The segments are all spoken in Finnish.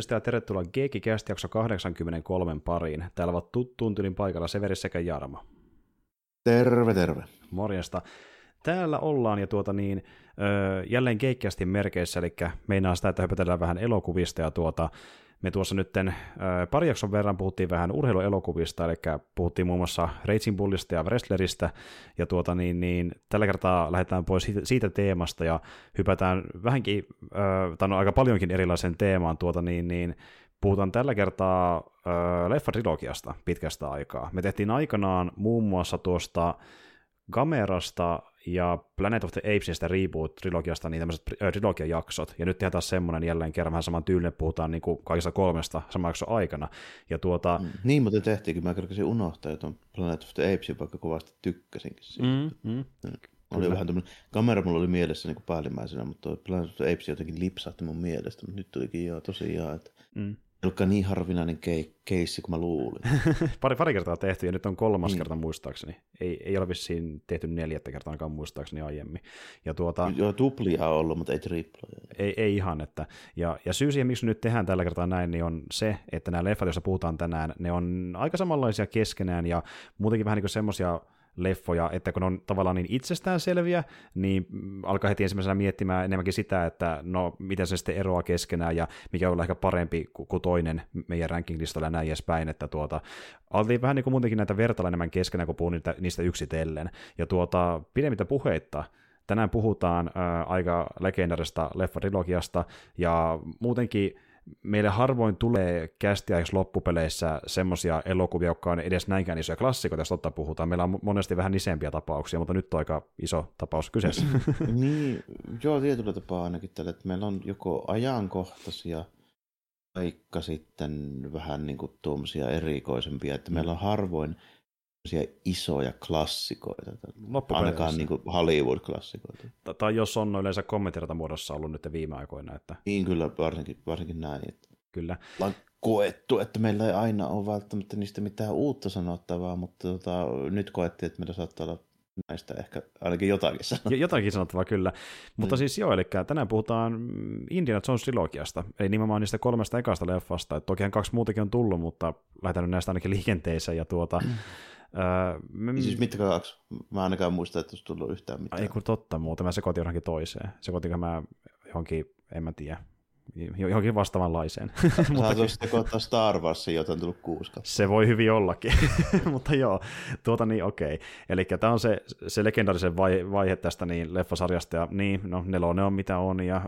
Morjesta ja tervetuloa Geekikäst jakso 83 pariin. Täällä ovat tuttuun tylin paikalla Severi sekä Jarmo. Terve, terve. Morjesta. Täällä ollaan ja tuota niin, ö, jälleen Geekkästin merkeissä, eli meinaa sitä, että höpötellään vähän elokuvista ja tuota, me tuossa nytten ö, pari jakson verran puhuttiin vähän urheiluelokuvista, eli puhuttiin muun muassa Raging Bullista ja Wrestleristä, ja tuota niin, niin tällä kertaa lähdetään pois siitä, siitä teemasta ja hypätään vähänkin, ö, tai no aika paljonkin erilaisen teemaan tuota niin, niin Puhutaan tällä kertaa ö, leffa-trilogiasta pitkästä aikaa. Me tehtiin aikanaan muun muassa tuosta Gamerasta ja Planet of the Apesista reboot-trilogiasta niin tämmöiset äh, trilogiajaksot, ja nyt tehdään taas semmoinen jälleen kerran vähän saman tyylinen, puhutaan niin kuin kaikista kolmesta saman jakson aikana. Ja tuota... Mm. Niin muuten tehtiinkin, mä kerkesin unohtaa, että on Planet of the Apesin, vaikka kovasti tykkäsinkin siitä. Mm, mm. Oli Kyllä. vähän tämmöinen, kamera mulla oli mielessä niin kuin päällimmäisenä, mutta Planet of the Apes jotenkin lipsahti mun mielestä, mutta nyt tulikin joo tosiaan, että mm ollutkaan niin harvinainen kei- keissi kuin mä luulin. pari, pari kertaa tehty ja nyt on kolmas niin. kerta muistaakseni. Ei, ei ole vissiin tehty neljättä kertaa ainakaan muistaakseni aiemmin. Ja tuota, Joo, tuplia on ollut, mutta ei triploja. Ei, ei ihan. Että, ja, ja syy siihen, miksi nyt tehdään tällä kertaa näin, niin on se, että nämä leffat, joista puhutaan tänään, ne on aika samanlaisia keskenään ja muutenkin vähän niin kuin semmoisia leffoja, että kun on tavallaan niin itsestäänselviä, niin alkaa heti ensimmäisenä miettimään enemmänkin sitä, että no miten se sitten eroaa keskenään ja mikä on ehkä parempi kuin toinen meidän ranking-listalla ja näin edespäin, että tuota, altiin vähän niin kuin muutenkin näitä vertailla enemmän keskenään, kun puhun niitä, niistä yksitellen. Ja tuota, pidemmittä puheitta, tänään puhutaan ää, aika legendarista leffa-trilogiasta ja muutenkin meille harvoin tulee kästiäiksi loppupeleissä semmoisia elokuvia, jotka on edes näinkään isoja klassikoita, jos totta puhutaan. Meillä on monesti vähän isempiä tapauksia, mutta nyt on aika iso tapaus kyseessä. niin, joo, tietyllä tapaa ainakin tällä, että meillä on joko ajankohtaisia, vaikka sitten vähän niin kuin tuommoisia erikoisempia, että meillä on harvoin isoja klassikoita, ainakaan niin kuin Hollywood-klassikoita. Tai jos on no yleensä kommenttirata muodossa ollut nyt viime aikoina. Että... Niin kyllä, varsinkin, varsinkin näin. Että kyllä. On koettu, että meillä ei aina ole välttämättä niistä mitään uutta sanottavaa, mutta tota, nyt koettiin, että meillä saattaa olla näistä ehkä ainakin jotakin sanottavaa. Jotakin sanottavaa, kyllä. Mutta mm. siis joo, eli tänään puhutaan Indiana Jones trilogiasta, eli nimenomaan niistä kolmesta ekasta leffasta. Et tokihan kaksi muutakin on tullut, mutta lähdetään nyt näistä ainakin liikenteeseen. Ja tuota, mm Öö, me... Siis mitkä kaksi? Mä ainakaan muista, että olisi tullut yhtään mitään. Ei kun totta muuta, mä sekoitin johonkin toiseen. Sekoitinko mä johonkin, en mä tiedä, johonkin vastaavanlaiseen. Mutta tuossa sekoittaa Star Warsin, jota on tullut kuusi Se voi hyvin ollakin, mutta joo, tuota niin okei. Okay. Eli tämä on se, se legendaarisen vaihe, vaihe tästä niin leffasarjasta, ja niin, no nelonen on mitä on, ja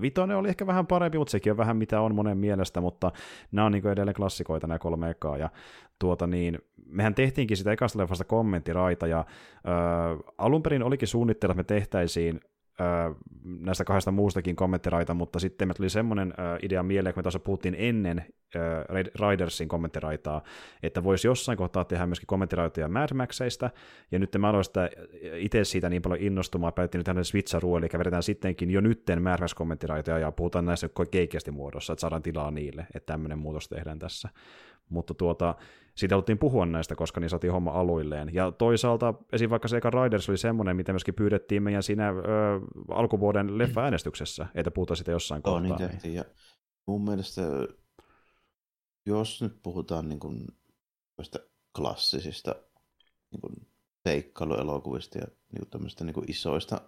vitonen oli ehkä vähän parempi, mutta sekin on vähän mitä on monen mielestä, mutta nämä on niin edelleen klassikoita nämä kolme ekaa, ja tuota niin, mehän tehtiinkin sitä ekasta leffasta kommenttiraita, ja ö, alun perin olikin suunnitteilla, että me tehtäisiin näistä kahdesta muustakin kommenttiraita, mutta sitten me tuli semmoinen idea mieleen, kun me tuossa puhuttiin ennen Ridersin kommenttiraitaa, että voisi jossain kohtaa tehdä myöskin kommenttiraitoja Mad Maxeista, ja nyt mä aloin sitä itse siitä niin paljon innostumaan, päätettiin nyt tämmöinen switcheroo, eli vedetään sittenkin jo nytten Mad Max kommenttiraitoja, ja puhutaan näistä keikeästi muodossa, että saadaan tilaa niille, että tämmöinen muutos tehdään tässä. Mutta tuota, siitä haluttiin puhua näistä, koska niin saatiin homma aluilleen. Ja toisaalta esim. vaikka se eka Riders oli semmoinen, mitä myöskin pyydettiin meidän siinä ö, alkuvuoden leffa-äänestyksessä, että puhutaan sitä jossain kohtaa. niin tehtiin. Ja mun mielestä, jos nyt puhutaan niin kuin klassisista niin kuin seikkailuelokuvista ja niin kuin niin kuin isoista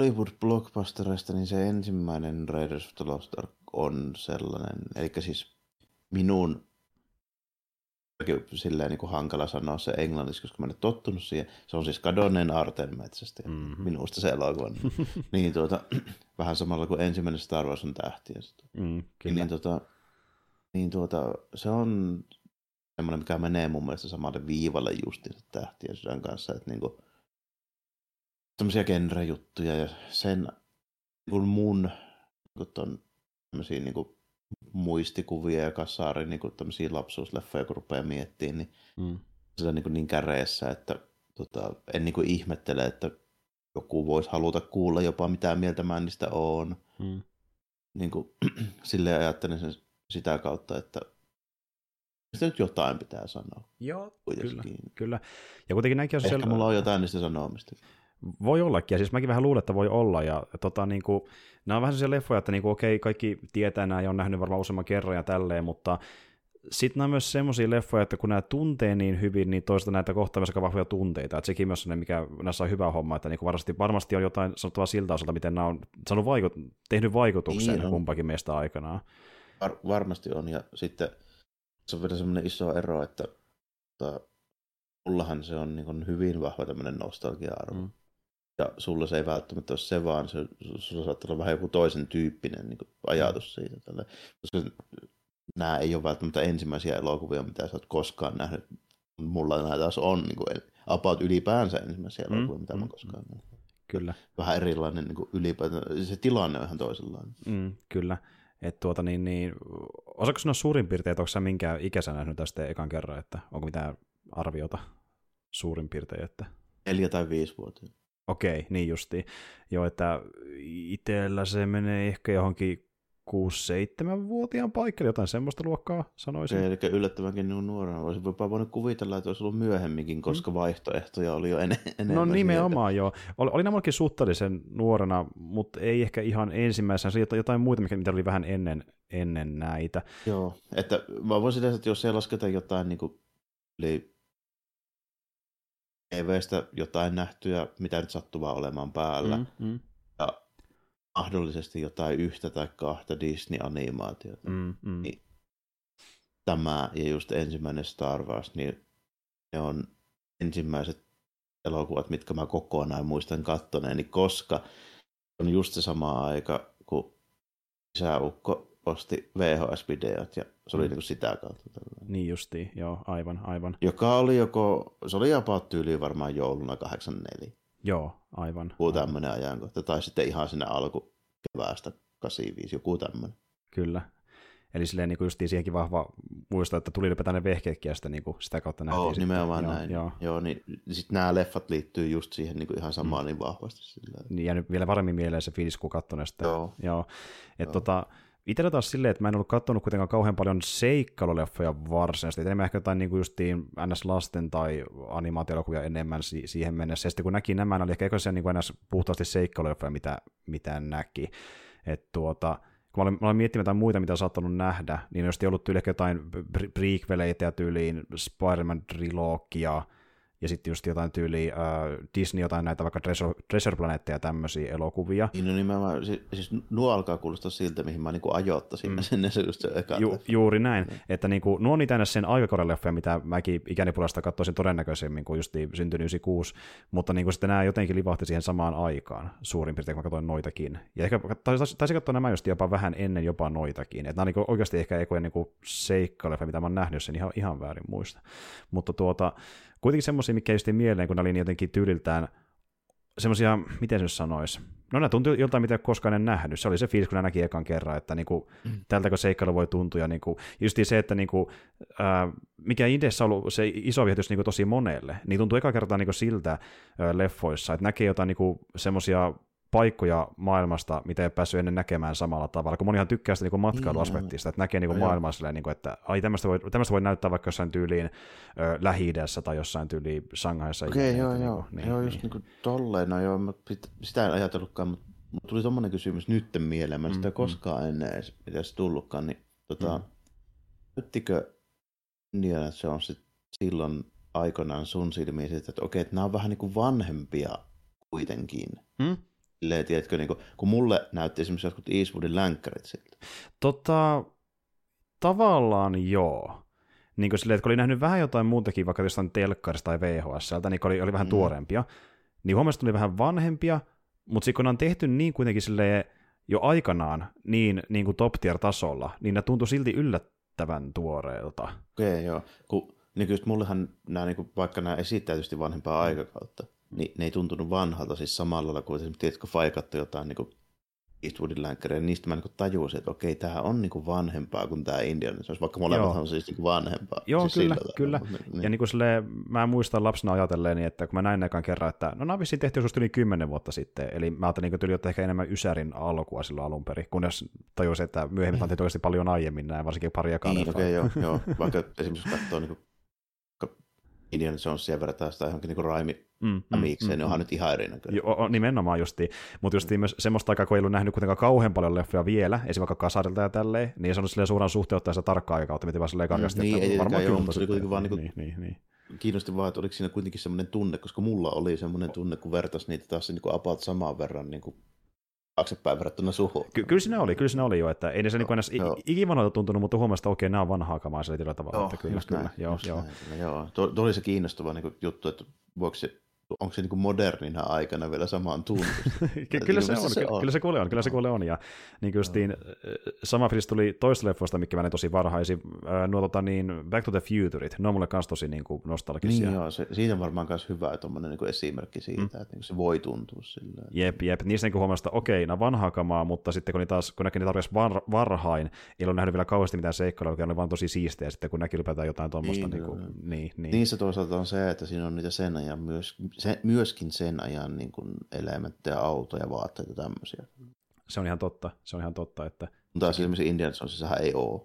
Hollywood-blockbustereista, niin se ensimmäinen Raiders of the Lost Ark on sellainen, eli siis minun silleen niin kuin hankala sanoa se englanniksi, koska mä en ole tottunut siihen. Se on siis kadonneen Arten metsästä. Mm-hmm. Minusta se elokuva. niin tuota, vähän samalla kuin ensimmäinen Star Wars on tähtiä. Mm, kyllä. Niin, tuota, niin tuota, se on semmoinen, mikä menee mun mielestä samalle viivalle justiin tähtien sydän kanssa. Että niin kuin, tämmöisiä genre-juttuja ja sen kun mun kun ton, tämmöisiä niin kuin, muistikuvia ja kasari niin kuin, tämmöisiä lapsuusleffoja, kun rupeaa miettimään, niin mm. se on niin, kuin, niin käreessä, että tota, en niin kuin, ihmettele, että joku voisi haluta kuulla jopa mitä mieltä mä niistä oon. Mm. Niin kuin, silleen ajattelen sen sitä kautta, että sitä nyt jotain pitää sanoa. Joo, kyllä, kyllä. Ja kuitenkin näinkin on Ehkä siellä... mulla on jotain niistä sanomista. Voi ollakin, ja siis mäkin vähän luulen, että voi olla, ja tota, niin kuin, nämä on vähän sellaisia leffoja, että niin kuin, okei, kaikki tietää nämä ja on nähnyt varmaan useamman kerran ja tälleen, mutta sitten nämä on myös semmoisia leffoja, että kun nämä tuntee niin hyvin, niin toista näitä kohtaa myös aika vahvoja tunteita. Että sekin myös on mikä näissä on hyvä homma, että niin varmasti, varmasti on jotain sanottavaa siltä osalta, miten nämä on saanut vaikut, tehnyt vaikutuksen niin kumpakin meistä aikanaan. Var, varmasti on, ja sitten se on vielä semmoinen iso ero, että, että mullahan se on niin hyvin vahva tämmöinen nostalgia-arvo. Mm. Ja sulla se ei välttämättä ole se, vaan se, sulla saattaa olla vähän joku toisen tyyppinen niin ajatus siitä. Tälle. Koska nämä ei ole välttämättä ensimmäisiä elokuvia, mitä sä oot koskaan nähnyt. Mulla nämä taas on niin kuin, about ylipäänsä ensimmäisiä mm, elokuvia, mitä mm, mä koskaan mm. nähnyt. Kyllä. Vähän erilainen niin kuin ylipäätään. Se tilanne on ihan toisenlainen. Mm, kyllä. Et tuota, niin, niin, osaako sanoa suurin piirtein, että onko sä minkä ikäisenä nähnyt tästä ekan kerran, että onko mitään arviota suurin piirtein? Että... Neljä tai viisi vuotta. Okei, niin justiin. Joo, että itsellä se menee ehkä johonkin 6-7-vuotiaan paikalle, jotain semmoista luokkaa sanoisin. Eli yllättävänkin niin nuorena. Voisin jopa voinut kuvitella, että olisi ollut myöhemminkin, mm. koska mm. vaihtoehtoja oli jo en- enemmän. No nimenomaan joo. Oli, oli nämä suhteellisen nuorena, mutta ei ehkä ihan ensimmäisenä. Se jotain muita, mitä oli vähän ennen, ennen näitä. Joo, että mä voisin että jos siellä lasketaan jotain niin kuin, eli TVstä jotain nähtyä, mitä nyt sattuvaa olemaan päällä. Mm, mm. Ja mahdollisesti jotain yhtä tai kahta Disney-animaatiota. Mm, mm. Niin tämä ja just ensimmäinen Star Wars, niin ne on ensimmäiset elokuvat, mitkä mä kokonaan muistan kattoneeni, koska on just se sama aika, kun isäukko osti VHS-videot ja se oli mm. niin sitä kautta. Tällainen. Niin justiin, joo, aivan, aivan. Joka oli joko, se oli jopa tyyli varmaan jouluna 84. Joo, aivan. Joku tämmöinen ajankohta, tai sitten ihan sinne alku keväästä 85, joku tämmöinen. Kyllä. Eli silleen niin justiin siihenkin vahva muisto, että tuli ylipäätään ne vehkeetkin ja sitä, niin kuin, sitä kautta nähtiin. Oh, nimenomaan joo, näin. Joo, joo niin sitten nämä leffat liittyy just siihen niin kuin ihan samaan mm. niin vahvasti. Sillä. Niin, ja nyt vielä varemmin mieleen se fiilis, kun katsoin sitä. Joo. joo. Et joo. Tota, Itsellä taas silleen, että mä en ollut katsonut kuitenkaan kauhean paljon seikkailuleffoja varsinaisesti, enemmän ehkä jotain niin kuin justiin NS-lasten tai animaatiolokuvia enemmän si- siihen mennessä. Ja sitten kun näki nämä, oli ehkä ekoisia niin NS puhtaasti seikkailuleffoja, mitä, mitä näki. Et tuota, kun mä olin, mä olin miettinyt jotain muita, mitä on saattanut nähdä, niin olisi ollut tyyli jotain prequeleitä ja tyyliin Spider-Man-trilogia, ja sitten just jotain tyyliä, uh, Disney jotain näitä vaikka Treasure, Treasure ja tämmöisiä elokuvia. Niin, no nimenomaan, siis, siis nuo alkaa kuulostaa siltä, mihin mä niinku ajoittasin mm. sinne se just se eka Ju, Juuri näin, mm. että niinku, nuo on niitä sen aikakoreleffoja, mitä mäkin ikäni puolesta katsoisin todennäköisemmin kuin just syntynyt 96, mutta niinku sitten nämä jotenkin livahti siihen samaan aikaan suurin piirtein, kun mä katsoin noitakin. Ja ehkä taisin katsoa nämä just jopa vähän ennen jopa noitakin, että nämä on niinku oikeasti ehkä ekoja niinku seikkaleffa, mitä mä oon nähnyt, jos en ihan, ihan väärin muista. Mutta tuota, kuitenkin semmoisia, mikä just mieleen, kun ne oli niin jotenkin tyyliltään semmoisia, miten se sanoisi, no ne tuntui joltain, mitä koskaan en nähnyt. Se oli se fiilis, kun näki ekan kerran, että niinku, mm. tältäkö seikkailu voi tuntua. Niinku, just se, että niinku, ää, mikä ideassa on ollut se iso viehätys niinku tosi monelle, niin tuntuu eka kertaa niinku siltä ää, leffoissa, että näkee jotain niinku, semmoisia paikkoja maailmasta, mitä ei ole päässyt ennen näkemään samalla tavalla, kun monihan tykkää sitä niin matkailuaspektista, että näkee niin maailmaa silleen, niin kuin, että ai tämmöistä voi, tämmöistä voi näyttää vaikka jossain tyyliin ö, lähi tai jossain tyyliin Shanghaissa. Okei, okay, joo, niin, joo, niin, joo, niin. just niin kuin tolleen, no joo, mä sitä en ajatellutkaan, mutta tuli tommonen kysymys nytten mieleen, mä en sitä mm, koskaan mm. ennen edes edes tullutkaan, niin tota, mm. näyttikö Indiana Jones silloin aikoinaan sun silmiin, että okei, että nämä on vähän niin kuin vanhempia kuitenkin. Mm? Silleen, tiedätkö, niin kuin, kun mulle näytti esimerkiksi jotkut Eastwoodin länkkärit siltä. Tota, tavallaan joo. Niin kuin silleen, että kun oli nähnyt vähän jotain muutakin, vaikka jostain telkkarista tai VHS, niin oli, oli vähän mm. tuorempia, niin huomasin, oli vähän vanhempia, mutta sitten kun ne on tehty niin kuitenkin silleen, jo aikanaan niin, niin kuin top tier tasolla, niin ne tuntui silti yllättävän tuoreelta. Okei, okay, joo. Kun, niin kyllä mullehan nämä, niin kuin, vaikka nämä esittää tietysti vanhempaa mm. aikakautta, niin ne ei tuntunut vanhalta siis samalla lailla kuin esimerkiksi, tiedätkö, faikattu jotain niin kuin Eastwoodin länkkäriä, niin niistä mä niin tajusin, että okei, tämä on niin vanhempaa kuin tämä Indian. Jones, vaikka molemmat on siis niin vanhempaa. Joo, siis kyllä, kyllä. Niin. Ja niin kuin silleen, mä muistan lapsena ajatelleen, niin että kun mä näin ekan kerran, että no nämä vissiin tehty yli kymmenen vuotta sitten, eli mä ajattelin niin että ehkä enemmän Ysärin alkua silloin alun perin, kunnes tajusin, että myöhemmin on tehty oikeasti paljon aiemmin näin, varsinkin pari ekaa niin, okei, okay, joo, joo, vaikka esimerkiksi katsoo niin kuin Indiana Jonesia vertaa sitä johonkin niin Raimi mm, Amikseen, mm, niin onhan mm. nyt ihan erinäköinen. Joo, nimenomaan justiin. Mutta justiin myös semmoista aikaa, kun ei ollut nähnyt kuitenkaan kauhean paljon leffoja vielä, esimerkiksi vaikka Kasarilta ja tälleen, niin se on silleen suuran suhteuttaa sitä tarkkaa aikakautta, miten vaan silleen karjasti. Mm, niin, ei varmaan joo, mutta se oli kuitenkin vaan niin, niin, niin, niin. kiinnosti vaan, että oliko siinä kuitenkin semmoinen tunne, koska mulla oli semmoinen tunne, kun vertaisi niitä taas niin kuin about samaan verran niin kuin taaksepäin verrattuna suhun. Ky- kyllä siinä oli, kyllä siinä oli jo, että ei ne se niin edes ikivanhoilta tuntunut, mutta huomasi, että okei, nämä on vanhaa kamaa sillä tavalla. Joo, että kyllä, kyllä, näin, joo, joo. Näin, joo. Tuo, tuo oli se kiinnostava niin juttu, että voiko se onko se niin kuin modernina aikana vielä samaan tuntusta? kyllä, se on, se on. kyllä se kuule on, kyllä se kuule on. Ja niin justiin, sama fiilis tuli toista leffoista, mikä mä tosi varhaisin, nuo tota, niin Back to the Futureit, ne on mulle kans tosi niin kuin nostalgisia. Niin joo, se, siitä on varmaan myös hyvä niin kuin esimerkki siitä, mm. että niin se voi tuntua sillä. Jep, jep, niistä niin huomasi, että okei, nämä vanhaa kamaa, mutta sitten kun, taas, kun näki niitä tarpeeksi var, varhain, ei ole nähnyt vielä kauheasti mitään seikkailua, oli vaan tosi siistejä, sitten kun näki ylipäätään jotain tuommoista. Niin, niin, kuin, niin, niin. niin, se toisaalta on se, että siinä on niitä sen ajan myös, se, myöskin sen ajan niin kuin elementtejä, autoja, vaatteita ja tämmöisiä. Se on ihan totta, se on ihan totta, että... Mutta taas esimerkiksi Indiana Jonesissahan ei ole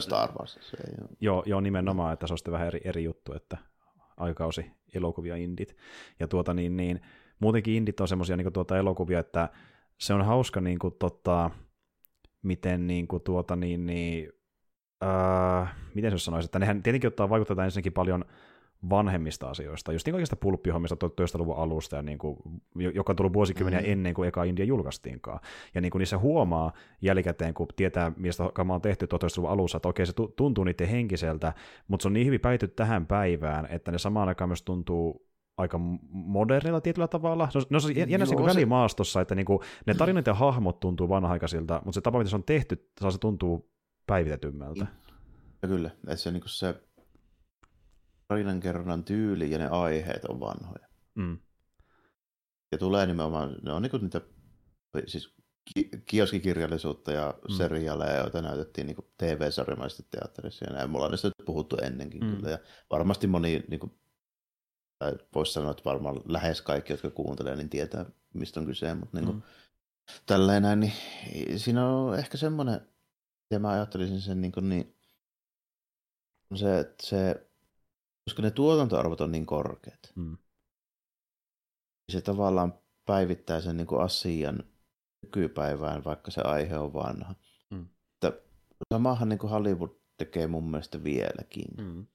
Star Wars. Se ei ole. Joo, joo, nimenomaan, että se on sitten vähän eri, eri juttu, että aikausi elokuvia indit. Ja tuota niin, niin muutenkin indit on semmoisia niin tuota elokuvia, että se on hauska niin kuin, tota, miten niin kuin, tuota niin, niin äh, miten se sanoisi, että nehän tietenkin ottaa vaikuttaa ensinnäkin paljon vanhemmista asioista, just niin kaikista pulppihommista 1900-luvun alusta, ja niin kuin, joka on tullut vuosikymmeniä mm. ennen kuin eka India julkaistiinkaan. Ja niin kuin niissä huomaa jälkikäteen, kun tietää, mistä kama on tehty 1900-luvun alussa, että okei, se tuntuu niiden henkiseltä, mutta se on niin hyvin päity tähän päivään, että ne samaan aikaan myös tuntuu aika modernilla tietyllä tavalla. No, no se on jännä niin välimaastossa, että niin kuin, ne tarinat ja hahmot tuntuu vanha-aikaisilta, mutta se tapa, miten se on tehty, saa se tuntuu päivitetymmältä. Ja kyllä, että se, niin se tarinankerronnan tyyli ja ne aiheet on vanhoja. Mm. Ja tulee nimenomaan, ne on niin niitä siis kioskikirjallisuutta ja mm. seriaaleja, joita näytettiin niin TV-sarjamaisesti teatterissa ja näin. Mulla on niistä puhuttu ennenkin mm. kyllä. Ja varmasti moni, niin kuin, tai voisi sanoa, että varmaan lähes kaikki, jotka kuuntelee, niin tietää, mistä on kyse. Mutta niin kuin, mm. tälleen näin, niin siinä on ehkä semmoinen, ja mä ajattelisin sen niin, kuin, niin se, että se koska ne tuotantoarvot on niin korkeat, mm. Se tavallaan päivittää sen niin kuin asian nykypäivään, vaikka se aihe on vanha. Mm. Että samahan niin kuin Hollywood tekee mun mielestä vieläkin. Mm.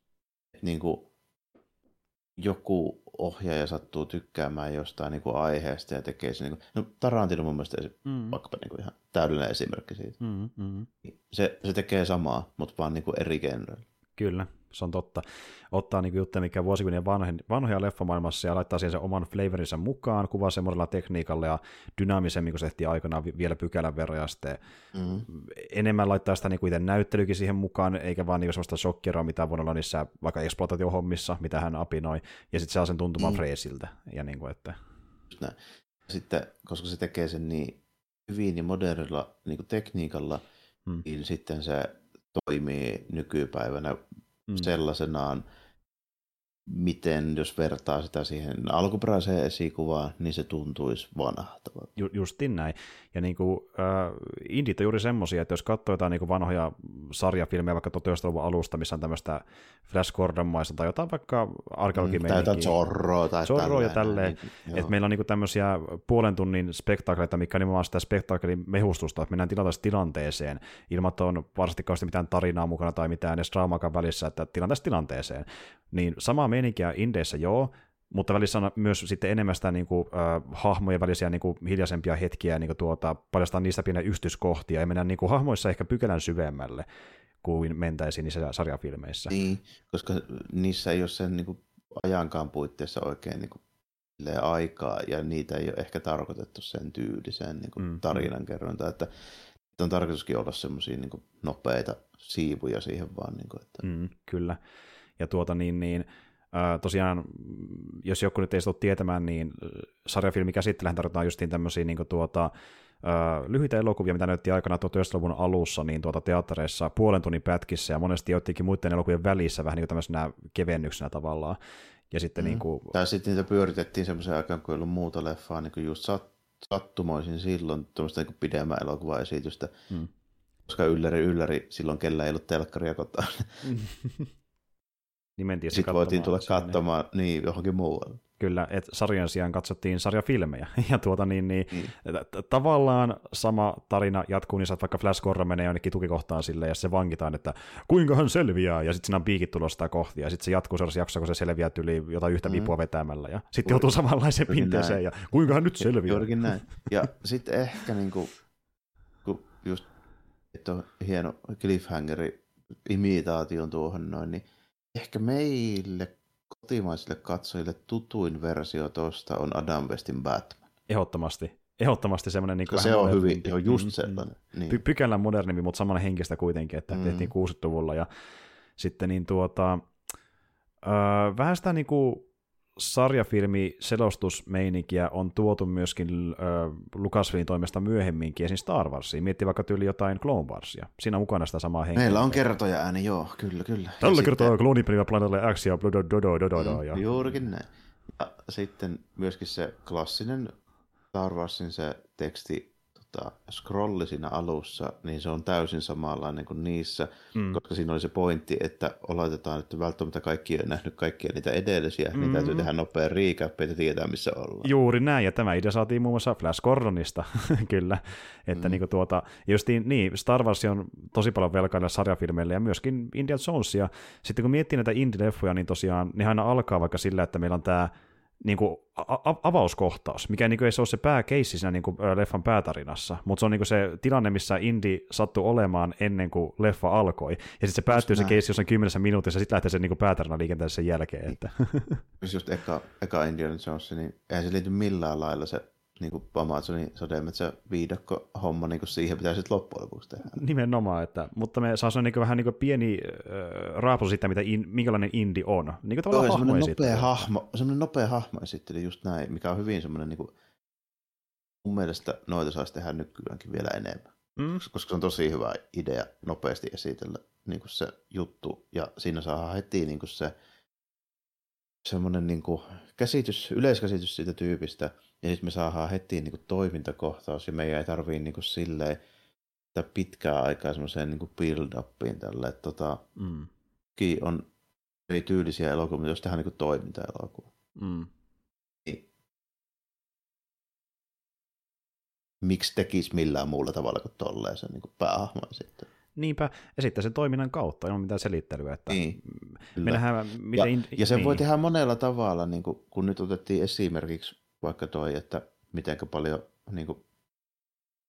Niin kuin joku ohjaaja sattuu tykkäämään jostain niin kuin aiheesta ja tekee sen. Niin kuin, no Tarantino mun mielestä mm. vaikkapa niin kuin ihan täydellinen esimerkki siitä. Mm, mm. Se, se tekee samaa, mutta vaan niin kuin eri genreillä. Kyllä, se on totta. Ottaa niin juttuja, mikä vuosikymmenen vanhoja, vanhoja leffamaailmassa ja laittaa siihen sen oman flavorinsa mukaan, kuvaa semmoisella tekniikalla ja dynaamisemmin, kun se tehtiin aikanaan vielä pykälän verran ja sitten mm. enemmän laittaa sitä niin kuin itse näyttelykin siihen mukaan, eikä vaan niin sellaista shokkeroa, mitä voi olla niissä vaikka exploitaatiohommissa, mitä hän apinoi, ja sitten saa sen tuntumaan mm. freesiltä. Ja niin kuin, että... Sitten, koska se tekee sen niin hyvin ja modernilla niin tekniikalla, mm. niin sitten se toimii nykypäivänä mm. sellaisenaan, miten jos vertaa sitä siihen alkuperäiseen esikuvaan, niin se tuntuisi vanhahtavalta. Ju, justin näin. Ja niin kuin, äh, indit on juuri semmoisia, että jos katsoo jotain niin kuin vanhoja sarjafilmejä vaikka 1900-luvun alusta, missä on tämmöistä Flash Gordon-maista tai jotain vaikka arkeologimeininkiä. Mm, tai jotain Zorroa tai Zorroa ja tälleen. Niin, että meillä on niin kuin tämmöisiä puolen tunnin spektaakeleita, mikä on nimenomaan sitä spektaakelin mehustusta, että mennään tilanteesta tilanteeseen, ilman että on varsinaisesti mitään tarinaa mukana tai mitään edes draamaakaan välissä, että tilanteesta tilanteeseen. Niin samaa meininkiä Indeissä joo, mutta välissä on myös sitten enemmän sitä niin kuin, äh, hahmojen välisiä niin kuin, hiljaisempia hetkiä, niin kuin, tuota, paljastaa niistä pieniä ystyskohtia ja mennään niin kuin, hahmoissa ehkä pykälän syvemmälle kuin mentäisiin niissä sarjafilmeissä. Niin, koska niissä ei ole sen niin kuin, ajankaan puitteissa oikein niin kuin, aikaa ja niitä ei ole ehkä tarkoitettu sen tyyliseen niin kuin, mm. tarinankerrontaan, että on tarkoituskin olla semmoisia niin nopeita siivuja siihen vaan. Niin kuin, että... mm, kyllä. Ja tuota niin, niin tosiaan, jos joku nyt ei ole tietämään, niin sarjafilmi käsittelee tarvitaan justiin tämmöisiä niin tuota, lyhyitä elokuvia, mitä näytti aikana 1900-luvun alussa niin tuota teattereissa puolen tunnin pätkissä ja monesti joidenkin muiden elokuvien välissä vähän niin kuin tämmöisenä kevennyksenä tavallaan. Ja sitten mm. niin kuin... Tai sitten niitä pyöritettiin semmoisen aikaan, kun ei ollut muuta leffaa, niin kuin just sat, sattumoisin silloin tuommoista niin pidemmän elokuvaesitystä. Mm. Koska ylläri ylläri silloin kellä ei ollut telkkaria kotona. niin mentiin Sitten voitiin tulla katsomaan niin. niin johonkin muualle. Kyllä, että sarjan sijaan katsottiin sarjafilmejä. Ja tuota niin, niin mm. tavallaan sama tarina jatkuu, niin että vaikka Flash Gordon menee jonnekin tukikohtaan sille ja se vankitaan, että kuinka hän selviää, ja sitten siinä on piikit tulosta kohti, ja sitten se jatkuu sellaisessa jaksossa, kun se selviää yli jotain yhtä mm. vipua vetämällä, ja sitten joutuu samanlaiseen pinteeseen, ja kuinka hän nyt selviää. Juurikin näin. Ja sitten ehkä niin kuin, kun just että on hieno cliffhangeri imitaation tuohon noin, niin ehkä meille kotimaisille katsojille tutuin versio tuosta on Adam Westin Batman. Ehdottomasti. Ehdottomasti semmoinen... Niin se on hyvin, se on just mm, sellainen. Niin. Py- pykälän modernimpi, mutta samanlainen henkistä kuitenkin, että mm. tehtiin 60-luvulla. Ja sitten niin tuota, öö, vähän sitä niin kuin sarjafilmi selostusmeininkiä on tuotu myöskin äh, Lucasfilmin toimesta myöhemminkin, esimerkiksi Star Warsiin. Miettii vaikka tyyli jotain Clone Warsia. Siinä on mukana sitä samaa henkilöä. Meillä on kertoja ääni, joo, kyllä, kyllä. Tällä ja kertaa sitten... planeetalle X ja dodo, dodo, dodo, mm, ja... Juurikin näin. Ja sitten myöskin se klassinen Star Warsin se teksti tota, scrolli siinä alussa, niin se on täysin samanlainen kuin niissä, mm. koska siinä oli se pointti, että oletetaan, että välttämättä kaikki ei nähnyt kaikkia niitä edellisiä, mm. niin täytyy tehdä nopea recap, että tietää missä ollaan. Juuri näin, ja tämä idea saatiin muun muassa Flash Gordonista, kyllä, että mm. niin kuin tuota, justiin, niin, Star Wars on tosi paljon velkailla sarjafilmeille, ja myöskin Indiana Jonesia, sitten kun miettii näitä indie-leffoja, niin tosiaan ne aina alkaa vaikka sillä, että meillä on tämä niin kuin a- avauskohtaus, mikä niin kuin ei se ole se pääkeissi siinä niin kuin leffan päätarinassa, mutta se on niin kuin se tilanne, missä Indi sattui olemaan ennen kuin leffa alkoi, ja sitten se päättyy just se keissi jossain kymmenessä minuutissa, ja sitten lähtee se niin kuin päätarina liikenteessä sen jälkeen. Että. just eka, eka Indiana Jones, niin eihän se liity millään lailla se niin kuin Amazonin sademetsä viidakko homma niin kuin siihen pitää sitten loppujen lopuksi tehdä. Nimenomaan, että, mutta me saa niin vähän niin kuin pieni äh, raapu siitä, mitä in, minkälainen indi on. Niin kuin Joo, semmoinen nopea, hahmo, semmoinen nopea hahmo esitteli just näin, mikä on hyvin semmoinen, niin kuin, mun mielestä noita saisi tehdä nykyäänkin vielä enemmän. Mm. Koska se on tosi hyvä idea nopeasti esitellä niin kuin se juttu, ja siinä saa heti niin kuin se semmoinen niin kuin käsitys, yleiskäsitys siitä tyypistä, ja sitten me saadaan heti niin kuin toimintakohtaus, ja meidän ei tarvii niin kuin silleen, että pitkää aikaa semmoiseen niin build-upiin tälle, että tota, mm. on eri tyylisiä elokuvia, mutta jos tehdään niin toiminta-elokuva. Mm. Niin. Miksi tekisi millään muulla tavalla kuin tolleen sen niin päähahmon sitten? Niinpä, ja sitten sen toiminnan kautta, ei ole mitään selittelyä. Että niin, me nähdään, miten... Ja, in... ja sen niin. voi tehdä monella tavalla, niin kuin, kun nyt otettiin esimerkiksi vaikka toi, että miten paljon niin kuin,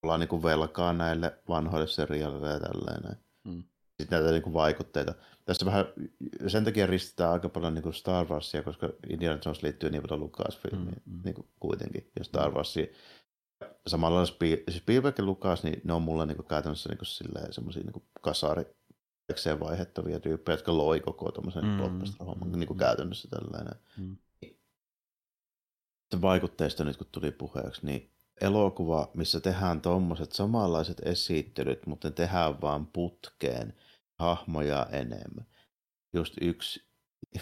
ollaan niin kuin velkaa näille vanhoille seriaaleille ja tälleen. Hmm. Sitten näitä niin kuin vaikutteita. Tässä vähän, sen takia ristetään aika paljon niin kuin Star Warsia, koska Indiana Jones liittyy niin paljon Lucasfilmiin hmm. niin kuin kuitenkin, ja Star Warsia samalla Spielberg ja Lucas, niin ne on mulle niin käytännössä niin semmoisia niin kasari vaihettavia tyyppejä, jotka loi koko tuommoisen mm. blockbuster-homman mm. niin käytännössä tällainen. Mm. Vaikutteista nyt kun tuli puheeksi, niin elokuva, missä tehdään tuommoiset samanlaiset esittelyt, mutta tehdään vaan putkeen hahmoja enemmän. Just yksi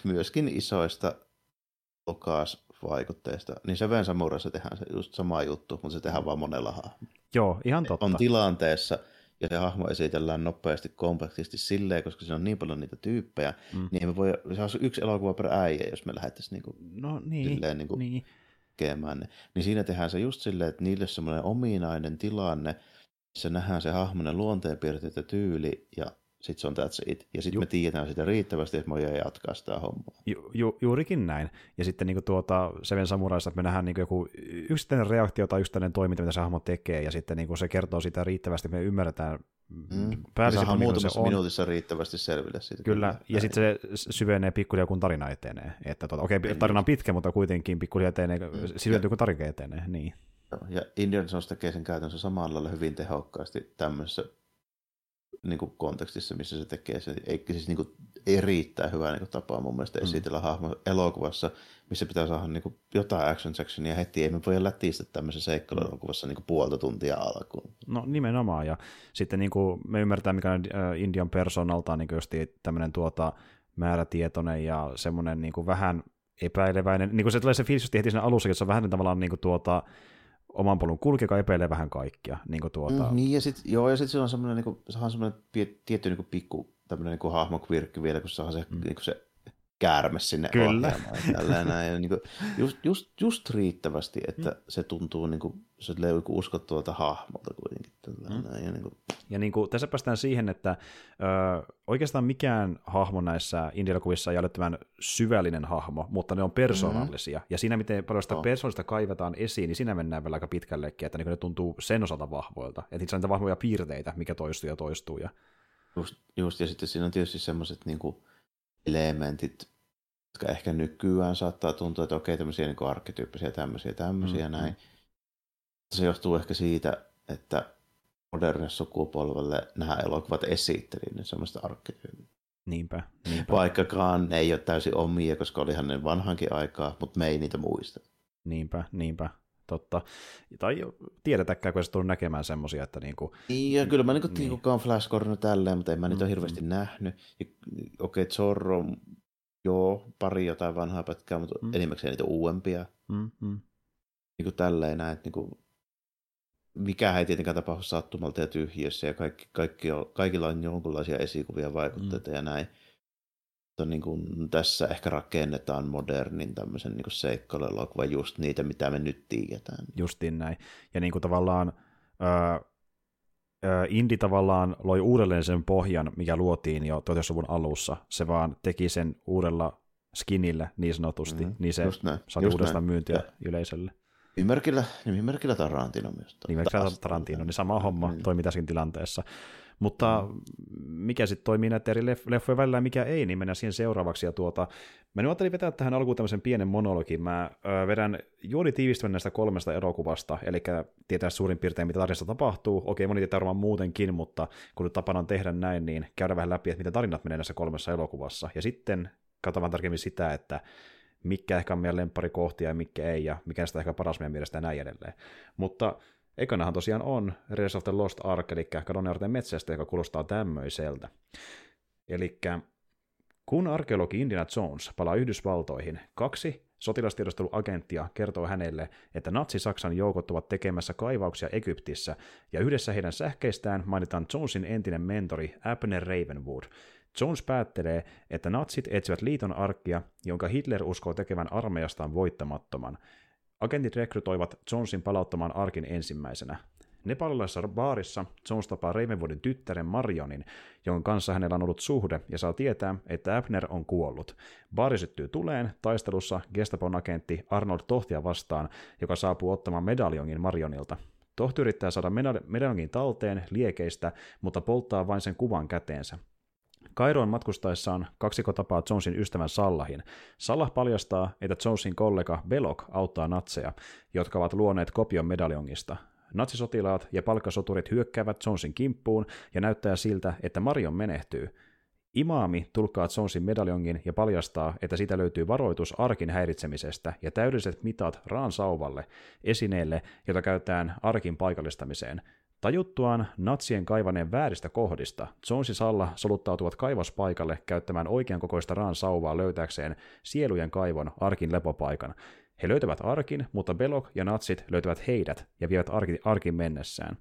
myöskin isoista Lucas vaikutteista, niin se Samurassa tehdään se just sama juttu, mutta se tehdään vaan monella hahmolla. Joo, ihan totta. On tilanteessa, ja se hahmo esitellään nopeasti, kompaktisti silleen, koska siinä on niin paljon niitä tyyppejä, mm. niin me voi, se on yksi elokuva per äijä, jos me lähdettäisiin niinku, no, niin, silleen niinku niin. Tekemään. Niin siinä tehdään se just silleen, että niille semmoinen ominainen tilanne, missä nähdään se hahmonen luonteenpiirteet ja tyyli, ja sitten se on that's it. Ja sitten me tiedetään sitä riittävästi, että me voidaan jatkaa sitä hommaa. Ju, ju, juurikin näin. Ja sitten niin tuota, Seven Samuraista, että me nähdään niin joku yksittäinen reaktio tai yksittäinen toiminta, mitä se hahmo tekee, ja sitten niin se kertoo sitä riittävästi, että me ymmärretään mm. päällisesti, muutamassa minuutissa riittävästi selville siitä. Kyllä, kyllä. ja sitten se syvenee pikkuhiljaa, kun tarina etenee. Että tuota, okei, okay, tarina on pitkä, mutta kuitenkin pikkuhiljaa etenee, mm. syventyy, kun tarina etenee. Niin. Ja Indiana Jones tekee sen käytännössä samalla lailla hyvin tehokkaasti tämmöisessä niin kuin kontekstissa, missä se tekee se, eikä siis niin kuin erittäin hyvä niin kuin tapa mun mielestä esitellä mm. hahmo elokuvassa, missä pitää saada niin kuin jotain action sectionia heti. Ei me voi lätistä tämmöisen seikkailuelokuvassa niin kuin puolta tuntia alkuun. No nimenomaan, ja sitten niin kuin me ymmärtää, mikä on äh, Indian personalta niin just tämmöinen tuota, määrätietoinen ja semmoinen niin kuin vähän epäileväinen, niin kuin se tulee se fiilis heti siinä alussa, että se on vähän tavallaan niin kuin tuota, oman polun kulki, joka epäilee vähän kaikkia. Niin, kuin tuota... mm, niin ja sitten joo, ja sit se on semmoinen, niin kuin, se on semmoinen tietty niin kuin pikku tämmöinen niin hahmokvirkki vielä, kun saa se, mm. niin kuin se käärme sinne Kyllä. Ja näin, ja niin kuin, just, just, just, riittävästi, että mm. se tuntuu niin kuin, se löytyy uskottavalta hahmolta kuitenkin. mm. näin, ja niin kuin... ja niin kuin, tässä päästään siihen, että ö, oikeastaan mikään hahmo näissä indialokuvissa ei ole tämän syvällinen hahmo, mutta ne on persoonallisia. Mm. Ja siinä, miten paljon sitä oh. persoonallista kaivetaan esiin, niin siinä mennään vielä aika pitkällekin, että niin ne tuntuu sen osalta vahvoilta. Että itse on niitä vahvoja piirteitä, mikä toistuu ja toistuu. Ja... Just, just, ja sitten siinä on tietysti semmoiset niin kuin, elementit, jotka ehkä nykyään saattaa tuntua, että okei, tämmöisiä niin arkkityyppisiä, tämmöisiä, tämmöisiä, mm, näin. Se johtuu ehkä siitä, että modernille sukupolvelle nämä elokuvat esitteli ne semmoista arkkityyppiä. Niinpä, niinpä. Vaikkakaan ne ei ole täysin omia, koska olihan ne vanhankin aikaa, mutta me ei niitä muista. Niinpä, niinpä totta. Tai tiedetäkään, kun se tullut näkemään semmoisia, että niinku... Niin, ja kyllä mä niinku niin. kuka on Flash Gordon tälleen, mutta en mä niitä mm, ole hirveästi mm. nähnyt. Okei, okay, Zorro, joo, pari jotain vanhaa pätkää, mutta mm. enimmäkseen niitä uudempia. Mm, mm. Niin kuin tälleen näin, että niin kuin, mikä ei tietenkään tapahdu sattumalta ja tyhjiössä ja kaikki, kaikki on, kaikilla on jonkunlaisia esikuvia vaikutteita mm. ja näin niin kuin, tässä ehkä rakennetaan modernin tämmöisen niin seikkailuelokuvan just niitä, mitä me nyt tiedetään. Justiin näin. Ja niin kuin tavallaan ää, Indi tavallaan loi uudelleen sen pohjan, mikä luotiin jo 1900-luvun alussa. Se vaan teki sen uudella skinillä niin sanotusti, mm-hmm. niin se sai uudestaan myyntiä ja. yleisölle. Nimimerkillä, nimimerkillä Tarantino myös. Nimimerkillä Tarantino, niin sama homma mm. toimi tässäkin tilanteessa. Mutta mm. mikä sitten toimii näiden eri leffojen välillä ja mikä ei, niin mennään siihen seuraavaksi. Ja tuota, mä nyt ajattelin vetää tähän alkuun tämmöisen pienen monologin. Mä ö, vedän juoni tiivistämään näistä kolmesta elokuvasta, eli tietää suurin piirtein, mitä tarinassa tapahtuu. Okei, moni tietää varmaan muutenkin, mutta kun nyt tapana on tehdä näin, niin käydään vähän läpi, että miten tarinat menee näissä kolmessa elokuvassa. Ja sitten katsotaan tarkemmin sitä, että mikä ehkä on meidän lempparikohtia ja mikä ei, ja mikä sitä ehkä paras meidän mielestä ja näin edelleen. Mutta Ekanahan tosiaan on Raiders of the Lost Ark, eli kadonnearten metsästä, joka kuulostaa tämmöiseltä. Eli kun arkeologi Indiana Jones palaa Yhdysvaltoihin, kaksi sotilastiedusteluagenttia kertoo hänelle, että natsi-Saksan joukot ovat tekemässä kaivauksia Egyptissä, ja yhdessä heidän sähkeistään mainitaan Jonesin entinen mentori Abner Ravenwood. Jones päättelee, että natsit etsivät liiton arkkia, jonka Hitler uskoo tekevän armeijastaan voittamattoman. Agentit rekrytoivat Jonesin palauttamaan arkin ensimmäisenä. Nepalilaisessa baarissa Jones tapaa Ravenwoodin tyttären Marionin, jonka kanssa hänellä on ollut suhde, ja saa tietää, että Abner on kuollut. Baari syttyy tuleen taistelussa Gestapon agentti Arnold Tohtia vastaan, joka saapuu ottamaan medaljongin Marionilta. Tohti yrittää saada medaljongin talteen liekeistä, mutta polttaa vain sen kuvan käteensä. Kairoon matkustaessaan kaksiko tapaa Jonesin ystävän Sallahin. Sallah paljastaa, että Jonesin kollega Belok auttaa natseja, jotka ovat luoneet kopion medaljongista. Natsisotilaat ja palkkasoturit hyökkäävät Jonesin kimppuun ja näyttää siltä, että Marion menehtyy. Imaami tulkkaa Jonesin medaljongin ja paljastaa, että siitä löytyy varoitus arkin häiritsemisestä ja täydelliset mitat Raan sauvalle, esineelle, jota käytetään arkin paikallistamiseen. Tajuttuaan natsien kaivaneen vääristä kohdista, Jones ja Salla soluttautuvat kaivospaikalle käyttämään oikean kokoista raan sauvaa löytääkseen sielujen kaivon arkin lepopaikan. He löytävät arkin, mutta Belok ja natsit löytävät heidät ja vievät arkin, arkin mennessään.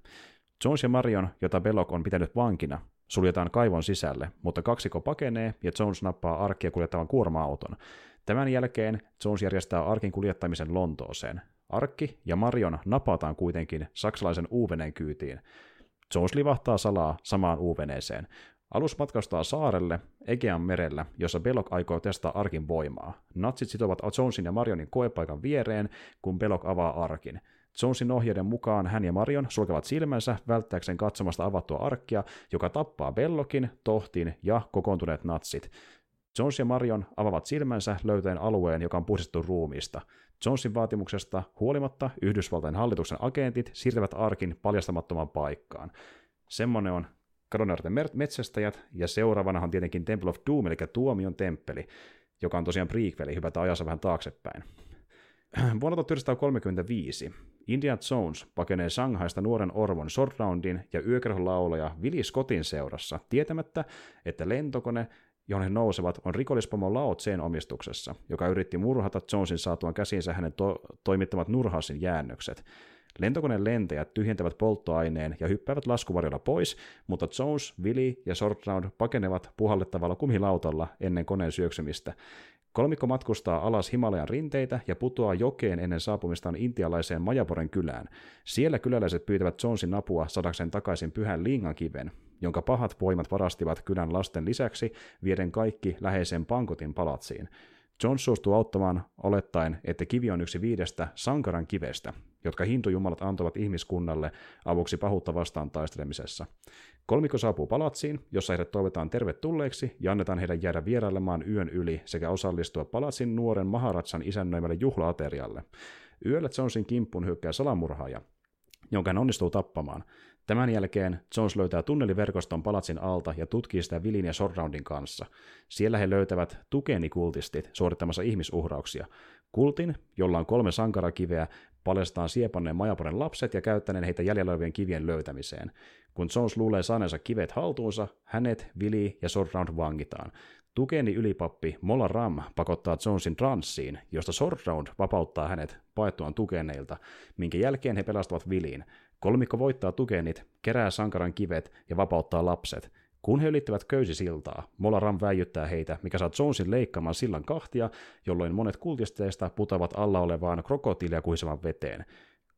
Jones ja Marion, jota Belok on pitänyt vankina, suljetaan kaivon sisälle, mutta kaksiko pakenee ja Jones nappaa arkkia kuljettavan kuorma-auton. Tämän jälkeen Jones järjestää arkin kuljettamisen Lontooseen. Arkki ja Marion napataan kuitenkin saksalaisen uuveneen kyytiin. Jones livahtaa salaa samaan uuveneeseen. Alus matkustaa saarelle Egean merellä, jossa Belok aikoo testaa arkin voimaa. Natsit sitovat Jonesin ja Marionin koepaikan viereen, kun Belok avaa arkin. Jonesin ohjeiden mukaan hän ja Marion sulkevat silmänsä välttääkseen katsomasta avattua arkkia, joka tappaa Bellokin, Tohtin ja kokoontuneet natsit. Jones ja Marion avavat silmänsä löytäen alueen, joka on puhdistettu ruumiista. Jonesin vaatimuksesta huolimatta Yhdysvaltain hallituksen agentit siirtävät arkin paljastamattomaan paikkaan. Semmoinen on kadonneet metsästäjät, ja seuraavana on tietenkin Temple of Doom, eli Tuomion temppeli, joka on tosiaan prequeli, hypätään ajassa vähän taaksepäin. Vuonna 1935 Indiana Jones pakenee Shanghaista nuoren orvon Swordroundin ja yökerholaulaja Willie Scottin seurassa, tietämättä, että lentokone, johon he nousevat, on rikollispomo Lao Tsen omistuksessa, joka yritti murhata Jonesin saatuan käsinsä hänen to- toimittamat Nurhausin jäännökset. Lentokoneen lentäjät tyhjentävät polttoaineen ja hyppäävät laskuvarjolla pois, mutta Jones, Willy ja Shortround pakenevat puhallettavalla kumilautalla ennen koneen syöksymistä. Kolmikko matkustaa alas Himalajan rinteitä ja putoaa jokeen ennen saapumistaan intialaiseen Majaporen kylään. Siellä kyläläiset pyytävät Jonesin apua sadakseen takaisin pyhän Lingan kiven, jonka pahat voimat varastivat kylän lasten lisäksi vieden kaikki läheiseen Pankotin palatsiin. John suostuu auttamaan olettaen, että kivi on yksi viidestä sankaran kivestä, jotka hintujumalat antoivat ihmiskunnalle avuksi pahuutta vastaan taistelemisessa. Kolmikko saapuu palatsiin, jossa heidät toivotaan tervetulleeksi ja annetaan heidän jäädä vierailemaan yön yli sekä osallistua palatsin nuoren Maharatsan isännöimälle juhlaaterialle. Yöllä Jonesin kimppuun hyökkää salamurhaaja, jonka hän onnistuu tappamaan. Tämän jälkeen Jones löytää tunneliverkoston palatsin alta ja tutkii sitä Vilin ja Sorroundin kanssa. Siellä he löytävät tukenikultistit suorittamassa ihmisuhrauksia. Kultin, jolla on kolme sankarakiveä, paljastetaan siepanneen majaporen lapset ja käyttäneen heitä jäljellä olevien kivien löytämiseen. Kun Jones luulee saaneensa kivet haltuunsa, hänet, Vili ja Sorround vangitaan. Tukeni ylipappi Mola Ram pakottaa Jonesin transsiin, josta Sorround vapauttaa hänet paettuaan tukeneilta, minkä jälkeen he pelastavat Viliin. Kolmikko voittaa tukenit, kerää sankaran kivet ja vapauttaa lapset. Kun he ylittävät köysisiltaa, Mola Ram väijyttää heitä, mikä saa Jonesin leikkaamaan sillan kahtia, jolloin monet kultisteista putavat alla olevaan krokotiilia kuhisevan veteen.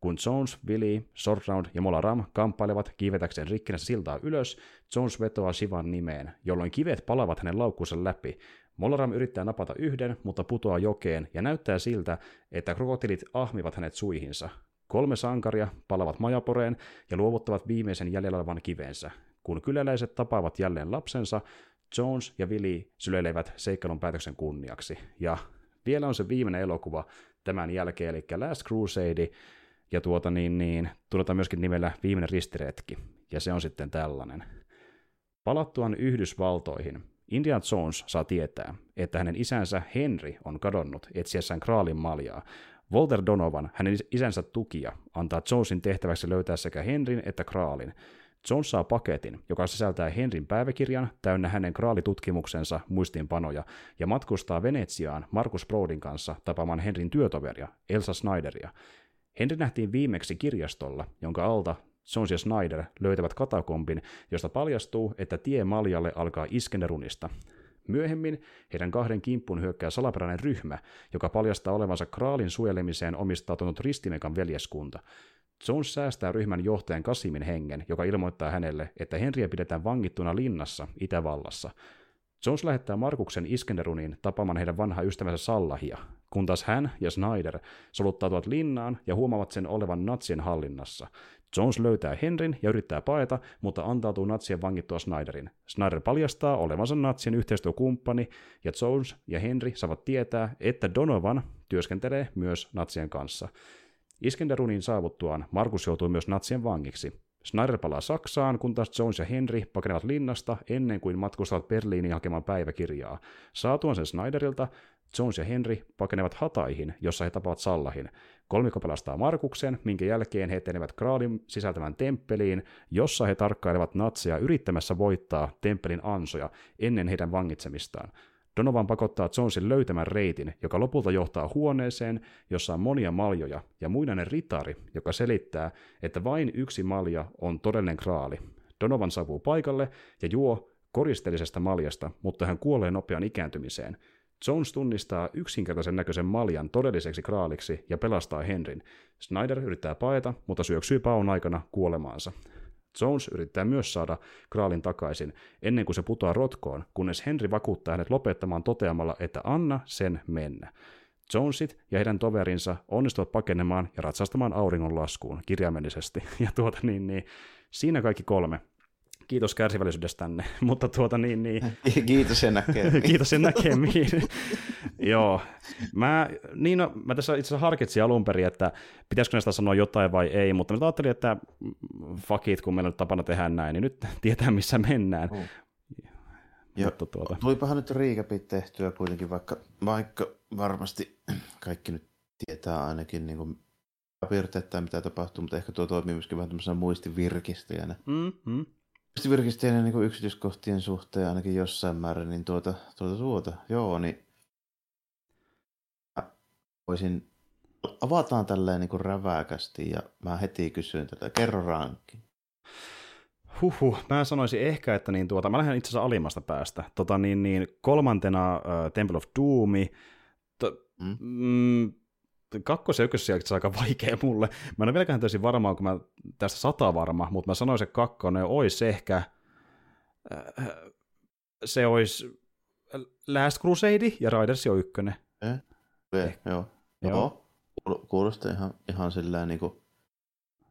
Kun Jones, Billy, Swordround ja Mola Ram kamppailevat kivetäkseen rikkinässä siltaa ylös, Jones vetoaa Shivan nimeen, jolloin kivet palavat hänen laukkuunsa läpi. Molaram yrittää napata yhden, mutta putoaa jokeen ja näyttää siltä, että krokotilit ahmivat hänet suihinsa. Kolme sankaria palavat majaporeen ja luovuttavat viimeisen jäljellä olevan kivensä. Kun kyläläiset tapaavat jälleen lapsensa, Jones ja Willy syleilevät seikkailun päätöksen kunniaksi. Ja vielä on se viimeinen elokuva tämän jälkeen, eli Last Crusade, ja tuota niin, niin tunnetaan myöskin nimellä Viimeinen ristiretki, ja se on sitten tällainen. Palattuaan Yhdysvaltoihin, Indiana Jones saa tietää, että hänen isänsä Henry on kadonnut etsiessään kraalin maljaa. Walter Donovan, hänen isänsä tukija, antaa Jonesin tehtäväksi löytää sekä Henryn että kraalin. Jones saa paketin, joka sisältää Henrin päiväkirjan täynnä hänen kraalitutkimuksensa muistiinpanoja, ja matkustaa Venetsiaan Markus Brodin kanssa tapaamaan Henrin työtoveria, Elsa Snyderia. Henry nähtiin viimeksi kirjastolla, jonka alta Jones ja Snyder löytävät katakombin, josta paljastuu, että tie Maljalle alkaa Iskenderunista. Myöhemmin heidän kahden kimppuun hyökkää salaperäinen ryhmä, joka paljastaa olevansa Kraalin suojelemiseen omistautunut Ristimekan veljeskunta. Jones säästää ryhmän johtajan Kasimin hengen, joka ilmoittaa hänelle, että Henriä pidetään vangittuna linnassa Itävallassa. Jones lähettää Markuksen Iskenderuniin tapaamaan heidän vanha ystävänsä Sallahia, kun taas hän ja Snyder soluttautuvat linnaan ja huomaavat sen olevan natsien hallinnassa. Jones löytää Henrin ja yrittää paeta, mutta antautuu natsien vangittua Snyderin. Snyder paljastaa olevansa natsien yhteistyökumppani, ja Jones ja Henry saavat tietää, että Donovan työskentelee myös natsien kanssa. Iskenderunin saavuttuaan Markus joutuu myös natsien vangiksi. Snyder palaa Saksaan, kun taas Jones ja Henry pakenevat linnasta ennen kuin matkustavat Berliiniin hakemaan päiväkirjaa. Saatuaan sen Snyderilta, Jones ja Henry pakenevat Hataihin, jossa he tapaavat Sallahin. Kolmikko pelastaa Markuksen, minkä jälkeen he etenevät Graalin sisältävän temppeliin, jossa he tarkkailevat natseja yrittämässä voittaa temppelin ansoja ennen heidän vangitsemistaan. Donovan pakottaa Jonesin löytämään reitin, joka lopulta johtaa huoneeseen, jossa on monia maljoja, ja muinainen ritari, joka selittää, että vain yksi malja on todellinen kraali. Donovan saapuu paikalle ja juo koristeellisesta maljasta, mutta hän kuolee nopean ikääntymiseen. Jones tunnistaa yksinkertaisen näköisen maljan todelliseksi kraaliksi ja pelastaa Henrin. Snyder yrittää paeta, mutta syöksyy paon aikana kuolemaansa. Jones yrittää myös saada kraalin takaisin ennen kuin se putoaa rotkoon, kunnes Henry vakuuttaa hänet lopettamaan toteamalla, että anna sen mennä. Jonesit ja heidän toverinsa onnistuvat pakenemaan ja ratsastamaan auringon laskuun kirjaimellisesti. Ja tuota niin, niin siinä kaikki kolme kiitos kärsivällisyydestänne, mutta tuota niin, niin... Kiitos sen näkemiin. kiitos sen näkemiin. Joo. Mä, niin no, mä tässä itse asiassa harkitsin alun perin, että pitäisikö näistä sanoa jotain vai ei, mutta mä ajattelin, että fuck it, kun meillä on tapana tehdä näin, niin nyt tietää missä mennään. Oh. Ja mutta tuota... tulipahan nyt riikäpit tehtyä kuitenkin, vaikka, vaikka varmasti kaikki nyt tietää ainakin niin kuin piirteettää, mitä tapahtuu, mutta ehkä tuo toimii myöskin vähän tämmöisenä muistivirkistäjänä. Mm-hmm. Muistivirkistäjänä niin yksityiskohtien suhteen ainakin jossain määrin, niin tuota, tuota, tuota, joo, niin voisin, avataan tälleen niin kuin räväkästi ja mä heti kysyn tätä, kerro rankki. Huhhuh, mä sanoisin ehkä, että niin tuota, mä lähden itse asiassa alimmasta päästä. Tota, niin, niin, kolmantena uh, Temple of Doom, to, mm. mm, kakkos- ja ykkös on aika vaikea mulle. Mä en ole vieläkään täysin varmaan, kun mä tästä sata varma, mutta mä sanoisin, että kakkonen olisi ehkä, äh, se olisi Last Crusade ja Raiders on ykkönen. Eh, eh, joo. Joo. Kuulosti ihan, ihan sillä niin kuin,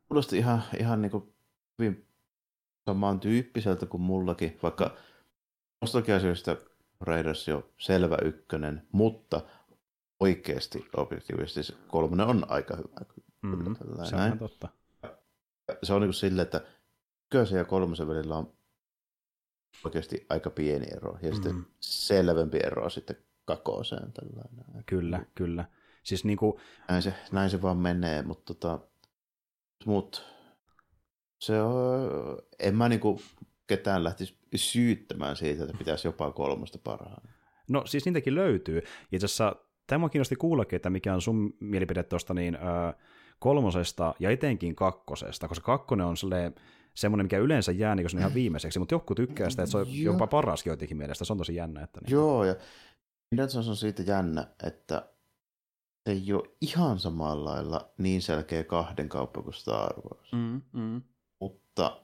kuulosti ihan, ihan niin kuin hyvin tyyppiseltä kuin mullakin, vaikka nostalgia-asioista Raiders jo selvä ykkönen, mutta oikeasti objektiivisesti kolmonen on aika hyvä. Mm, se on totta. Se on niin kuin silleen, että ykkösen ja kolmosen välillä on oikeasti aika pieni ero, ja mm. sitten selvempi ero sitten kakoseen. Tällainen. Kyllä, kyllä. Siis niin kuin... näin, se, näin se vaan menee, mutta tota, mut, se on, en mä niinku ketään lähtisi syyttämään siitä, että pitäisi jopa kolmosta parhaan. No siis niitäkin löytyy. Itse asiassa tämä kiinnosti kuullakin, että mikä on sun mielipide tuosta niin, ö, kolmosesta ja etenkin kakkosesta, koska kakkonen on semmoinen, mikä yleensä jää niin ihan viimeiseksi, mutta joku tykkää sitä, että se on Joo. jopa paras joitakin mielestä, se on tosi jännä. Että niin. Joo, ja Indiana on siitä jännä, että se ei ole ihan samalla lailla niin selkeä kahden kauppa kuin Star Wars. Mm, mm. Mutta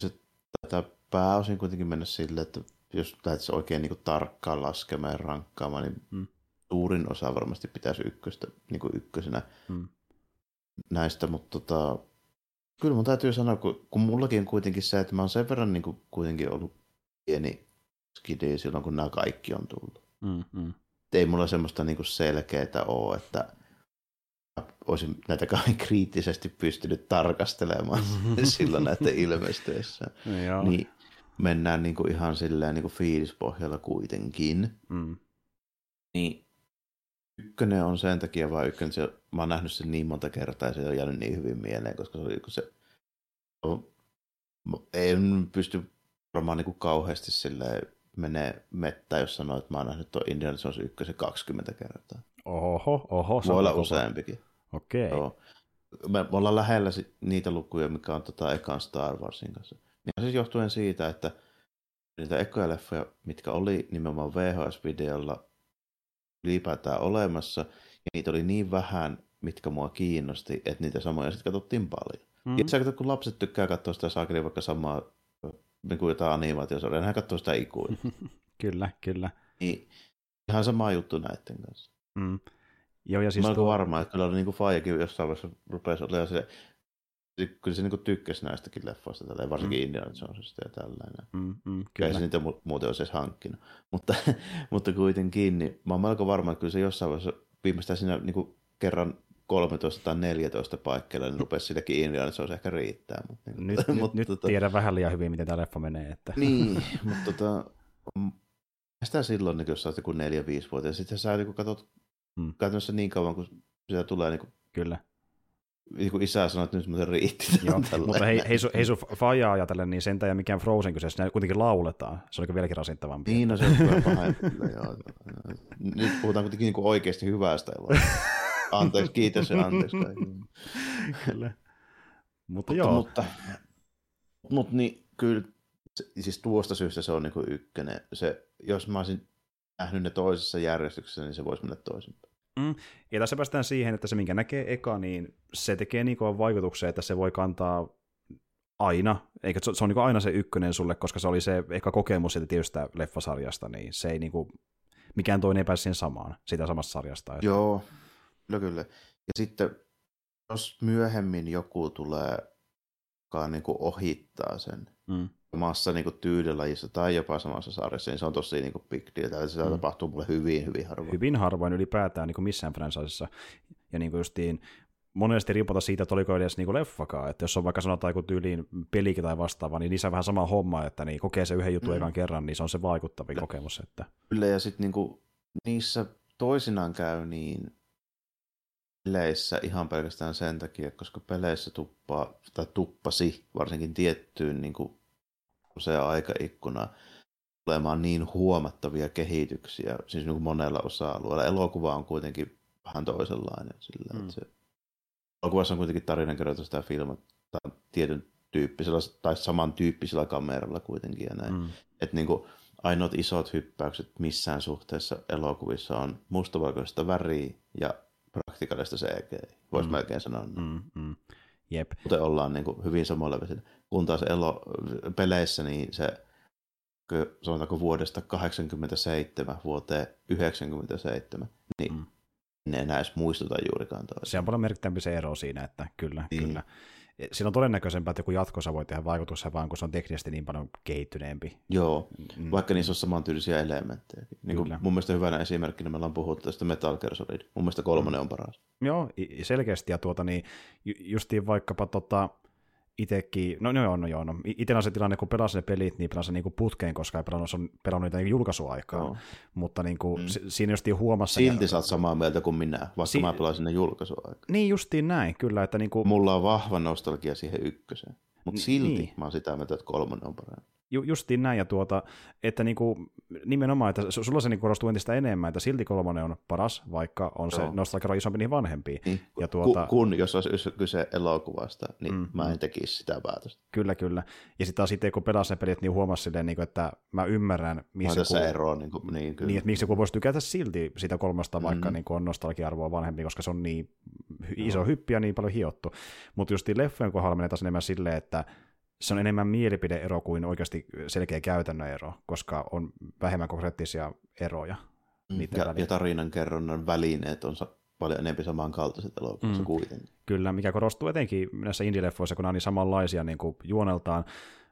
se taitaa pääosin kuitenkin mennä sille, että jos lähdettäisiin oikein niin kuin tarkkaan laskemaan ja rankkaamaan, niin mm suurin osa varmasti pitäisi ykköstä, niin kuin ykkösenä hmm. näistä, mutta tota, kyllä mun täytyy sanoa, kun, kun mullakin on kuitenkin se, että mä oon sen verran niin kuin, kuitenkin ollut pieni skidi silloin, kun nämä kaikki on tullut. Hmm, hmm. Ei mulla semmoista niin kuin selkeää ole, että olisin näitä kauhean kriittisesti pystynyt tarkastelemaan silloin näiden ilmestyessä. niin mennään niin kuin ihan silleen niin kuin fiilispohjalla kuitenkin. Mm. Niin ykkönen on sen takia vaan ykkönen, se, mä oon nähnyt sen niin monta kertaa ja se on jäänyt niin hyvin mieleen, koska se, oli, se on, en pysty varmaan niin kuin kauheasti silleen menee mettään, jos sanoo, että mä oon nähnyt tuon Indiana Jones ykkösen 20 kertaa. Oho, oho. Voi olla useampikin. Okei. Okay. Joo. Me, me ollaan lähellä niitä lukuja, mikä on tota ekan Star Warsin kanssa. Ja siis johtuen siitä, että niitä ekoja leffoja, mitkä oli nimenomaan VHS-videolla ylipäätään olemassa, ja niitä oli niin vähän, mitkä mua kiinnosti, että niitä samoja sitten katsottiin paljon. Mm-hmm. Ja sä kun lapset tykkää katsoa sitä saakeli vaikka samaa niin kuin jotain animaatiosarjaa, hän katsoo sitä ikuin. kyllä, kyllä. Niin, ihan sama juttu näiden kanssa. Mm. Joo, ja siis Mä olen tuo... varma, että kyllä oli niin kuin Fajakin jossain vaiheessa rupesi olemaan se kyllä se niin tykkäsi näistäkin leffoista, tällä, varsinkin mm. Indiana Jonesista ja tällainen. Mm, mm, kyllä. Se niitä muuten olisi edes hankkinut. Mutta, mutta kuitenkin, niin mä oon melko varma, että kyllä se jossain vaiheessa viimeistään siinä niin kuin kerran 13 tai 14 paikkeilla, niin rupesi silläkin Indiana Jones ehkä riittää. Mutta, niin, nyt, mutta, nyt tota, tiedän vähän liian hyvin, miten tämä leffa menee. Että. Niin, mutta tota, sitä silloin, niin jos sä oot joku 4-5 vuotta, ja sitten sä niin katsot mm. käytännössä niin kauan, kun sitä tulee niin kuin, Kyllä niin kuin isä sanoi, että nyt muuten riitti. Joo, mutta hei, hei, hei sun fajaa ajatellen, niin sen ja mikään Frozen kyseessä, ne kuitenkin lauletaan. Se oli vieläkin rasittavampi. Niin, no se on kyllä. Nyt puhutaan kuitenkin niin kuin oikeasti hyvästä elokuvasta. Anteeksi, kiitos ja anteeksi Kyllä. Mutta joo. Mutta, mutta niin, kyllä, siis tuosta syystä se on niin kuin ykkönen. Se, jos mä olisin nähnyt ne toisessa järjestyksessä, niin se voisi mennä toisinpäin. Mm. Ja tässä päästään siihen, että se minkä näkee eka, niin se tekee niin kuin vaikutuksen, että se voi kantaa aina, eikä se on niin aina se ykkönen sulle, koska se oli se ehkä kokemus siitä tietystä leffasarjasta, niin se ei niin kuin, mikään toinen ei pääse siihen samaan, sitä samasta sarjasta. Että... Joo, kyllä kyllä. Ja sitten jos myöhemmin joku tulee, joka niin kuin ohittaa sen, mm. Samassa niin tyylilajissa tai jopa samassa sarjassa, niin se on tosi niin kuin big deal. Se mm. tapahtuu mulle hyvin, hyvin harvoin. Hyvin harvoin ylipäätään niin kuin missään franchisessa. Ja niin kuin justiin, monesti riippuu siitä, että oliko edes niin leffakaan. Että jos on vaikka sanotaan joku tyyliin pelikin tai vastaava, niin niissä on vähän sama homma, että niin kokee se yhden jutun mm. ekan kerran, niin se on se vaikuttavin Kyllä. kokemus. Että... Kyllä, ja sitten niin niissä toisinaan käy niin peleissä ihan pelkästään sen takia, koska peleissä tuppaa, tai tuppasi varsinkin tiettyyn niin kuin se aikaikkuna olemaan niin huomattavia kehityksiä, siis niin kuin monella osa-alueella. Elokuva on kuitenkin vähän toisenlainen. Sillä, mm. että se, elokuvassa on kuitenkin tarinankerrotus tämä tai tietyn tyyppisellä tai samantyyppisellä kameralla kuitenkin ja näin. Mm. Että niin kuin, ainoat isot hyppäykset missään suhteessa elokuvissa on mustavalkoista väriä ja praktikaalista CG. Voisi mm. melkein sanoa. Mm, mm. Jep. Kuten ollaan niin kuin hyvin samalla vesillä. Kun taas elo, peleissä, niin se sanotaanko vuodesta 87 vuoteen 97, niin mm. ne enää edes muistuta juurikaan toista. Se on paljon merkittävämpi se ero siinä, että kyllä, niin. kyllä. Siinä on todennäköisempää, että joku jatkossa voi tehdä vaikutuksia, vaan kun se on teknisesti niin paljon kehittyneempi. Joo, mm. vaikka niissä on samantyylisiä elementtejä. Niin kuin mun mielestä hyvänä esimerkkinä meillä on puhuttu tästä Metal Gear Solid. Mun mielestä kolmonen mm. on paras. Joo, selkeästi. Ja tuota, niin, justiin vaikkapa tota, itsekin, no, no joo, no joo, no, itse on se tilanne, kun pelasin ne pelit, niin pelasin niinku putkeen, koska ei pelannut, on pelannut niitä niinku julkaisuaikaa, no. mutta niinku, mm. siinä justiin huomassa... Silti ja... sä oot samaa mieltä kuin minä, vaikka si- mä pelasin ne julkaisuaikaa. Niin justiin näin, kyllä, että niinku... Mulla on vahva nostalgia siihen ykköseen, mutta silti niin. mä oon sitä mieltä, että kolmonen on parempi. Ju, justiin näin, ja tuota, että niinku, nimenomaan, että sulla se niinku korostuu entistä enemmän, että silti kolmonen on paras, vaikka on se nostalgia isompi niin vanhempi. Niin. Ja tuota, kun, kun, jos olisi kyse elokuvasta, niin mm, mä en mm. tekisi sitä päätöstä. Kyllä, kyllä. Ja sitten taas itse, kun pelasin ne pelit, niin huomasi silleen, niin kuin, että mä ymmärrän, missä joku, ero, niin, kuin, niin, kyllä. niin, että miksi joku voisi tykätä silti sitä kolmasta, vaikka mm. niin kuin on nostalgia-arvoa vanhempi, koska se on niin iso no. hyppi ja niin paljon hiottu. Mutta just leffojen kohdalla menee taas enemmän silleen, että se on enemmän mielipideero kuin oikeasti selkeä käytännön ero, koska on vähemmän konkreettisia eroja. Mm, ja, ja tarinan kerronnan välineet on paljon enemmän samankaltaiset elokuvissa mm. kuitenkin. Kyllä, mikä korostuu etenkin näissä indie-leffoissa, kun nämä on niin samanlaisia niin kuin juoneltaan.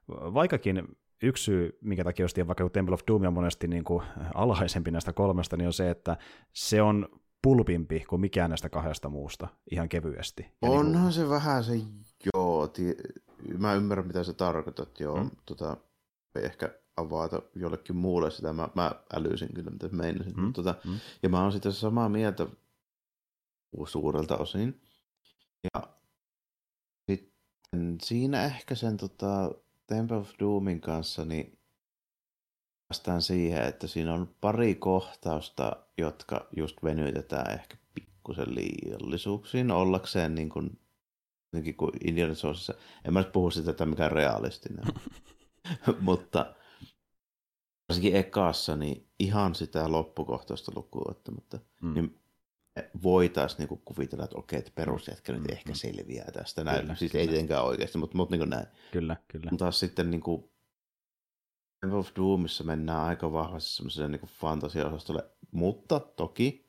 Vaikkakin yksi syy, minkä takia just vaikka Temple of Doom on monesti niin kuin alhaisempi näistä kolmesta, niin on se, että se on pulpimpi kuin mikään näistä kahdesta muusta, ihan kevyesti. Ja Onhan niin kuin... se vähän se, joo, mä ymmärrän mitä sä tarkoitat, joo. Mm. Tota, ei ehkä avata jollekin muulle sitä, mä, mä älysin kyllä, mitä meinasin. Mm. Tota, mm. Ja mä oon sitten samaa mieltä suurelta osin. Ja sitten siinä ehkä sen tota, Temple of Doomin kanssa, niin päästään siihen, että siinä on pari kohtausta, jotka just venytetään ehkä pikkusen liiallisuuksiin ollakseen niin kuin jotenkin kuin Indiana Jonesissa. En mä nyt puhu sitä, että mikä realistinen Mutta varsinkin ekassa, niin ihan sitä loppukohtaista lukuun ottamatta, mm. niin voitaisiin niinku kuvitella, että okei, että perusjätkä nyt mm. ehkä mm. selviää tästä. Näin. Kyllä, siis kyllä. ei tietenkään oikeasti, mutta, mutta niin näin. Kyllä, kyllä. Mutta taas sitten niin kuin of Doomissa mennään aika vahvasti semmoiselle niin fantasia-osastolle, mutta toki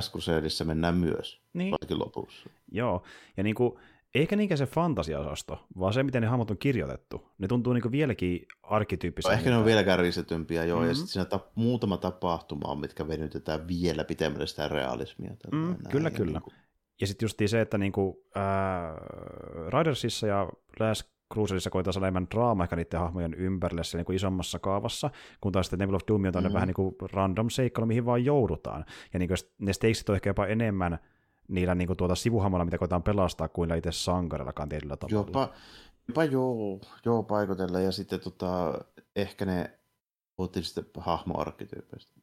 Crusadeissa mennään myös, niin. varsinkin lopussa. Joo, ja niin kuin, eikä niinkään se fantasiaosasto, vaan se, miten ne hahmot on kirjoitettu. Ne tuntuu niin vieläkin arkkityyppisiä. No, ehkä ne on vielä kärjistetympiä, joo, mm-hmm. ja sitten siinä ta- muutama tapahtuma on, mitkä venytetään vielä pitemmälle sitä realismia. Mm, kyllä, ja kyllä. Niin kuin... Ja sitten just se, että niinku, ää, Ridersissa ja Last Cruiserissa koetaan saada enemmän draama ehkä niiden hahmojen ympärille niin kuin isommassa kaavassa, kun taas sitten Temple of Doom on mm-hmm. vähän niin kuin random seikkailu, mihin vaan joudutaan. Ja niin kuin ne stakesit on ehkä jopa enemmän niillä niin kuin tuota sivuhamoilla, mitä koetaan pelastaa, kuin itse sankarillakaan tietyllä tavalla. Jopa, jopa joo, joo paikotella, ja sitten tota, ehkä ne puhuttiin sitten hahmoarkkityypeistä.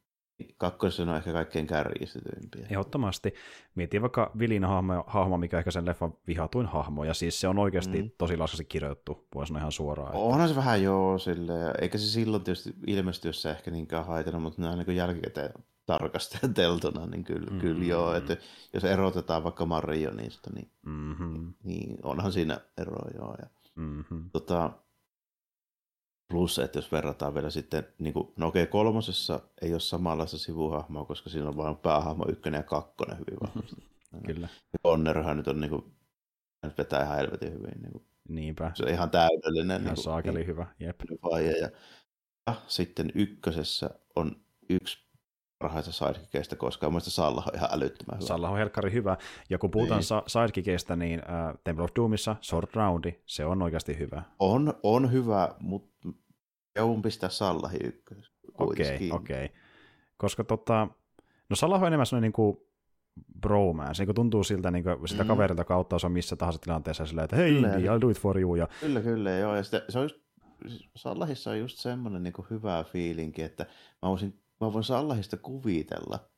Kakkosen on ehkä kaikkein kärjistetyimpiä. Ehdottomasti. Mietin vaikka Vilin hahmo, hahmo, mikä ehkä sen leffan vihatuin hahmo, ja siis se on oikeasti mm. tosi laskasti kirjoittu, voi sanoa ihan suoraan. Että... Onhan se vähän joo, sille, eikä se silloin tietysti ilmestyessä ehkä niinkään haitannut, mutta näin niin jälkikäteen tarkasteltuna, niin kyllä, mm-hmm. kyllä joo, että jos erotetaan vaikka Marionista, niin, mm-hmm. niin onhan siinä ero joo. Ja, mm-hmm. tota, Plus, että jos verrataan vielä sitten, niin kuin, no okei, kolmosessa ei ole samanlaista sivuhahmoa, koska siinä on vain päähahmo ykkönen ja kakkonen hyvin vahvasti. Kyllä. Ja Connerhan nyt on niin kuin, nyt vetää ihan helvetin hyvin. Niin kuin. Niinpä. Se on ihan täydellinen. Ihan niin saakeli hyvä, jep. Faija. Ja, ja sitten ykkösessä on yksi parhaita sidekickeistä koskaan. Mielestäni Salla on ihan älyttömän hyvä. Salla on helkkari hyvä. Ja kun puhutaan Niin. sa- sidekickeistä, niin äh, Temple of Doomissa Sword Roundi, se on oikeasti hyvä. On, on hyvä, mutta joudun pistää Sallahi ykkösessä. Okei, okei. Koska tota, no Salah on enemmän sellainen niin kuin bromance, niin kuin tuntuu siltä niin kuin sitä Mm. kaverilta kautta osa missä tahansa tilanteessa silleen, että hei Kyllä. I'll do it for you, ja Kyllä, kyllä, joo. Ja sitä, se on just, Sallahissa on just semmoinen niin hyvä fiilinki, että mä voisin, mä voin Sallahista kuvitella,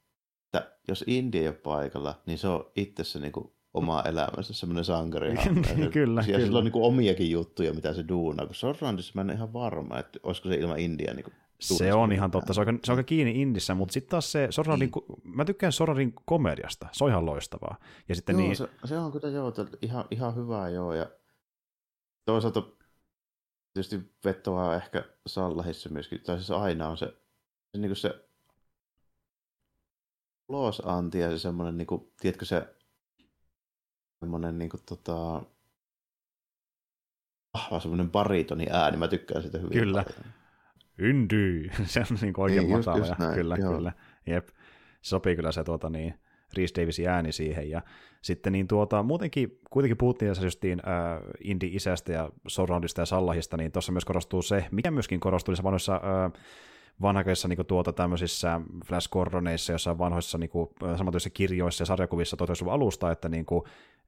että jos India ei ole paikalla, niin se on itse se niin oma elämänsä, semmoinen sankari. Kyllä, kyllä. sillä on niin omiakin juttuja, mitä se duunaa. Kun Sorrandissa mä en ole ihan varma, että olisiko se ilman India niin se on ihan totta, se on, se on kiinni Indissä, mutta sitten taas se Sorarin, Niin. mä tykkään Sorarin komediasta, se on ihan loistavaa. Ja sitten Joo, niin, se, se, on kyllä joo, ihan, ihan hyvää joo. Ja toisaalta tietysti vetoaa ehkä Sallahissa myöskin, tai siis aina on se, se, niin se losanti ja se semmoinen, niin kuin, tiedätkö se semmoinen niin kuin, tota, vahva semmoinen baritoni ääni, mä tykkään sitä hyvin Kyllä. paljon. Indy, se on niin oikein Niin, matala. just ja, näin, kyllä, joo. kyllä. Jep. Se sopii kyllä se tuota, niin, Reese Davisin ääni siihen. Ja sitten niin tuota, muutenkin kuitenkin puhuttiin tässä justiin äh, Indy-isästä ja Sorroundista ja Sallahista, niin tuossa myös korostuu se, mikä myöskin korostuu niissä vanhoissa äh, vanhakeissa niin tuota, tämmöisissä Flash Gordoneissa, jossain vanhoissa niin kuin, kirjoissa ja sarjakuvissa 1900 alusta, että niin kuin,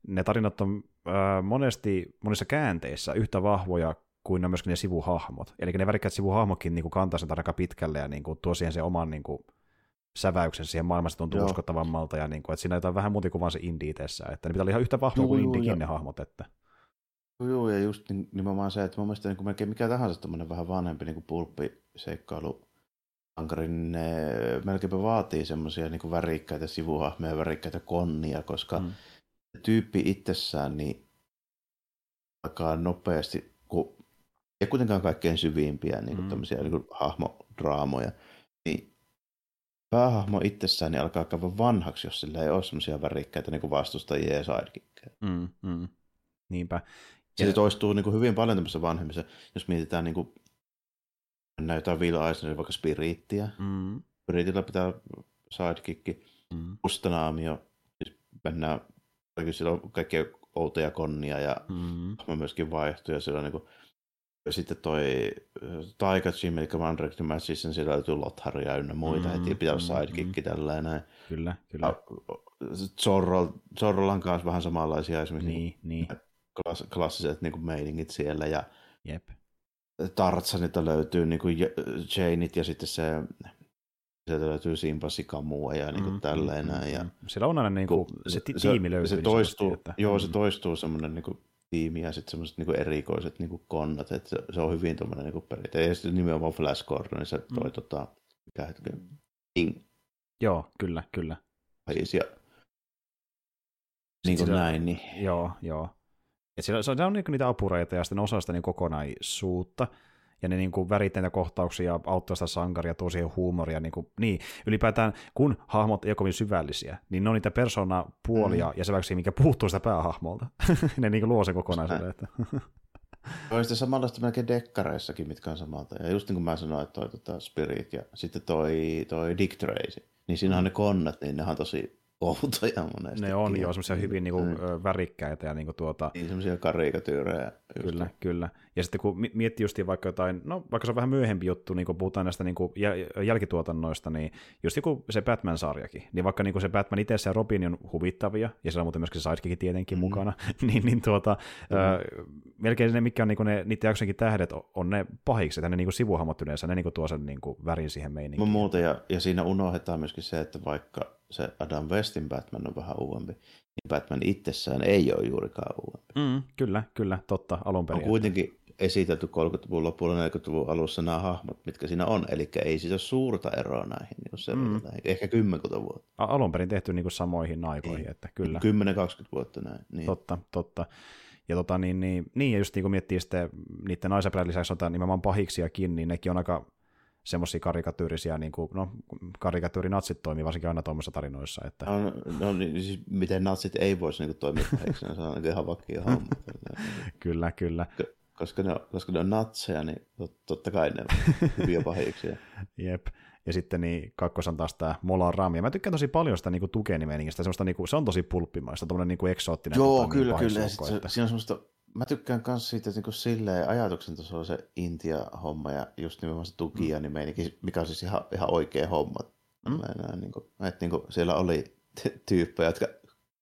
ne tarinat on äh, monesti monissa käänteissä yhtä vahvoja kuin ne myöskin ne sivuhahmot. Eli ne värikkäät sivuhahmotkin niin kuin kantaa sen aika pitkälle ja niin kuin, tuo siihen sen oman niin kuin, säväyksen siihen maailmassa tuntuu Joo. uskottavammalta, ja niin kuin, että siinä on jotain vähän muuta kuin vaan se indie itsessään, että ne pitää olla ihan yhtä vahvoja kuin joo, indiekin ja- ne hahmot, että Joo, ja just nim- nimenomaan se, että mun mielestä niin kuin melkein mikä tahansa tämmöinen vähän vanhempi niin kuin pulppiseikkailu sankari, niin ne melkeinpä vaatii semmoisia niin värikkäitä sivuhahmoja, värikkäitä konnia, koska Mm. tyyppi itsessään niin alkaa nopeasti, kun ei kuitenkaan kaikkein syvimpiä niin kuin Mm. tämmöisiä niin kuin hahmodraamoja, niin päähahmo itsessään niin alkaa käydä vanhaksi, jos sillä ei ole semmoisia värikkäitä niin kuin vastustajia ja sidekickkejä. mm, mm. niinpä. Se Ja- toistuu niin kuin hyvin paljon tämmöisessä vanhemmissa, jos mietitään niin kuin, jotain Will Eisnerin vaikka Spirittiä. Mm, Spiritillä pitää sidekick, mm,Ustanaamio, siis mennään, kaikki sillä on kaikkea outoja konnia ja mm, myöskin vaihtuu ja siellä on niin kuin, ja sitten toi äh, Taika Jim, eli Mandrake the Magician, siellä löytyy Lotharia ynnä muita, Mm, mm, heti pitää olla mm, sidekick tällä ja näin. kyllä, kyllä. Ja Zorro, Zorrolla on kanssa vähän samanlaisia esimerkiksi niin. Niin, niin, klass, klassiset niin kuin meiningit siellä ja jep. Tarzanilta löytyy niin kuin Janeit ja sitten se sieltä löytyy Simpasi Kamua ja niin kuin Mm, mm, tälleen mm, näin. Ja, mm. Siellä on aina niin kuin, se, ti- tiimi löytyy. Se niin toistuu, sanotusti, että- joo, se mm, toistuu semmoinen niin kuin tiimi ja sitten semmoiset niin erikoiset niin kuin konnat, että se, se on hyvin tuommoinen niin perinteinen. Ja sitten nimenomaan Flash Gordon, niin se toi Mm. tota, mikä hetki, King Joo, kyllä, kyllä. Ja niin kuin sillä- näin, niin Joo, joo. Et siellä, se on, se on niin niitä apureita ja sitten osa sitä niin kokonaisuutta. Ja ne niin kuin väritteitä kohtauksia auttaa sitä sankaria, tuo siihen huumoria. Niin, kuin, niin, ylipäätään kun hahmot ei ole kovin syvällisiä, niin ne on niitä persoonapuolia mm. ja säväyksiä, mikä puuttuu sitä päähahmolta. ne niin kuin luo sen kokonaisuuden. Että. on sitten samanlaista melkein dekkareissakin, mitkä on samalta. Ja just niin kuin mä sanoin, että toi tota Spirit ja sitten toi, toi Dick Tracy, niin siinä on ne konnat, niin ne on tosi outoja monesti. ne on jo semmoisia hyvin niin kuin, Mm. värikkäitä ja niin kuin, tuota, Niin semmoisia karikatyyrejä. Kyllä, kyllä. Ja sitten kun mi- miettii just vaikka jotain, no vaikka se on vähän myöhempi juttu, niin kun puhutaan näistä niin kuin jäl- jälkituotannoista, niin just joku se Batman-sarjakin, niin vaikka niin kuin se Batman itse ja Robin on huvittavia, ja siellä on muuten myöskin se tietenkin mm. Mm. mukana, niin, niin tuota, mm. ö, melkein ne, mitkä on niin kuin ne, niiden jaksojenkin tähdet, on- on ne pahiksi, että ne niin kuin sivuhahmot yleensä, ne niin kuin tuo sen niin kuin värin siihen meininkiin. muuta, ja, ja siinä unohdetaan myöskin se, että vaikka se Adam Westin Batman on vähän uudempi, niin Batman itsessään ei ole juurikaan uudempi. Mm, kyllä, kyllä, totta, alun On perin. kuitenkin esitelty 30-luvun lopulla 40-luvun alussa nämä hahmot, mitkä siinä on, eli ei siitä ole suurta eroa näihin, niin se Mm. ehkä kymmenkunta vuotta. Alun perin tehty niin kuin samoihin aikoihin, Niin. että kyllä. 10-20 vuotta näin. Niin. Totta, totta. Ja, tota, niin, niin, niin, ja just niin kun miettii sitten niiden naisäpärän lisäksi on nimenomaan pahiksiakin, niin nekin on aika semmoisia karikatyyrisiä, niin kuin, no karikatyyrinatsit toimii varsinkin aina tuommoisissa tarinoissa. Että, No, no niin, siis miten natsit ei voisi niinku toimia pahiksi, se on niinku ihan vakio homma. Kyllä, kyllä. Koska ne on, koska ne on natseja, niin tot, totta kai ne on hyviä pahiksia. Jep. Ja sitten niin kakkos on taas tämä Mola Ram. Ja mä tykkään tosi paljon sitä niinku tukenimeningistä. Semmoista, niinku, se on tosi pulppimaista, tommoinen niinku eksoottinen. Joo, tota, kyllä, niin kyllä. Sit se, siinä on semmoista, mä tykkään myös siitä että niinku silleen ajatuksen tasolla se Intia-homma ja just nimenomaan se tukia mm. meininki, mikä on siis ihan, ihan oikea homma. Mm. Niin kuin, että niin kuin siellä oli tyyppejä, jotka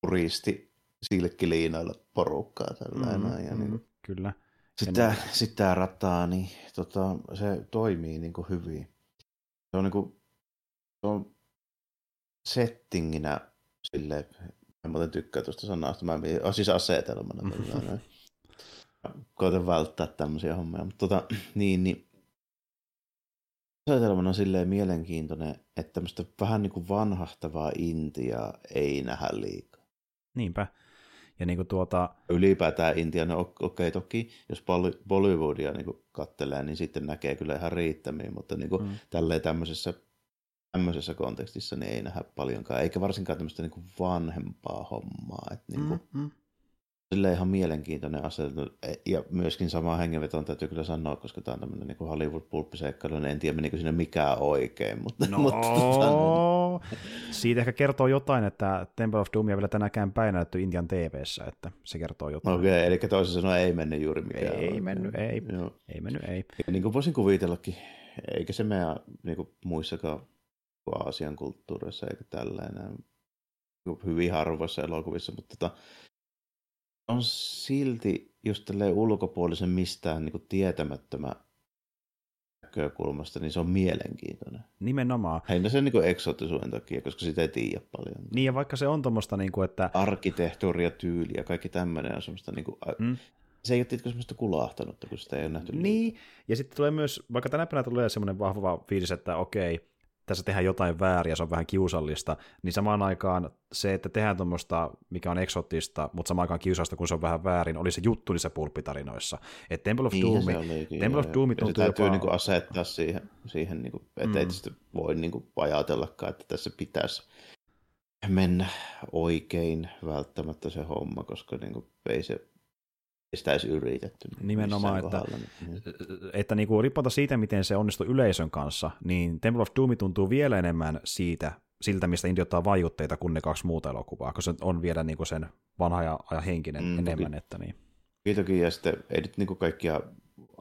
puristi silkkiliinoilla porukkaa. Tällainen, mm, ja mm, niin Kyllä. sitten tämä, tää rataa, niin tota, se toimii niin kuin hyvin. Se on, niin kuin, se on settinginä silleen, mä muuten tykkään tuosta sanasta, mä oh, siis asetelmana. Koitan välttää tämmöisiä hommia, mutta tota, niin, niin asetelmana on silleen mielenkiintoinen, että tämmöistä vähän niin kuin vanhahtavaa Intiaa ei nähdä liikaa. Niinpä. Ja niin kuin tuota, ylipäätään Intia, no okei okay, toki, jos Bolly- Bollywoodia niin kattelee, niin sitten näkee kyllä ihan riittämiin, mutta niin kuin, mm. tälleen tämmöisessä, tämmöisessä kontekstissa niin ei nähdä paljonkaan, eikä varsinkaan tämmöistä niin kuin vanhempaa hommaa. Että niin kuin, mm, mm. Silleen ihan mielenkiintoinen asia. Ja myöskin sama hengenvetoon täytyy kyllä sanoa, koska tämä on tämmöinen niin Hollywood-pulppiseikkailu, niin en tiedä menikö siinä mikään oikein. Mutta, no, mutta tota, siitä ehkä kertoo jotain, että Temple of Doomia vielä tänäkään päin näytetty Intian TVssä, että se kertoo jotain. Okei, okay, eli toisin sanoen ei mennyt juuri mikään. Ei oikein. mennyt, ei. Joo. Ei mennyt, ei. Ja niin kuin voisin kuvitellakin, eikä se meidän niin kuin muissakaan Aasian kulttuureissa eikä tällainen hyvin harvoissa elokuvissa, mutta tota, on silti just ulkopuolisen mistään niin kuin tietämättömän näkökulmasta, niin se on mielenkiintoinen. Nimenomaan. Heinä sen niin eksotisuuden takia, koska sitä ei tiedä paljon. Niin ja vaikka se on tuommoista, niin kuin, että... Arkkitehtuuri ja tyyli ja kaikki tämmöinen on semmoista, niin kuin, mm. se ei ole tietysti semmoista kulahtanutta, kun sitä ei ole nähty. Niin, liikaa. ja sitten tulee myös, vaikka tänä päivänä tulee semmoinen vahva fiilis, että okei, tässä tehdään jotain väärin ja se on vähän kiusallista, niin samaan aikaan se, että tehdään tuommoista, mikä on eksotista, mutta samaan aikaan kiusallista, kun se on vähän väärin, oli se juttu niissä pulppitarinoissa. Että Temple of Doom, Temple of Doom tuntuu se täytyy jopa... niin asettaa siihen, siihen niin kuin, että mm. ei voi niin kuin, ajatellakaan, että tässä pitäisi mennä oikein välttämättä se homma, koska niin kuin, ei se sitä edes yritetty. Nimenomaan, että, kohdalla, niin. että niin kuin, riippuen siitä, miten se onnistui yleisön kanssa, niin Temple of Doom tuntuu vielä enemmän siitä, siltä, mistä India ottaa vaikutteita kuin ne kaksi muuta elokuvaa, koska se on vielä niin kuin sen vanha ja, ja henkinen mm, enemmän. Toki, että niin. Toki, ja sitten ei nyt niin kuin kaikkia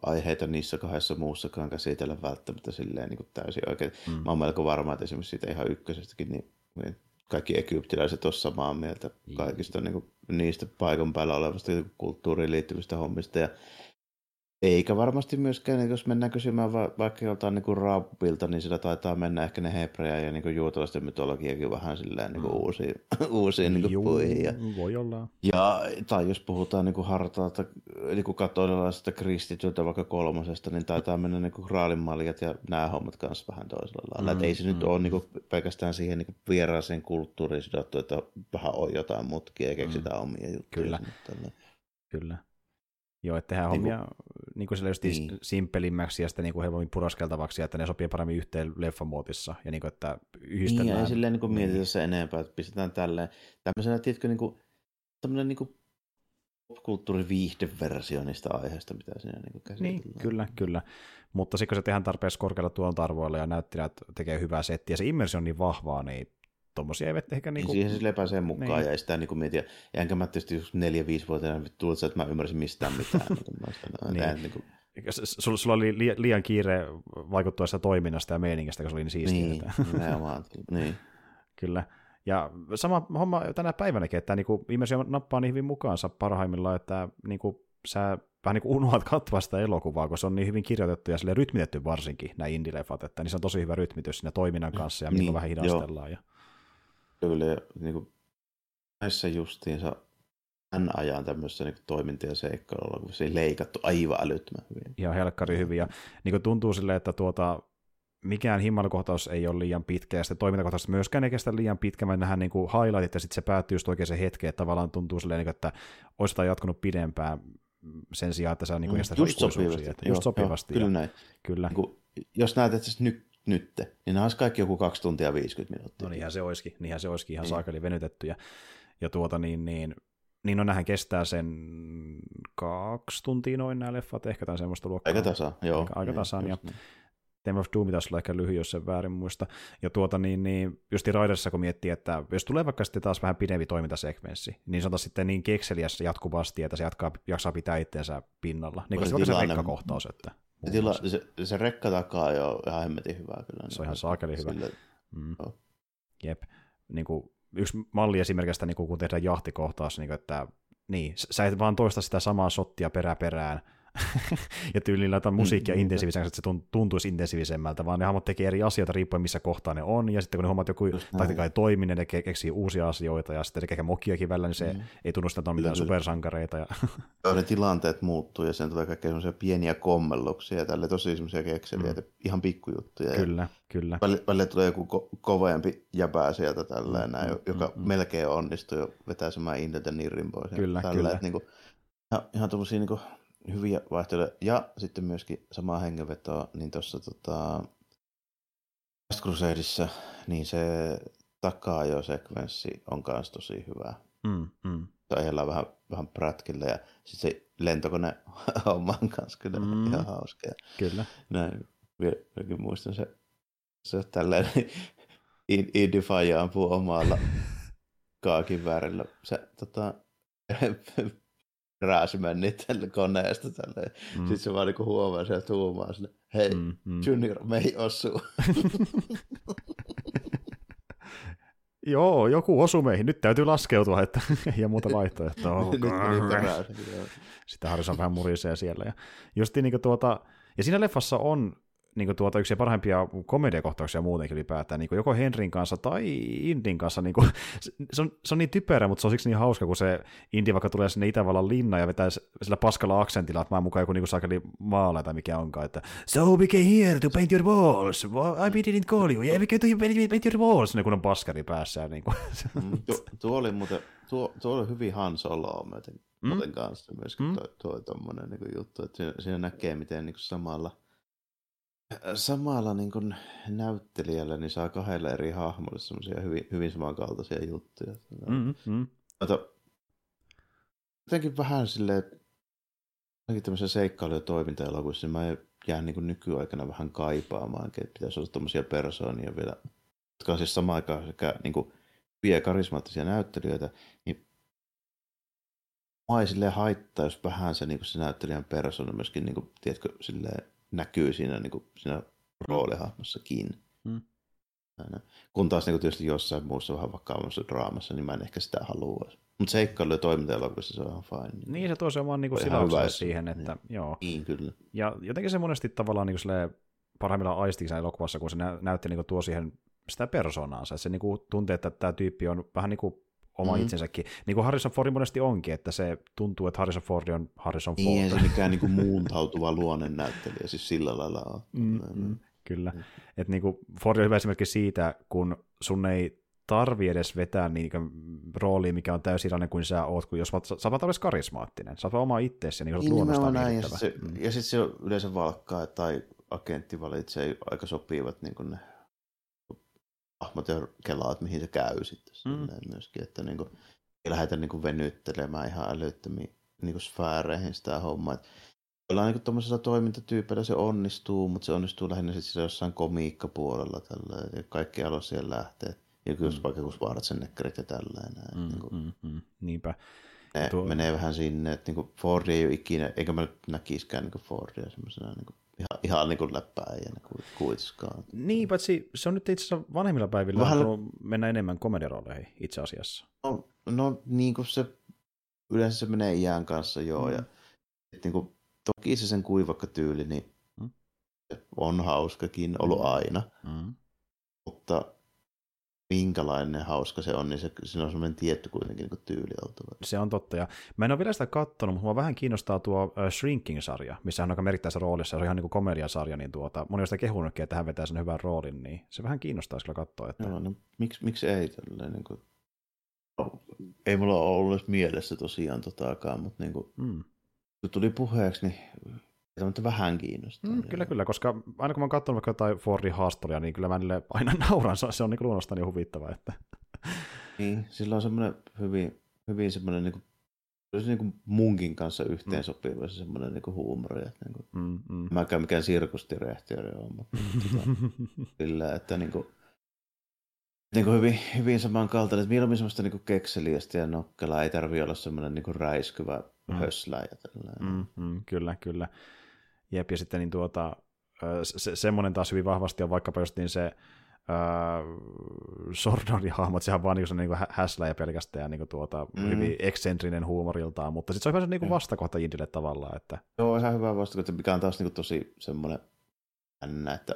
aiheita niissä kahdessa muussakaan käsitellä välttämättä silleen niin kuin täysin oikein. Mm. Mä oon melko varma, että esimerkiksi siitä ihan ykkösestäkin, niin, niin kaikki egyptiläiset on samaa mieltä kaikista niin kuin, niistä paikan päällä olevasta kulttuuriin liittyvistä hommista. Ja eikä varmasti myöskään, jos mennään kysymään va- vaikka joltain niin Raabilta, niin sillä taitaa mennä ehkä ne hebreä ja niin juutalaisten mytologiakin vähän silleen niin kuin mm. uusiin, uusiin niin kuin puihin. Ja, voi olla. Ja, tai jos puhutaan niin hartaalta niin katolilaisesta kristityltä vaikka kolmosesta, niin taitaa mennä niin kraalinmaljat ja nämä hommat kanssa vähän toisella lailla. Mm, ei se mm. nyt ole niin kuin, pelkästään siihen niin vieraaseen kulttuuriin sidottu, että vähän on jotain mutkia ja keksitään mm. omia juttuja. Kyllä. Kyllä. Joo, että tehdään niin hommia niin kuin just niin. simpelimmäksi ja sitten niin kuin helpommin puraskeltavaksi, että ne sopii paremmin yhteen leffamuotissa, ja niin kuin, että yhdistellään. Niin, ja ei silleen niin kuin mietitä se enempää, että pistetään tälleen. Tämmöisenä, tiedätkö, niin kuin, tämmöinen niin kuin popkulttuuri viihdeversio niistä aiheista, mitä siinä niin käsitellään. Niin, kyllä, kyllä. Mutta sitten kun se tehdään tarpeeksi korkealla tuontarvoilla ja näyttelijät tekee hyvää settiä, ja se immersio on niin vahvaa, niin tuommoisia eivät ehkä... Niin kuin... Siihen sille pääsee mukaan niin. ja ei sitä niin mietiä. Ja enkä mä tietysti just neljä, viisi vuotta tullut että mä ymmärsin mistään mitään. niin niin. niin kuin... Sulla, sulla oli liian kiire vaikuttuessa toiminnasta ja meiningistä, kun se oli niin siistiä. Niin, nimenomaan. niin. Kyllä. Ja sama homma tänä päivänäkin, että niin ihmisiä nappaa niin hyvin mukaansa parhaimmillaan, että niin kuin, sä vähän niin kuin unohat katsoa sitä elokuvaa, kun se on niin hyvin kirjoitettu ja sille rytmitetty varsinkin, nämä indie-leffat, että niin se on tosi hyvä rytmitys siinä toiminnan kanssa ja niin, vähän hidastellaan. Ja... Kyllä, ja niin kuin, näissä justiinsa tämän ajan tämmöisessä niin toiminta- ja seikkailulla, kun se ei leikattu aivan älyttömän hyvin. Ihan helkkari hyvin, ja niin kuin tuntuu silleen, että tuota, mikään himmailukohtaus ei ole liian pitkä, ja sitten toimintakohtaus myöskään ei kestä liian pitkä, vaan nähdään niin kuin highlightit, ja sitten se päättyy just oikein se hetki, että tavallaan tuntuu silleen, niin kuin, että olisi jotain jatkunut pidempään sen sijaan, että on niin kuin mm, just sopivasti. Että just sopivasti. Joo, kyllä näin. Kyllä. Niin kuin, jos näet, että nyt nyt, niin nämä olisi kaikki joku 2 tuntia 50 minuuttia. No niinhän se olisikin, niinhän se olisikin ihan niin. saakeli venytetty. Ja, ja tuota niin, niin niin no nähän kestää sen kaksi tuntia noin nämä leffat, ehkä tai semmoista luokkaa. Aika tasa, joo. Aika, aika tasaan, ja niin. Theme of Doom taisi olla ehkä lyhy, jos sen väärin muista. Ja tuota niin, niin just Raiderissa kun miettii, että jos tulee vaikka sitten taas vähän pidempi toimintasekvenssi, niin taas sitten niin kekseliässä jatkuvasti, että se jatkaa, jaksaa pitää itseensä pinnalla. Niin kuin se, se rekkakohtaus, että tila, se, se, rekka takaa jo ihan hemmetin hyvää kyllä. Se on ihan saakeli hyvä. Sille, mm. oh. Jep. Niin kuin, yksi malli esimerkistä, niin kuin, kun tehdään jahtikohtaus, niin kuin, että niin, sä et vaan toista sitä samaa shottia perä perään, ja tyyliin laitetaan musiikkia mm, intensiivisemmäksi, että se tuntuisi intensiivisemmältä, vaan ne hahmot tekee eri asioita riippuen missä kohtaa ne on, ja sitten kun ne hommat joku taktika ei toimi, ne keksii uusia asioita, ja sitten tekee mokiakin välillä, niin se mm. ei tunnusta, että on mitään supersankareita. Ja... ne tilanteet muuttuu, ja sen tulee kaikkea semmoisia pieniä kommelluksia, ja tälle tosi semmoisia kekseliä, mm. ihan pikkujuttuja. Kyllä, kyllä. Välillä, välillä tulee joku ko- kovempi jäbää sieltä tälleen, mm, näin, mm, joka mm, melkein onnistuu jo vetäisemään Indeltä nirrin pois. Kyllä, tällä, kyllä. Että, niin kuin, ihan, ihan tuommoisia niin kuin, hyviä vaihteluja. Ja sitten myöskin samaa hengenvetoa, niin tuossa tota, Last Crusadeissa, niin se takaa jo sekvenssi on myös tosi hyvä. Mm, mm. Ajellaan vähän, vähän prätkillä ja sitten se lentokone homman kanssa kyllä mm. ihan hauska. Ja kyllä. Näin, vieläkin muistan se, se on tällainen Indy ampuu omalla kaakin väärillä. Se tota, tälle koneesta. Tälle. Mm. Sitten se vaan niinku huomaa siellä tuumaa sinne, hei, mm, mm. Junior, me ei osu. Joo, joku osu meihin. Nyt täytyy laskeutua, että ei muuta vaihtoehtoa. Sitä Harrison vähän murisee siellä. Ja, justiin niin tuota, ja siinä leffassa on niin tuota, yksi parhaimpia komediakohtauksia muutenkin ylipäätään, niin joko Henrin kanssa tai Indin kanssa. Niin kuin, se, on, se on niin typerä, mutta se on siksi niin hauska, kun se Indi vaikka tulee sinne Itävallan linna ja vetää sillä paskalla aksentilla, että mä mukaan joku niin saakeli maala tai mikä onkaan, että So we came here to paint your walls, I didn't call you, yeah we came to paint your walls, niin kun on paskari päässä. Niin kuin. Mm, tuo, tuo, oli muuten, tuo, tuo oli hyvin Han Soloa myöten, mm? kanssa myöskin mm? tuo, tuo tuommoinen niin juttu, että siinä, siinä näkee, miten niin samalla samalla niin kuin näyttelijällä niin saa kahdella eri hahmolla semmoisia hyvin, hyvin samankaltaisia juttuja. Mm-hmm. Mutta jotenkin vähän silleen, ainakin tämmöisen seikkailu- ja toiminta-elokuvissa, niin mä jään niin nykyaikana vähän kaipaamaan, että pitäisi olla tämmöisiä persoonia vielä, jotka on siis samaan aikaan sekä niin kuin hyviä karismaattisia näyttelijöitä, niin mä ei haittaa, jos vähän se, niin kuin se näyttelijän persoona myöskin, niin kuin, tiedätkö, silleen, näkyy siinä, niin kuin, siinä roolihahmossakin. Hmm. Kun taas niin kuin tietysti jossain muussa vähän vakavammassa draamassa, niin mä en ehkä sitä halua. Mutta seikkailu ja toimintaelokuvissa se on ihan fine. Niin, se tuo se vaan niin silauksia siihen, että niin. joo. Niin, kyllä. Ja jotenkin se monesti tavallaan niin kuin parhaimmillaan aistiksi elokuvassa, kun se näytti niin kuin tuo siihen sitä persoonaansa. Se niin kuin tuntee, että tämä tyyppi on vähän niin kuin oma mm-hmm. itsensäkin. Niin kuin Harrison Ford monesti onkin, että se tuntuu, että Harrison Ford on Harrison Ford. Niin, ei se mikään niin kuin muuntautuva luonnennäyttelijä, siis sillä lailla on. Mm-hmm. Kyllä. Mm. Et niin kuin Ford on hyvä esimerkki siitä, kun sun ei tarvi edes vetää niin rooliin, mikä on täysin erilainen kuin sä oot, kun jos sä oot edes karismaattinen, sä oot oma itseesi, niin, niin luonnostaan näin, ja sitten se, mm. ja sit se yleensä valkkaa tai agentti valitsee aika sopivat niin ne hahmot ja kelaat, mihin se käy sitten mm. myöskin, että niin kuin, ei lähdetä niin kuin venyttelemään ihan älyttömiin niin kuin sfääreihin sitä hommaa. Että jollain niin tuommoisella toimintatyypillä se onnistuu, mutta se onnistuu lähinnä sitten jossain komiikkapuolella tällä, ja kaikki alo siellä lähtee. Ja kyllä mm. vaikka kun vaarat sen nekkarit ja tällainen. Mm, niin kuin, mm, mm, niinpä. Ne tuo... menee vähän sinne, että niin kuin Ford ei ole ikinä, eikä mä nyt näkisikään niin Fordia semmoisena niin ihan, ihan niin kuin läppääjänä kuitenkaan. Niin, paitsi se on nyt itse asiassa vanhemmilla päivillä Vähän... mennä enemmän komediarooleihin itse asiassa. No, no niin kuin se, yleensä se menee iän kanssa joo, mm. ja et niin kuin, toki se sen kuivakka tyyli, niin mm. on hauskakin ollut mm. aina, mm. mutta minkälainen hauska se on, niin se, siinä on semmoinen tietty kuitenkin niin tyyli oltava. Se on totta, ja mä en ole vielä sitä kattonut, mutta mua vähän kiinnostaa tuo uh, Shrinking-sarja, missä hän on aika merkittävässä roolissa, se on ihan niin kuin komediasarja, niin tuota, moni on sitä kehunutkin, että hän vetää sen hyvän roolin, niin se vähän kiinnostaa kyllä katsoa. Että... No, miksi, miksi ei tälleen, niin kuin... ei mulla ole ollut mielessä tosiaan totaakaan, mutta niin kuin, mm. kun tuli puheeksi, niin Tämä vähän kiinnostaa. Mm, kyllä, kyllä, koska aina kun mä oon katsonut vaikka jotain Fordin haastoria, niin kyllä mä niille aina nauran, se on niin luonnostaan niin huvittava. Että... Niin, sillä on semmoinen hyvin, hyvin semmoinen niin se niin kuin munkin kanssa yhteen sopiva se semmoinen niin huumori. Että niin kuin, Mm, mm. mäkään mikään sirkusdirehtiöri on, mutta sillä, että niin kuin, niin kuin hyvin, hyvin samankaltainen. Että mieluummin semmoista niin kuin kekseliästä ja nokkelaa. Ei tarvi olla semmoinen niin kuin räiskyvä Mm. höslä. Ja tällainen. Mm, mm, kyllä, kyllä. Jep, ja sitten niin tuota, se, semmoinen taas hyvin vahvasti on vaikkapa just niin se Sordonin hahmot, sehän vaan niin niin häslä ja pelkästään ja niin tuota, Mm. hyvin eksentrinen huumoriltaan, mutta sitten se on se niin vastakohta Indille tavallaan, että Joo, ihan hyvä vastakohta, mikä on taas niin kuin tosi semmoinen jännä, että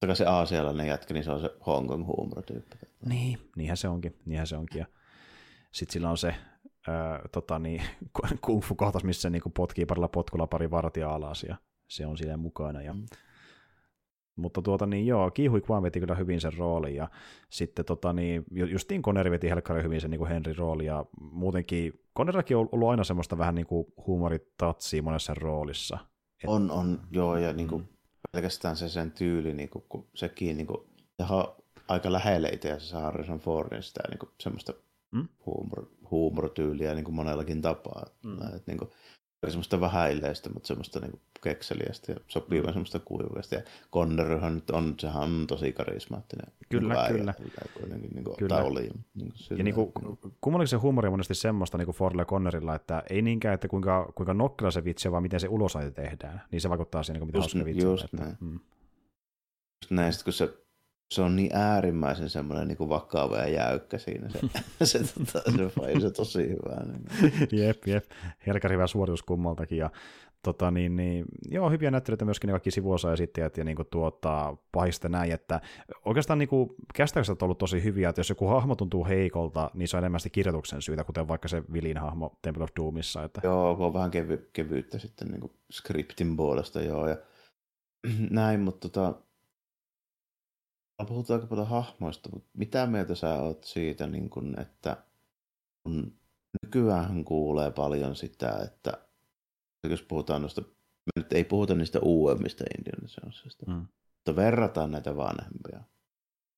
totta se aasialainen jätkä, niin se on se Hong Kong huumorotyyppi. niin, niinhän se onkin, niinhän se onkin, ja sitten sillä on se ö, tota niin, kung fu kohtaus, missä se niin potkii parilla potkulla pari vartija alas, ja se on siinä mukana, ja Mm. Mutta tuota niin joo, Kihui Kwan veti kyllä hyvin sen roolin ja sitten tota niin, ju- justiin Connery veti helkkari hyvin sen niin kuin Henry rooli ja muutenkin Connerillakin on ollut aina semmoista vähän niin kuin huumoritatsia monessa roolissa. Et, On, on, joo, ja niin kuin Mm. pelkästään se sen tyyli, niin kuin, kun sekin niin kuin, aika lähellä itse asiassa Harrison Fordin sitä niin kuin, semmoista Mm. huumor, huumortyyliä niin kuin monellakin tapaa. Mm. Mm. Että, niin kuin, semmoista vähäileistä, mutta semmoista niin kekseliästä ja sopivaa Mm. semmoista kuivasta. Ja Conneryhan nyt on, sehän on tosi karismaattinen. Kyllä, niin kyllä. kuitenkin, niin kuin, Kyllä. Tai oli. Niin kuin, ja niin kuin, kummallakin se huumori on monesti semmoista niin kuin Fordilla ja Connerilla, että ei niinkään, että kuinka, kuinka nokkela se vitsi on, vaan miten se ulosaite tehdään. Niin se vaikuttaa siihen, niin kuin mitä Just- hauska vitsi on. just Että, näin. mm. just näin, kun se, se on niin äärimmäisen semmoinen niin kuin vakava ja jäykkä siinä. Se, se, tota, se, se, se tosi hyvä. Niin. jep, jep. Herkäri hyvä suoritus kummaltakin. Ja, tota, niin, niin, joo, hyviä näyttelyitä myöskin ne kaikki sivuosa esittäjät ja niin kuin, tuota, pahista näin, että oikeastaan niin käsittääkseni on ollut tosi hyviä, että jos joku hahmo tuntuu heikolta, niin se on enemmän kirjoituksen syytä, kuten vaikka se Vilin hahmo Temple of Doomissa. Että, Joo, kun on vähän kevy, kevyyttä sitten niin kuin skriptin puolesta, joo. Ja näin, mutta tota, puhutaan aika paljon hahmoista, mutta mitä mieltä sä oot siitä, niin kuin, että kun nykyään kuulee paljon sitä, että jos puhutaan noista, me nyt ei puhuta niistä uudemmista Indiana Jonesista, Mm. mutta verrataan näitä vanhempia,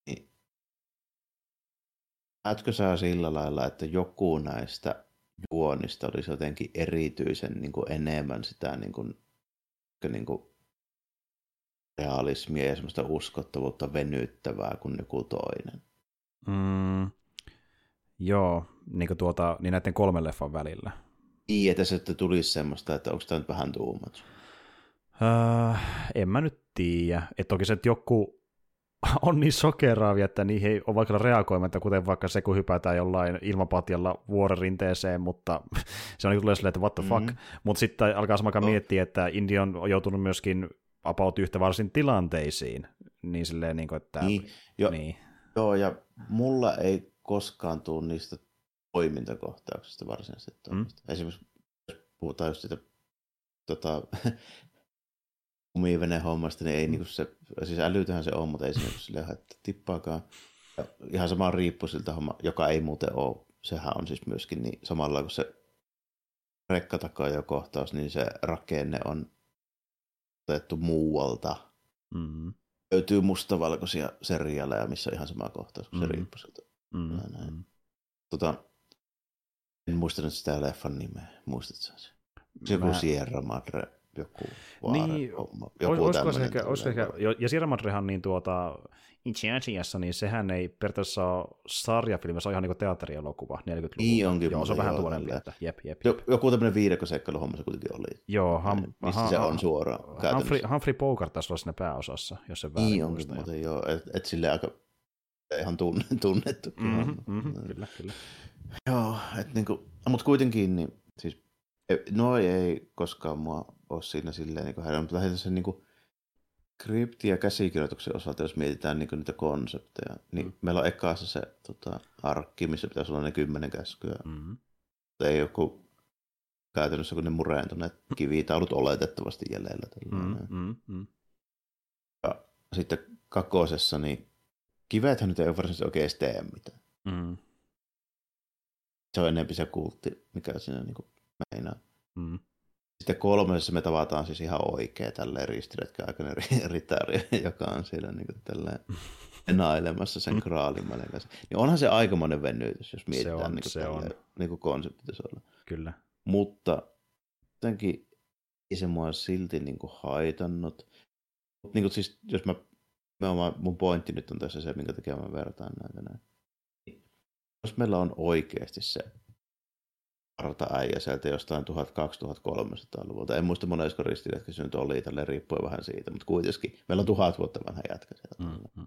niin näetkö sä sillä lailla, että joku näistä juonista olisi jotenkin erityisen niin kuin enemmän sitä niin kuin, niin kuin realismia ja semmoista uskottavuutta venyttävää kuin joku toinen. Mm, joo, niin, kuin tuota, niin näiden kolmen leffan välillä. Niin, että se että tulisi semmoista, että onko tämä nyt vähän much. Öö, en mä nyt tiedä. Et toki se, että joku on niin sokeraavia, että niihin ei ole vaikka reagoimatta, kuten vaikka se, kun hypätään jollain ilmapatjalla vuorenrinteeseen, mutta se on niin tulee silleen, että what the fuck. Mhm. Mutta sitten alkaa samalla No. miettiä, että India on joutunut myöskin about yhtä varsin tilanteisiin, niin silleen, niin kuin, että... Niin, jo, niin. joo, ja mulla ei koskaan tule niistä toimintakohtauksista varsinaisesti. Mm. Esimerkiksi jos puhutaan just siitä tota, kumivenehommasta, niin ei Mm. niinku se, siis älytähän se on, mutta ei se niinku sille haittaa tippaakaan. Ja ihan sama riippuu siltä homma, joka ei muuten ole. Sehän on siis myöskin niin samalla kuin se rekkatakajo kohtaus, niin se rakenne on otettu muualta. Mm, Löytyy mustavalkoisia seriaaleja, missä on ihan sama kohtaus, kun se Mm. riippuu siltä. mm, Näin, näin. Tota, en muista nyt sitä leffan nimeä. Muistatko sen? Se joku Mä- Sierra Madre, joku vaare, Niin, homma, Joku olisiko se ehkä, olisiko ehkä, ja Sierra Madrehan niin tuota, itse asiassa, niin sehän ei periaatteessa ole sarjafilmi, se on ihan niin teatterielokuva 40-luvulla. Niin onkin, Joo, se on vähän tälleen. että jep, jep. Jo, joku tämmöinen viidekoseikkailuhomma se kuitenkin oli. Joo, ham, Missä se on suoraan Humphrey, käytännössä. Humphrey Bogart taisi olla siinä pääosassa, jos se väärin Niin onkin, mutta joo, et, et sille aika ihan tunne, tunnettu. Mm-hmm, mm-hmm, kyllä, kyllä. Joo, että niinku, mutta kuitenkin, niin, siis, no ei koskaan mua ole siinä silleen niin häirinyt, mutta lähinnä sen niinku, skripti- ja käsikirjoituksen osalta, jos mietitään niinku niitä konsepteja, niin Mm. mm. meillä on ekassa se tota, arkki, missä pitäisi olla ne kymmenen käskyä. Mm-hmm. Ei joku käytännössä, kun ne mureentuneet kivitaulut oletettavasti jäljellä. tällainen. Mm-hmm. Ja sitten kakosessa, niin kivethän nyt ei ole varsinaisesti oikein tee mitään. Mm-hmm. Se on enempi se kultti, mikä siinä niinku meinaa. Mm-hmm. Sitten kolmessa me tavataan siis ihan oikea tälleen ristiretkä aikainen ri- ritari, joka on siellä niin kuin tälleen enailemassa sen kraalimallin kanssa. Niin onhan se aikamoinen venytys, jos mietitään on, niin kuin se on. niin kuin konseptitasolla. Kyllä. Mutta jotenkin ei se mua silti niin kuin haitannut. Mut Niin kuin siis, jos mä, mä, mun pointti nyt on tässä se, minkä takia mä vertaan näitä näin. Niin Jos meillä on oikeasti se äijä sieltä jostain 1200-1300-luvulta. En muista monesko ristiretki se nyt oli, tälle riippuen vähän siitä, mutta kuitenkin meillä on tuhat vuotta vanha jätkä sieltä Mm, mm.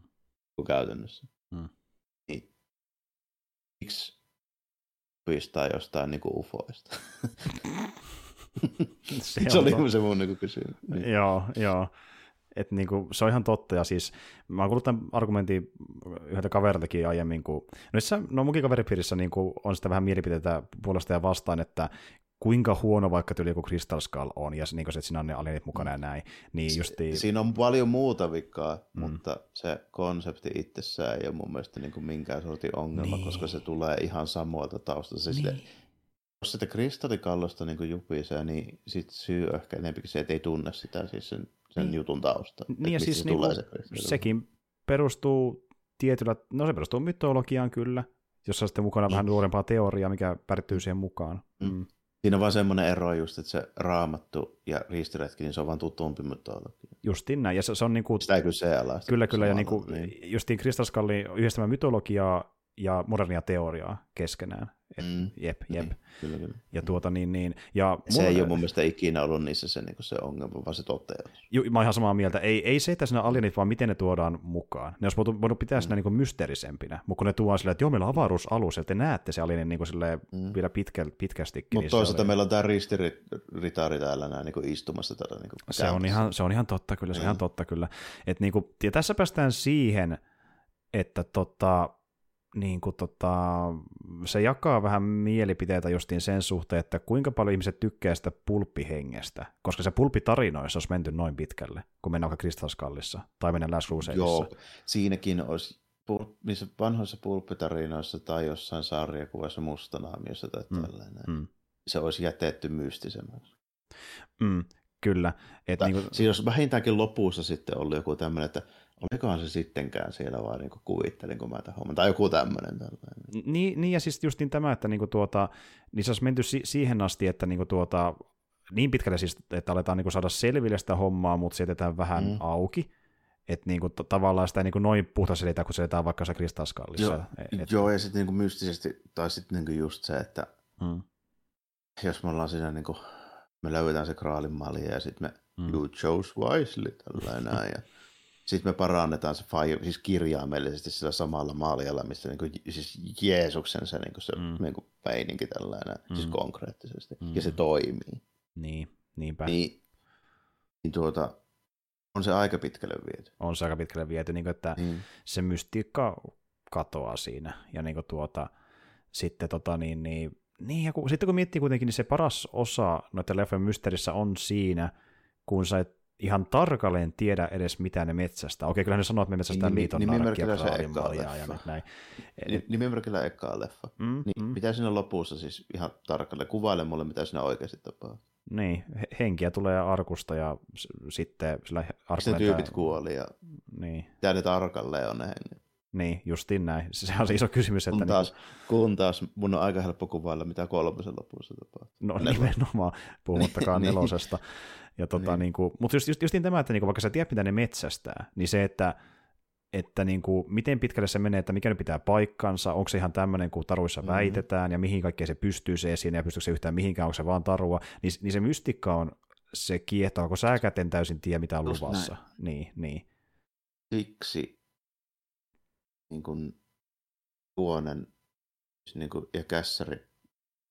kuin käytännössä. Mm. Niin, miksi pistää jostain niin kuin ufoista? Se, se oli se mun niin kysymys. Niin. Joo, joo. Et niinku, se on ihan totta, ja siis mä oon kuullut tämän argumentin yhdeltä kaveriltakin aiemmin, kun, no, itse, no munkin kaveripiirissä niinku, on sitä vähän mielipiteitä puolesta ja vastaan, että kuinka huono vaikka tyyli joku Crystal Skull on, ja se, niinku se, että siinä on ne alienit mukana ja näin, niin justiin, Siinä on paljon muuta vikaa, Mm. mm. mutta se konsepti itsessään ei ole mun mielestä niin kuin minkään sortin ongelma, Niin. koska se tulee ihan samoilta taustalta. Se niin, jos sitä kristallikallosta niin jupisee, niin sit syy ehkä enempikin se, että ei tunne sitä siis sen, sen Niin. jutun tausta. Niin ja siis se niinku, se sekin perustuu tietyllä, no se perustuu mytologiaan kyllä, jossa on sitten mukana vähän nuorempaa teoriaa, mikä päättyy siihen mukaan. Mm. Mm. Siinä on vaan semmoinen ero just, että se raamattu ja ristiretki, niin se on vaan tutumpi mytologia. Justiin näin, ja se, se on niinku, Sitä ei kyseenalaista. kyllä kyllä, ja niinku, justiin Crystal Skullin yhdistämään mytologiaa ja modernia teoriaa keskenään. Et, Mm. Jep, jep. Niin, kyllä, kyllä. Ja tuota niin, niin. Ja Se mulla- ei ole mun mielestä ikinä ollut niissä se, niin se ongelma, vaan se toteus. Ju, mä oon ihan samaa mieltä. Ei, ei se, että siinä alienit, vaan miten ne tuodaan mukaan. Ne olisi voinut, voinut pitää sitä mm. niin mysteerisempinä, mutta kun ne tuodaan silleen, että joo, meillä on avaruusalus, ja te näette se alienin niin silleen, mm. vielä pitkä, pitkästikin. Mutta niin toisaalta oli- meillä on tämä ristiritaari täällä näin niin istumassa tällä niin se on, ihan, se on ihan totta kyllä, se on ihan totta kyllä. Et niinku, ja tässä päästään siihen, että tota, niin kuin tota, se jakaa vähän mielipiteitä justiin sen suhteen, että kuinka paljon ihmiset tykkää sitä pulppihengestä, koska se pulppitarinoissa olisi menty noin pitkälle, kun mennään vaikka Kristalskallissa tai mennään Last Crusadeissa. Joo, siinäkin olisi pul- niissä vanhoissa pulppitarinoissa tai jossain sarjakuvassa mustanaamiossa tai Mm, tällainen. Mm, Se olisi jätetty mystisemmäksi. mm, kyllä. Et Tai, niin Siinä olisi vähintäänkin lopussa sitten ollut joku tämmöinen, että olikohan se sittenkään siellä vaan niin kuvittelinko mä tämän homman. Tai joku tämmöinen. Niin, niin ja siis justiin tämä, että niinku tuota, niin se olisi menty si- siihen asti, että niinku tuota, niin pitkälle siis, että aletaan niinku saada selville sitä hommaa, mutta se jätetään vähän mm. Auki. Että niinku, t- tavallaan sitä ei niinku noin puhta selitä, kun selitään vaikka se kristalskallissa. Joo, Et, Joo, ja sitten niin mystisesti, tai sitten niin just se, että mm, jos me ollaan siinä niin kuin, me löydetään se kraalin malja ja sitten me mm, you chose wisely tällainen näin, ja sitten me parannetaan se faija, siis kirjaimellisesti sillä samalla maalijalla, missä niin kuin, siis Jeesuksen se, niin kuin se Mm. mm. niin kuin meininki tällainen, mm. siis Mm. konkreettisesti, Mm. mm. ja se toimii. niin, niinpä. Niin, niin tuota, on se aika pitkälle viety. On se aika pitkälle viety, niin että Niin. se mystiikka katoaa siinä. Ja niin kuin tuota, sitten tota niin, niin, niin ja kun, sitten kun miettii kuitenkin, niin se paras osa noiden leffojen mysteerissä on siinä, kun sä et ihan tarkalleen tiedä edes mitä ne metsästä. Okei, kyllä ne sanoo, että me metsästään Nimi- liiton narkkia, nimimerkillä se eka kraalinmaljaa ja nyt näin. Ni- Nimimerkillä ekaa leffa. Mm, Niin, mm, mitä siinä lopussa siis ihan tarkalleen, kuvaile mulle, mitä siinä oikeasti tapahtuu. niin, he- henkiä tulee arkusta ja s- sitten sillä arkulla... tyypit kuoli ja Niin, mitä ne tarkalleen on ne henget. Niin, justiin näin. Se on se iso kysymys, että... Kun taas, kun taas mun on aika helppo kuvailla, mitä kolmosen lopussa tapahtuu. No Nelonen. nimenomaan, puhumattakaan Niin. nelosesta. Ja tota, niin. Niin. Niin kuin, mutta just, just, justiin tämä, että niin kuin, vaikka sä tiedät, mitä ne metsästää, niin se, että, että niin kuin, miten pitkälle se menee, että mikä nyt pitää paikkansa, onko se ihan tämmöinen kuin taruissa Mhm. väitetään, ja mihin kaikkeen se pystyy se esiin, ja pystyykö se yhtään mihinkään, onko se vaan tarua, niin, niin se mystikka on se kiehtova, kun säkään en täysin tiedä, mitä on Just luvassa. Niin, niin. Siksi niin kuin, tuonen niin kuin, ja kässäri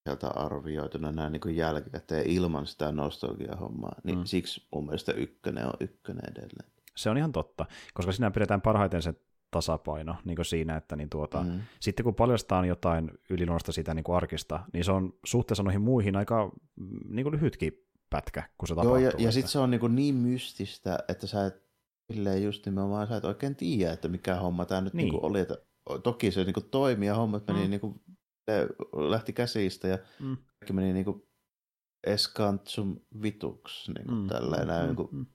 sieltä arvioituna näin niin kuin jälkikäteen ilman sitä nostalgia-hommaa, niin Mm. siksi mun mielestä ykkönen on ykkönen edelleen. Se on ihan totta, koska siinä pidetään parhaiten se tasapaino niin kuin siinä, että niin tuota, Mm. sitten kun paljastaa jotain yliluonnosta sitä niin kuin arkista, niin se on suhteessa noihin muihin aika mm, niin kuin lyhytkin pätkä, kun se Joo, tapahtuu. ja, että- ja sitten se on niin, kuin niin mystistä, että sä et, silleen just nimenomaan, sä et oikein tiedä, että mikä homma tämä nyt Niin. niin. Oli. Että, toki se niin kuin toimi ja hommat meni Mm. niin kuin, lähti käsistä ja Mm. kaikki meni niin kuin eskantsum vituksi, niin kuin Mm, tälleen näin, mm, niin kuin, mm.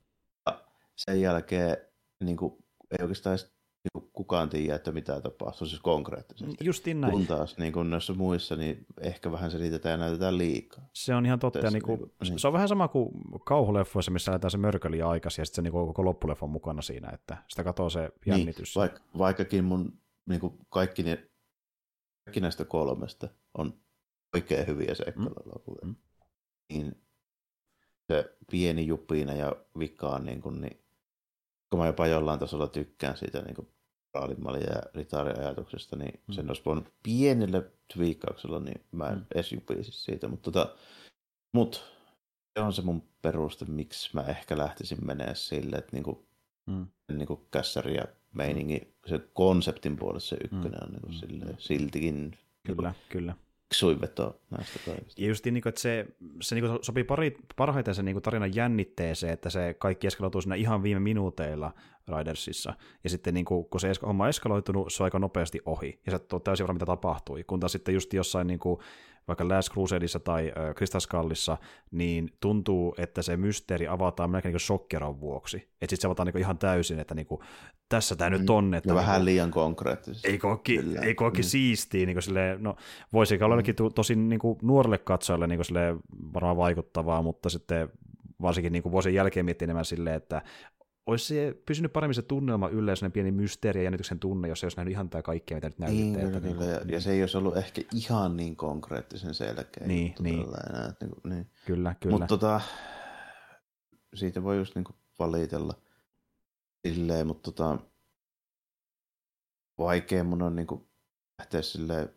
sen jälkeen niin kuin, ei oikeastaan edes niin kukaan tiedä, että mitä tapahtuu, siis konkreettisesti. Justiin näin. Kun taas niin kuin noissa muissa, niin ehkä vähän selitetään ja näytetään liikaa. Se on ihan totta. Ja niin kuin, niin. Se on vähän sama kuin kauhuleffoissa, missä näytetään se mörköli aikaisin ja sitten se niin koko loppuleffon mukana siinä, että sitä katoo se jännitys. Niin, vaik- vaikkakin mun niin kuin kaikki, ne, kaikki näistä kolmesta on oikein hyviä seikkailuelokuvia. Mm. Niin se pieni jupiina ja vikaan, niin, kuin, niin kun mä jopa jollain tasolla tykkään siitä niin kuin ja ritaariajatuksesta, niin mm. sen olisi voinut pienelle twiikkauksella, niin mä en mm. edes jupisi siitä. Mutta tota, mut, se on se mun peruste, miksi mä ehkä lähtisin menee sille, että niinku, mm. niinku kässäri ja meiningi, se konseptin puolesta se ykkönen mm. on niinku mm. silleen, siltikin Kyllä, niinku, suinveto näistä kaikista. Ja just niin, että se, se niin sopii pari, parhaiten se niin tarinan jännitteeseen, että se kaikki eskaloituu siinä ihan viime minuuteilla Ridersissa. Ja sitten niin kuin, kun se homma eskaloitunut, se on aika nopeasti ohi. Ja sä oot täysin varma, mitä tapahtui. Kun taas sitten just jossain niin kuin, vaikka Last Crusadeissa tai äh, Crystal Skullissa, niin tuntuu, että se mysteeri avataan melkein niin shokkeron vuoksi. Että sitten se avataan niin ihan täysin, että niin kuin, tässä tämä nyt on. Että ja niin vähän liian konkreettisesti. Ei koki, ei koki mm. siistiä, niin silleen, no voisi olla mm. tosi niin kuin, nuorelle katsojalle niin kuin, silleen, varmaan vaikuttavaa, mutta sitten varsinkin niin kuin vuosien jälkeen miettii enemmän silleen, että olisi se pysynyt paremmin se tunnelma yllä, jos pieni mysteeri ja jännityksen tunne, jos se olisi nähnyt ihan tämä kaikkea, mitä nyt näytitte. Niin, kyllä, kyllä. Niin, ja, niin. ja, se ei olisi ollut ehkä ihan niin konkreettisen selkeä. Niin, niin. Enää, niin, kuin, niin. Kyllä, kyllä. Mutta tota, siitä voi just niin kuin valitella silleen, mutta tota, vaikea mun on niin kuin lähteä silleen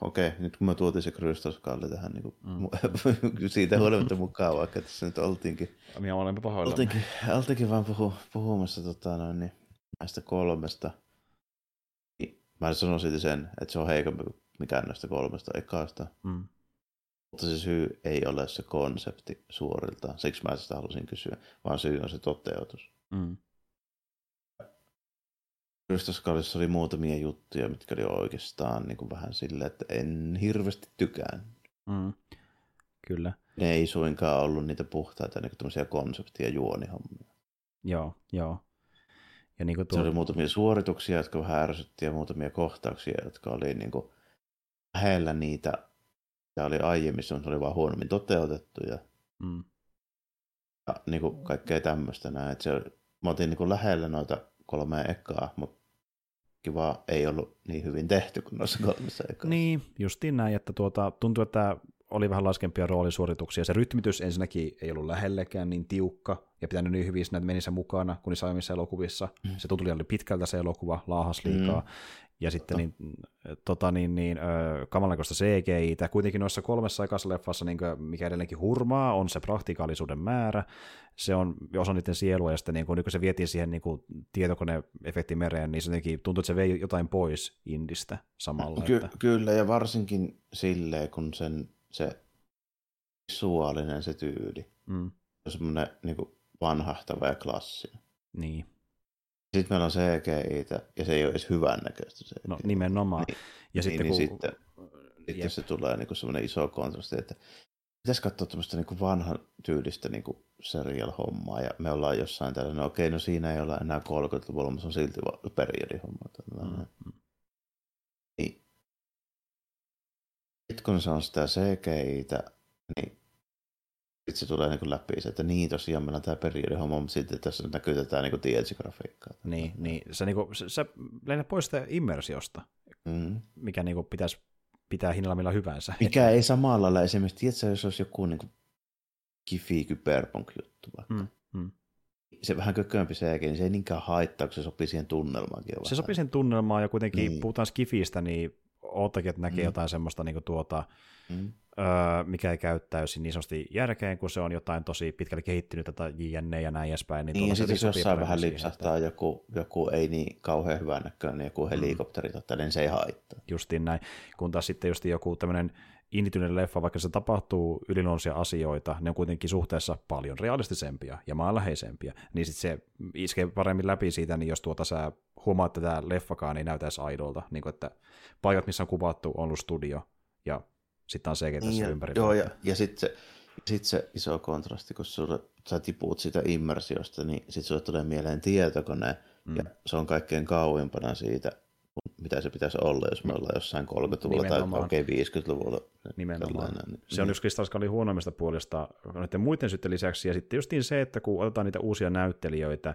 okei, nyt kun mä tuotin se Krystalskalli tähän niin kuin, mm. siitä huolimatta mukaan, vaikka tässä nyt oltiinkin. Minä olen pahoilla. Oltiinkin, oltiinkin vaan puhu, puhumassa tota, noin, niin, näistä kolmesta. Niin, mä sanon silti sen, että se on heikompi kuin mikään näistä kolmesta ekasta. Mm. Mutta se syy ei ole se konsepti suoriltaan, siksi mä sitä halusin kysyä, vaan syy on se toteutus. Mm. Yhdysvalloissa oli muutamia juttuja, mitkä oli oikeastaan niin kuin vähän silleen, että en hirveästi tykään. Mm. Kyllä. Ne ei suinkaan ollut niitä puhtaita niin kuin konseptia juonihommia. Joo, joo. Ja niin kuin tuo... Se oli muutamia suorituksia, jotka vähän ärsytti ja muutamia kohtauksia, jotka oli niin kuin lähellä niitä, ja oli aiemmin, se oli vaan huonommin toteutettu ja, mm. ja niin kuin kaikkea tämmöistä näin. Että se, mä otin niin kuin lähellä noita kolmea ekaa, mutta kiva ei ollut niin hyvin tehty kuin noissa kolmessa ekaa. Niin, justiin näin, että tuota, tuntuu, että oli vähän laskempia roolisuorituksia. Se rytmitys ensinnäkin ei ollut lähellekään niin tiukka ja pitänyt niin hyvin että meni se mukana kuin niissä aiemmissa elokuvissa. Mm. Se tuntui liian pitkältä se elokuva, laahas liikaa. Mm. Ja sitten niin, tota, niin, niin, kamalankoista CGI. Kuitenkin noissa kolmessa aikaisessa leffassa, niin kuin, mikä edelleenkin hurmaa, on se praktikaalisuuden määrä. Se on osa niiden sielua, ja sitten niin kun, niin kun se vietiin siihen niin tietokone-efekti mereen, niin se jotenkin tuntui, että se vei jotain pois Indistä samalla. Ky- että... Kyllä, ja varsinkin silleen, kun sen se visuaalinen se tyyli mm. on semmoinen niin vanhahtava ja klassinen. Niin. Sitten meillä on CGI, ja se ei ole edes hyvän näköistä. CGI. No nimenomaan. Niin, ja niin, sitten, niin, kun... sitten, sitten se tulee niin semmoinen iso kontrasti, että pitäisi katsoa tämmöistä niin vanhan tyylistä niin serial-hommaa, ja me ollaan jossain täällä, no okei, no siinä ei olla enää 30-luvulla, mutta se on silti periodihomma. Mm-hmm. Niin. Sitten kun se on sitä CGI-tä, niin se tulee niin läpi se, että niin tosiaan meillä on tämä periodihomma, mutta sitten tässä näkyy tätä niin TLC-grafiikkaa. Niin, niin. Se, niin kuin, se, se lennät pois sitä immersiosta, mm. mikä niin kuin, pitäisi pitää hinnalla millä hyvänsä. Mikä ei samalla lailla esimerkiksi, tiedätkö, jos olisi joku niin kuin kifi kyberpunk juttu vaikka. Mm, mm. Se vähän kökömpi se, niin se ei niinkään haittaa, kun se sopii siihen tunnelmaankin. Se sopii siihen tunnelmaan ja kuitenkin niin. puhutaan skifistä, niin oottakin, että näkee mm. jotain semmoista niin kuin tuota, mm. öö, mikä ei käyttäisi niin sanotusti järkeen, kun se on jotain tosi pitkälle kehittynyt tai JNE ja näin edespäin. Niin, niin ja sitten jos jossain vähän lipsahtaa että... joku, joku ei niin kauhean hyvän näköinen, joku helikopteri, mm. niin se ei haittaa. Justiin näin, kun taas sitten just joku tämmöinen innityinen leffa, vaikka se tapahtuu yliluonnollisia asioita, ne on kuitenkin suhteessa paljon realistisempia ja maanläheisempiä, niin sitten se iskee paremmin läpi siitä, niin jos tuota sä huomaat, että tämä leffakaan ei näytä edes aidolta, niin kuin, että paikat, missä on kuvattu, on ollut studio, ja sitten on CG tässä ympäri. Joo, ja, ja sitten se, sit se iso kontrasti, kun sulle, sä tipuut sitä immersiosta, niin sitten sulle tulee mieleen tietokone, Mm. Ja se on kaikkein kauimpana siitä, mitä se pitäisi olla, jos me ollaan jossain 30-luvulla Nimenomaan. tai okei okay, 50-luvulla. Nimenomaan. Niin, se on yksi Kristalskalin huonoimmista puolesta noiden muiden syiden lisäksi. Ja sitten justiin se, että kun otetaan niitä uusia näyttelijöitä,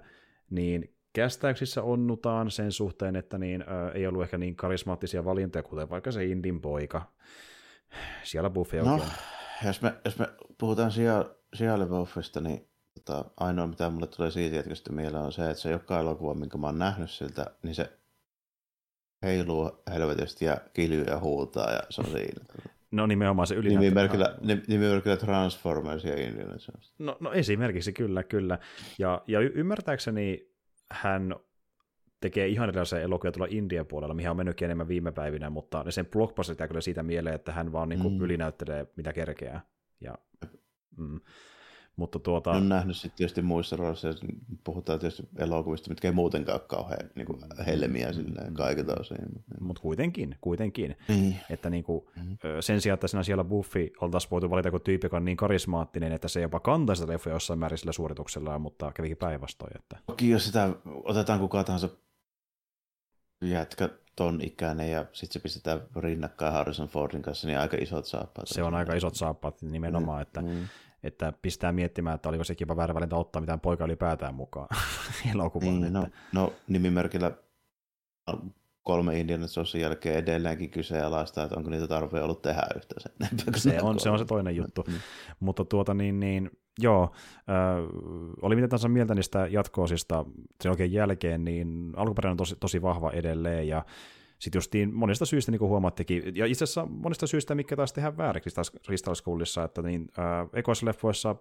niin kästäyksissä onnutaan sen suhteen, että niin, ä, ei ollut ehkä niin karismaattisia valintoja, kuten vaikka se Indin poika. Siellä Buffy no, jos me, jos me puhutaan siellä Buffista, niin tota, ainoa mitä mulle tulee siitä jatkosta mieleen on se, että se joka elokuva, minkä mä oon nähnyt siltä, niin se heiluu helvetisti ja kiljuja ja huutaa ja se on siinä. No nimenomaan se ylinäyttö. Nimimerkillä, nimimerkillä Transformers ja Indiana Jones. No, no esimerkiksi kyllä, kyllä. Ja, ja y- ymmärtääkseni hän tekee ihan erilaisia elokuvia tuolla Indian puolella, mihin on mennytkin enemmän viime päivinä, mutta ne sen blockbusterit jää kyllä siitä mieleen, että hän vaan niin kuin mm. ylinäyttelee mitä kerkeää. Ja, mm. Mutta tuota... On nähnyt sitten tietysti muissa roolissa, puhutaan tietysti elokuvista, mitkä ei muutenkaan ole kauhean niin kuin helmiä silleen kaikilta osin. Mutta kuitenkin, kuitenkin. Mm. Että niin kuin, mm. sen sijaan, että sinä siellä Buffy oltaisiin voitu valita joku tyyppi, joka on niin karismaattinen, että se jopa kantaa sitä leffoja jossain määrin sillä suorituksella, mutta kävikin päinvastoin. Että... Toki jos sitä otetaan kuka tahansa jätkä ton ikäinen ja sitten se pistetään rinnakkain Harrison Fordin kanssa, niin aika isot saappaat. Se on aika isot saappaat nimenomaan, mm. että mm että pistää miettimään, että oliko sekin väärä valinta ottaa mitään poika ylipäätään mukaan elokuvaan. Niin, no, no, nimimerkillä kolme Indiana Jonesin jälkeen edelleenkin kyseenalaista, että onko niitä tarpeen ollut tehdä yhtä sen. Se on, se on se toinen juttu. Mm. Mutta tuota niin, niin joo, äh, oli mitä tahansa mieltä niistä jatkoosista sen oikein jälkeen, niin alkuperäinen on tosi, tosi vahva edelleen, ja sitten justiin monista syistä, niin kuin huomattekin, ja itse asiassa monista syistä, mikä taas tehdään väärin Crystal Schoolissa, että niin, äh, ekoisleffoissa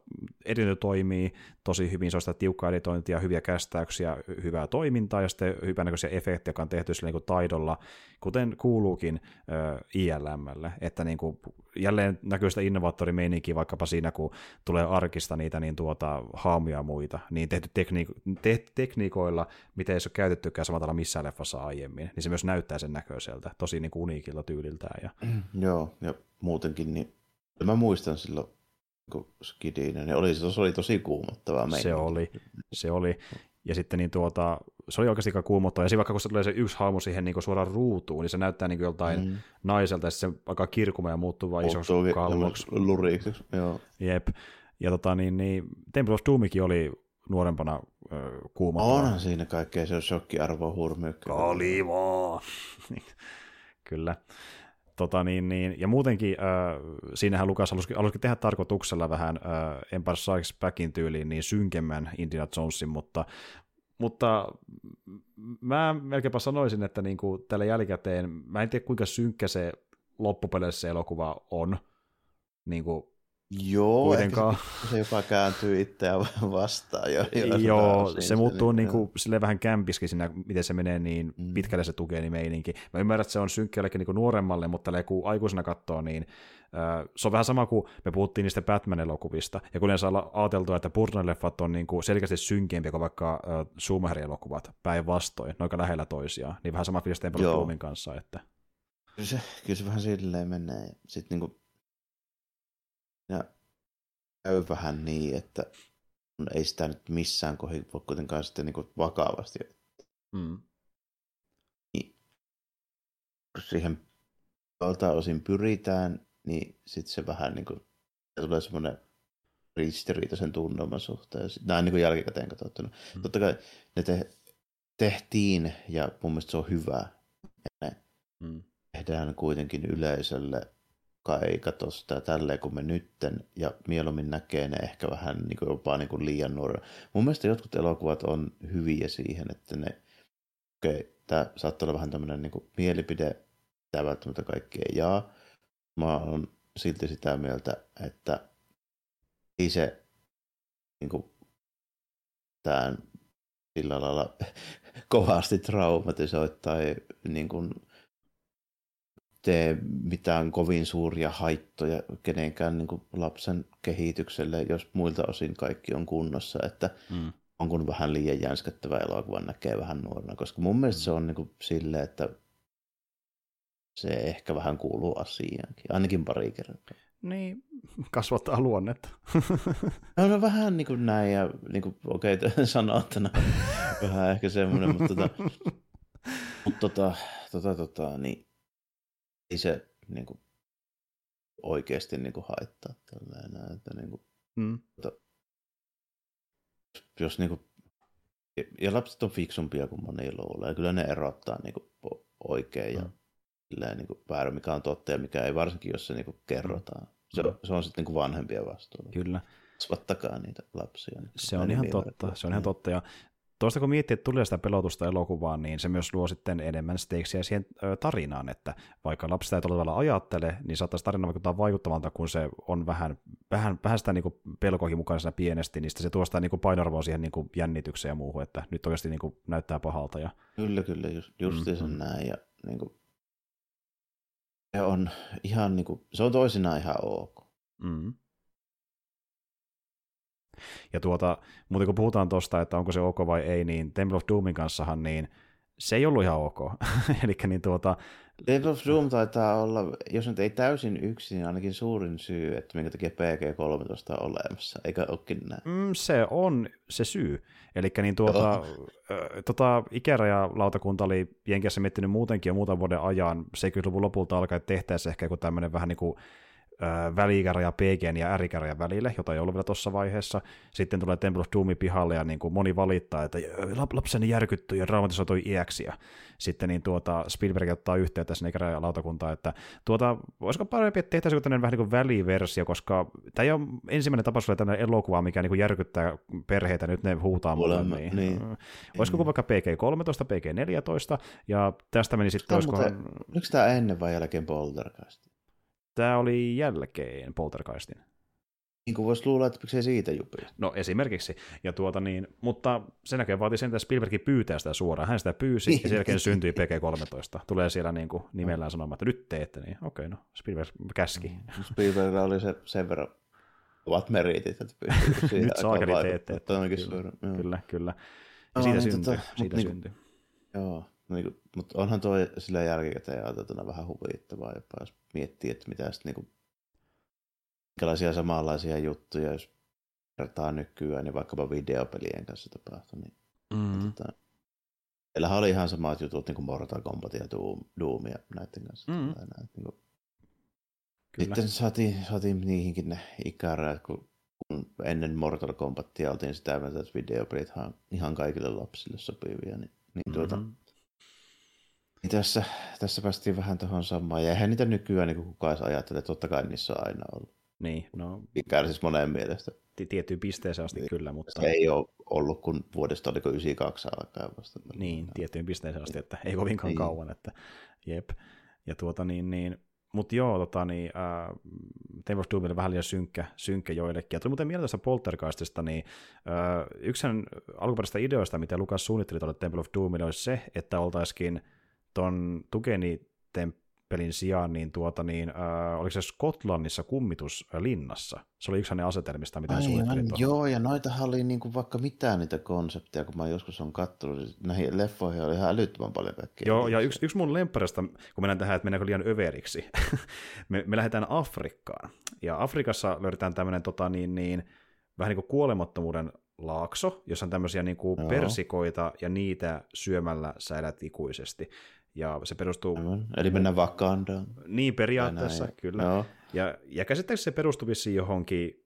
editointi toimii tosi hyvin, se on sitä tiukkaa editointia, hyviä kästäyksiä, hyvää toimintaa ja sitten hyvänäköisiä efektejä, jotka on tehty sillä niin kuin taidolla, kuten kuuluukin äh, ILMlle, että niin kuin, jälleen näkyy sitä innovaattorimeininkiä vaikkapa siinä, kun tulee arkista niitä niin tuota, haamuja ja muita, niin tehty tekniiko- te- tekniikoilla, mitä ei ole käytettykään samalla tavalla missään leffassa aiemmin, niin se myös näyttää sen näköiseltä, tosi niin kuin uniikilta tyyliltään. Ja... Mm, joo, ja muutenkin, niin mä muistan silloin, kun niin oli, se oli tosi kuumottavaa meininki. Se oli, se oli. Ja sitten niin tuota, se oli oikeasti aika kuumottava. Ja siinä vaikka kun se tulee se yksi haamu siihen niin suoraan ruutuun, niin se näyttää niin joltain mm. naiselta, ja se alkaa kirkumaan ja muuttuu vain isoksi kalloksi. Luriksi, joo. Jep. Ja tota, niin, niin, Temple of Doomikin oli nuorempana äh, kuumottava. Onhan siinä kaikkea, se on shokkiarvo hurmyykkä. Kalivaa! Kyllä. Tota, niin, niin, ja muutenkin äh, siinähän Lukas halusi, halusi tehdä tarkoituksella vähän äh, Empire Strikes Backin tyyliin niin synkemmän Indiana Jonesin, mutta mutta mä melkeinpä sanoisin, että niin kuin tällä jälkikäteen, mä en tiedä kuinka synkkä se loppupeleissä se elokuva on. Niin kuin Joo, kuitenkaan. Se, se jopa kääntyy itseään vastaan. Jo, jo Joo, se muuttuu niin, niin kuin, vähän kämpiskin siinä, miten se menee niin mm. pitkälle se tukee niin meininki. Mä ymmärrän, että se on synkkä niin nuoremmalle, mutta kun aikuisena katsoo, niin se on vähän sama kuin me puhuttiin niistä Batman-elokuvista, ja kun yleensä olla ajateltu, että Burton-leffat on niin kuin selkeästi synkempiä kuin vaikka Schumacher-elokuvat päinvastoin, noin lähellä toisiaan, niin vähän sama fiilis Temple kanssa. Että... Kyllä se, kyllä se vähän silleen menee. Sitten niin kuin, ja käy vähän niin, että ei sitä nyt missään kohdassa voi kuitenkaan sitten niin vakavasti. Mm. Niin, siihen valtaosin pyritään, niin sitten se vähän niin kuin, tulee semmoinen ristiriitaisen tunnelman suhteen. Näin niin kuin jälkikäteen katsottuna. Mm. Totta kai ne te, tehtiin, ja mun mielestä se on hyvä. Ja ne mm. tehdään kuitenkin yleisölle, joka ei katso sitä tälleen kuin me nytten, ja mieluummin näkee ne ehkä vähän niin kuin jopa niin kuin liian nuorena. Mun mielestä jotkut elokuvat on hyviä siihen, että ne, okei, okay, tämä saattaa olla vähän tämmöinen niin kuin mielipide, tämä välttämättä kaikki ei jaa, mä oon silti sitä mieltä, että ei se niin kuin, tämän sillä lailla kovasti traumatisoi tai niin kuin, tee mitään kovin suuria haittoja kenenkään niin kuin lapsen kehitykselle, jos muilta osin kaikki on kunnossa, että mm. on kun vähän liian jänskättävä elokuva näkee vähän nuorena, koska mun mielestä mm. se on niin kuin silleen, että se ehkä vähän kuuluu asiaankin, ainakin pari kertaa. Niin, kasvattaa luonnetta. no, no vähän niin kuin näin, ja niin kuin, okei, okay, sanottuna vähän ehkä semmoinen, mutta tota, mutta tota, tota, tota, niin ei se niin kuin, oikeasti niin kuin, haittaa tällainen, että niin kuin, mm. tota, jos niin kuin, ja lapset on fiksumpia kuin moni luulee, kyllä ne erottaa niin kuin, oikein ja mm. niin kuin, väärin, mikä on totta ja mikä ei, varsinkin jos se niin kuin, kerrotaan. Se, mm. se on sitten niin vanhempien vastuulla. Kyllä. Kasvattakaa niitä lapsia. Niin se on ihan totta, se on ihan totta. Ja tuosta kun miettii, että tulee sitä pelotusta elokuvaan, niin se myös luo sitten enemmän stakesiä siihen tarinaan, että vaikka lapsi ei tavalla ajattele, niin saattaisi tarina vaikuttaa vaikuttavalta, kun se on vähän, vähän, vähän sitä niin pelkoakin mukana pienesti, niin se tuo sitä niin painoarvoa siihen niin jännitykseen ja muuhun, että nyt oikeasti niin kuin näyttää pahalta. Ja... Kyllä, kyllä, just, justiinsa mm-hmm. näin. Ja, niin kuin, se on ihan niin kuin, se on toisinaan ihan ok. Mm. Ja tuota, mutta kun puhutaan tuosta, että onko se ok vai ei, niin Temple of Doomin kanssahan niin se ei ollut ihan ok. Eli niin tuota... Temple of Doom taitaa olla, jos nyt ei täysin yksin, niin ainakin suurin syy, että minkä takia PG-13 on olemassa, eikä olekin näin. Mm, se on se syy. Eli niin tuota, oh. tota, ikäraja-lautakunta oli Jenkeissä miettinyt muutenkin jo muutaman vuoden ajan, 70-luvun lopulta alkaen tehtäessä ehkä joku tämmöinen vähän niin kuin väliikäraja PGn ja R-ikärajan välille, jota ei ollut vielä tuossa vaiheessa. Sitten tulee Temple of Doomi pihalle ja niin kuin moni valittaa, että lapseni järkyttyi ja traumatisoitui iäksi. Ja sitten niin tuota, Spielberg ottaa yhteyttä sinne lautakuntaan, että tuota, olisiko parempi, että tehtäisiin tämmöinen vähän niin kuin väliversio, koska tämä ei ole ensimmäinen tapaus oli tämmöinen elokuva, mikä niin kuin järkyttää perheitä, nyt ne huutaa mulle. Niin. niin. Olisiko niin. vaikka PG-13, PG-14, ja tästä meni sitten... Olisiko... Oliko tämä ennen vai jälkeen Poltergeist? Tämä oli jälkeen Poltergeistin. Niin kuin voisi luulla, että se siitä jupi. No esimerkiksi. Ja tuota niin, mutta sen jälkeen vaati sen, että Spielberg pyytää sitä suoraan. Hän sitä pyysi ja sen jälkeen syntyi PG-13. Tulee siellä niin kuin nimellään sanomaan, että nyt teette. Niin okei, no Spielberg käski. Mm, Spielberg oli se, sen verran ovat meritit, että pystyy Nyt saakeli teette. Kyllä, kyllä, kyllä. Ja no, siitä niin, syntyi. Tota, siitä niin, syntyi. Joo, no niin kuin, mutta onhan tuo sillä jälkikäteen ajateltuna vähän huvittavaa jopa, jos miettii, että mitä sitten niin minkälaisia samanlaisia juttuja, jos vertaa nykyään, niin vaikkapa videopelien kanssa tapahtuu. Niin, mm-hmm. tota, Meillähän oli ihan samat jutut niin kuin Mortal Kombat ja Doom, Doom ja näiden kanssa. Mm-hmm. Näin, niin kuin. Sitten saatiin, saatiin niihinkin ne ikärajat, kun, kun ennen Mortal Kombatia oltiin sitä mieltä, että videopelit ihan kaikille lapsille sopivia, niin, niin tuota, mm-hmm. Niin tässä, tässä päästiin vähän tuohon samaan. Ja eihän niitä nykyään niin kukaan edes ajattele, totta kai niissä on aina ollut. Niin, no... Mikä siis monen mielestä. Tiettyyn pisteeseen asti niin. kyllä, mutta... Se ei ole ollut kun vuodesta oliko 92 alkaen vasta. Niin, tiettyyn pisteeseen asti, että ei kovinkaan niin. kauan, että jep. Ja tuota niin, niin mutta joo, tota, niin, äh, of Doom oli vähän liian synkkä, synkkä joillekin. Ja tuli muuten mieleen tästä Poltergeistista, niin äh, yksi alkuperäisistä ideoista, mitä Lukas suunnitteli tuolle Temple of Doomille, olisi se, että oltaisikin ton Tukeni temppelin sijaan, niin, tuota, niin äh, oliko se Skotlannissa kummituslinnassa? Se oli yksi hänen asetelmista, mitä hän suunnitteli Joo, ja noitahan oli niin kuin vaikka mitään niitä konsepteja, kun mä joskus on katsonut, niin näihin leffoihin oli ihan älyttömän paljon kaikkea. Joo, ja yksi, yksi mun lempparista, kun mennään tähän, että mennäänkö liian överiksi, me, me lähdetään Afrikkaan, ja Afrikassa löydetään tämmöinen tota, niin, niin, vähän niin kuin kuolemattomuuden laakso, jossa on tämmöisiä niin kuin persikoita, ja niitä syömällä sä elät ikuisesti. Ja se perustuu... Aivan. Eli mennään Wakandaan. Niin, periaatteessa, kyllä. Joo. Ja, ja käsittääkseni se perustuu vissiin johonkin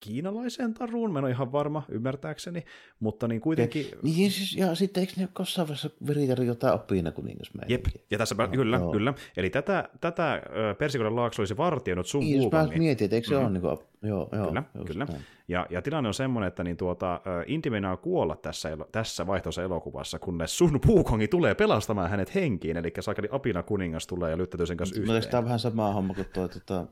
kiinalaiseen taruun, mä en ole ihan varma, ymmärtääkseni, mutta niin kuitenkin... Ja, niin siis, ja sitten eikö ne jossain vaiheessa viritellä jotain oppiina kuningas Jep, ja tässä, no, kyllä, joo. kyllä. Eli tätä, tätä Persikoiden laakso olisi vartioinut sun niin. Jos mietin, että eikö se mm. ole niin kuin, joo, joo, Kyllä, kyllä. Ja, ja tilanne on semmoinen, että niin tuota, Inti meinaa kuolla tässä, tässä vaihtoisa elokuvassa, kunnes sun puukongi tulee pelastamaan hänet henkiin, eli saakeli apina kuningas tulee ja lyttäytyy sen kanssa yhteen. Tämä on vähän sama homma kuin tuo, tuota,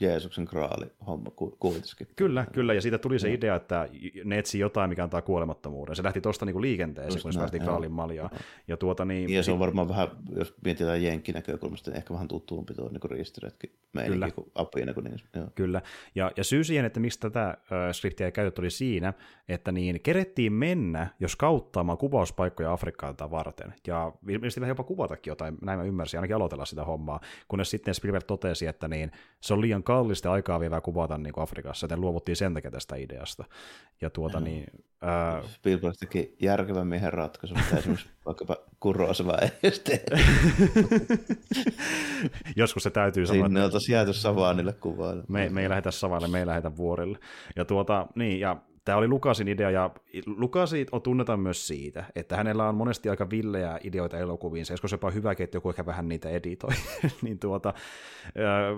Jeesuksen kraali homma kuitenkin. Kyllä, kyllä, ja siitä tuli se idea, että ne etsi jotain, mikä antaa kuolemattomuuden. Se lähti tuosta niinku liikenteeseen, Just kun se kraalin maljaa. Ja, tuota, niin, ja se on varmaan vähän, jos mietitään jenkkinäkökulmasta, niin ehkä vähän tuttuumpi tuo niin ristiretki meininki kuin apina kuin niin. Kyllä, ja, ja syy siihen, että miksi tätä äh, skriptiä ei käytetty, oli siinä, että niin kerettiin mennä, jos kauttaamaan kuvauspaikkoja Afrikkaan varten. Ja ilmeisesti vähän jopa kuvatakin jotain, näin mä ymmärsin, ainakin aloitella sitä hommaa, kunnes sitten Spielberg totesi, että niin, se on on liian kallista ja aikaa vievää kuvata niin kuin Afrikassa, joten luovuttiin sen takia tästä ideasta. Ja tuota Joo. niin, ää, Spielberg teki järkevän miehen ratkaisun, mitä esimerkiksi vaikkapa Kurosawa ei tehdä. joskus se täytyy sanoa, Sinne että oltaisiin jääty Savanille kuvailemaan. me, me ei lähetä savaille, me ei lähetä vuorille. Ja tuota, niin, ja tämä oli Lukasin idea, ja Lukasi on tunnetaan myös siitä, että hänellä on monesti aika villejä ideoita elokuviin, se joskus jopa hyväkin, että joku ehkä vähän niitä editoi. niin tuota,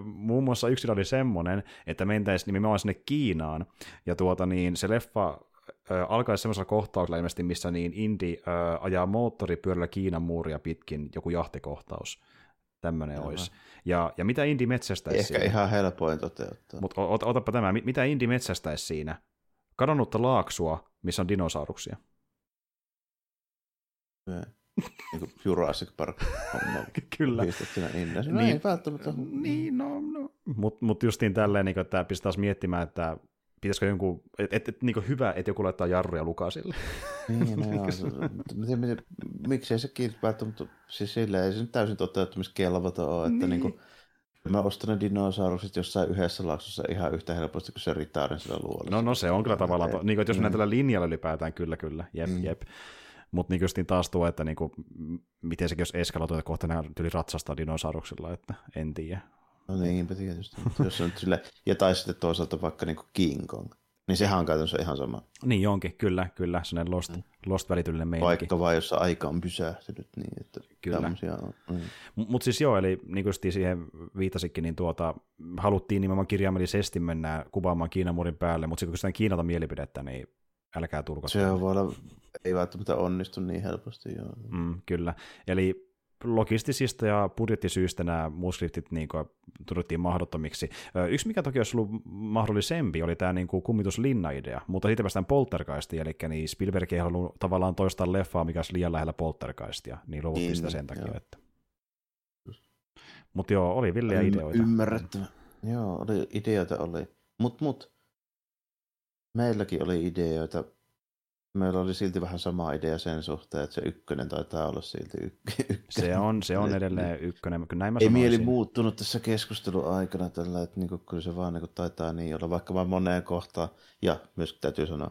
muun muassa yksi oli semmoinen, että mentäisiin nimenomaan sinne Kiinaan, ja tuota niin, se leffa alkaisi semmoisella kohtauksella ilmeisesti, missä niin Indi ajaa moottoripyörällä Kiinan muuria pitkin, joku jahtikohtaus. Tämmöinen olisi. Ja, ja mitä Indi metsästäisi Ehkä siinä? ihan helpoin toteuttaa. Mutta ot, otapa tämä, mi- mitä Indi metsästäisi siinä? Kadonnutta laaksua, missä on dinosauruksia. niin kuin Jurassic Park homma. Kyllä. Pistettynä inne. No Niin. ei välttämättä. Niin, no, no. Mutta mut justiin tälleen, niin että pistää taas miettimään, että pitäisikö jonkun, että et, et, niin hyvä, että joku laittaa jarruja Lukasille. Niin, no joo. se- Mä tiedän, miten- miksei sekin välttämättä, siis silleen ei se nyt täysin toteuttamiskelvoton ole, että Niin. niin. niin kuin, mä ostan ne dinosaurukset jossain yhdessä laaksossa ihan yhtä helposti kuin se ritaarin sillä luolla. No, no se on kyllä tavallaan, to, niin kuin, että jos mennään Mm. tällä linjalla ylipäätään, kyllä, kyllä, jep, Mm. jep. Mutta niin justiin taas tuo, että niin kuin, miten sekin jos eskaloituu, että kohta nämä tyli ratsastaa dinosauruksilla, että en tiedä. No niinpä tietysti. Jos on sille, ja tai sitten toisaalta vaikka niin kuin King Kong, niin sehän on käytännössä ihan sama. Niin jonkin, kyllä, kyllä, sellainen lost, mm. lost välityllinen meininki. Paikka vaan, jossa aika on pysähtynyt. Niin, että Kyllä. tämmöisiä on. Mm. Mutta siis joo, eli niin kuin siihen viitasikin, niin tuota, haluttiin nimenomaan kirjaimellisesti mennä kuvaamaan Kiinan muurin päälle, mutta sitten kun sitä Kiinalta mielipidettä, niin älkää tulko. Se on voi olla, ei välttämättä onnistu niin helposti. Joo. Mm, kyllä. Eli logistisista ja budjettisyistä nämä muut skriptit niin todettiin mahdottomiksi. Yksi, mikä toki olisi ollut mahdollisempi, oli tämä niin kummituslinna-idea, mutta siitä päästään poltergeistiin, eli niin Spielberg ei halunnut tavallaan toistaa leffaa, mikä olisi liian lähellä poltergeistia, niin luovuttiin Niin, sitä sen takia. joo. Että... Mutta joo, oli villejä Ymm- ideoita. Ymmärrettävä. Joo, oli, ideoita oli. Mut, mut, meilläkin oli ideoita. Meillä oli silti vähän sama idea sen suhteen, että se ykkönen taitaa olla silti yk- ykkönen. Se on, se on edelleen ykkönen. Kyllä näin mä Ei mieli sanoisin. muuttunut tässä keskustelun aikana tällä, että niinku, kyllä se vaan niinku taitaa niin olla, vaikka mä moneen kohtaan, ja myös täytyy sanoa,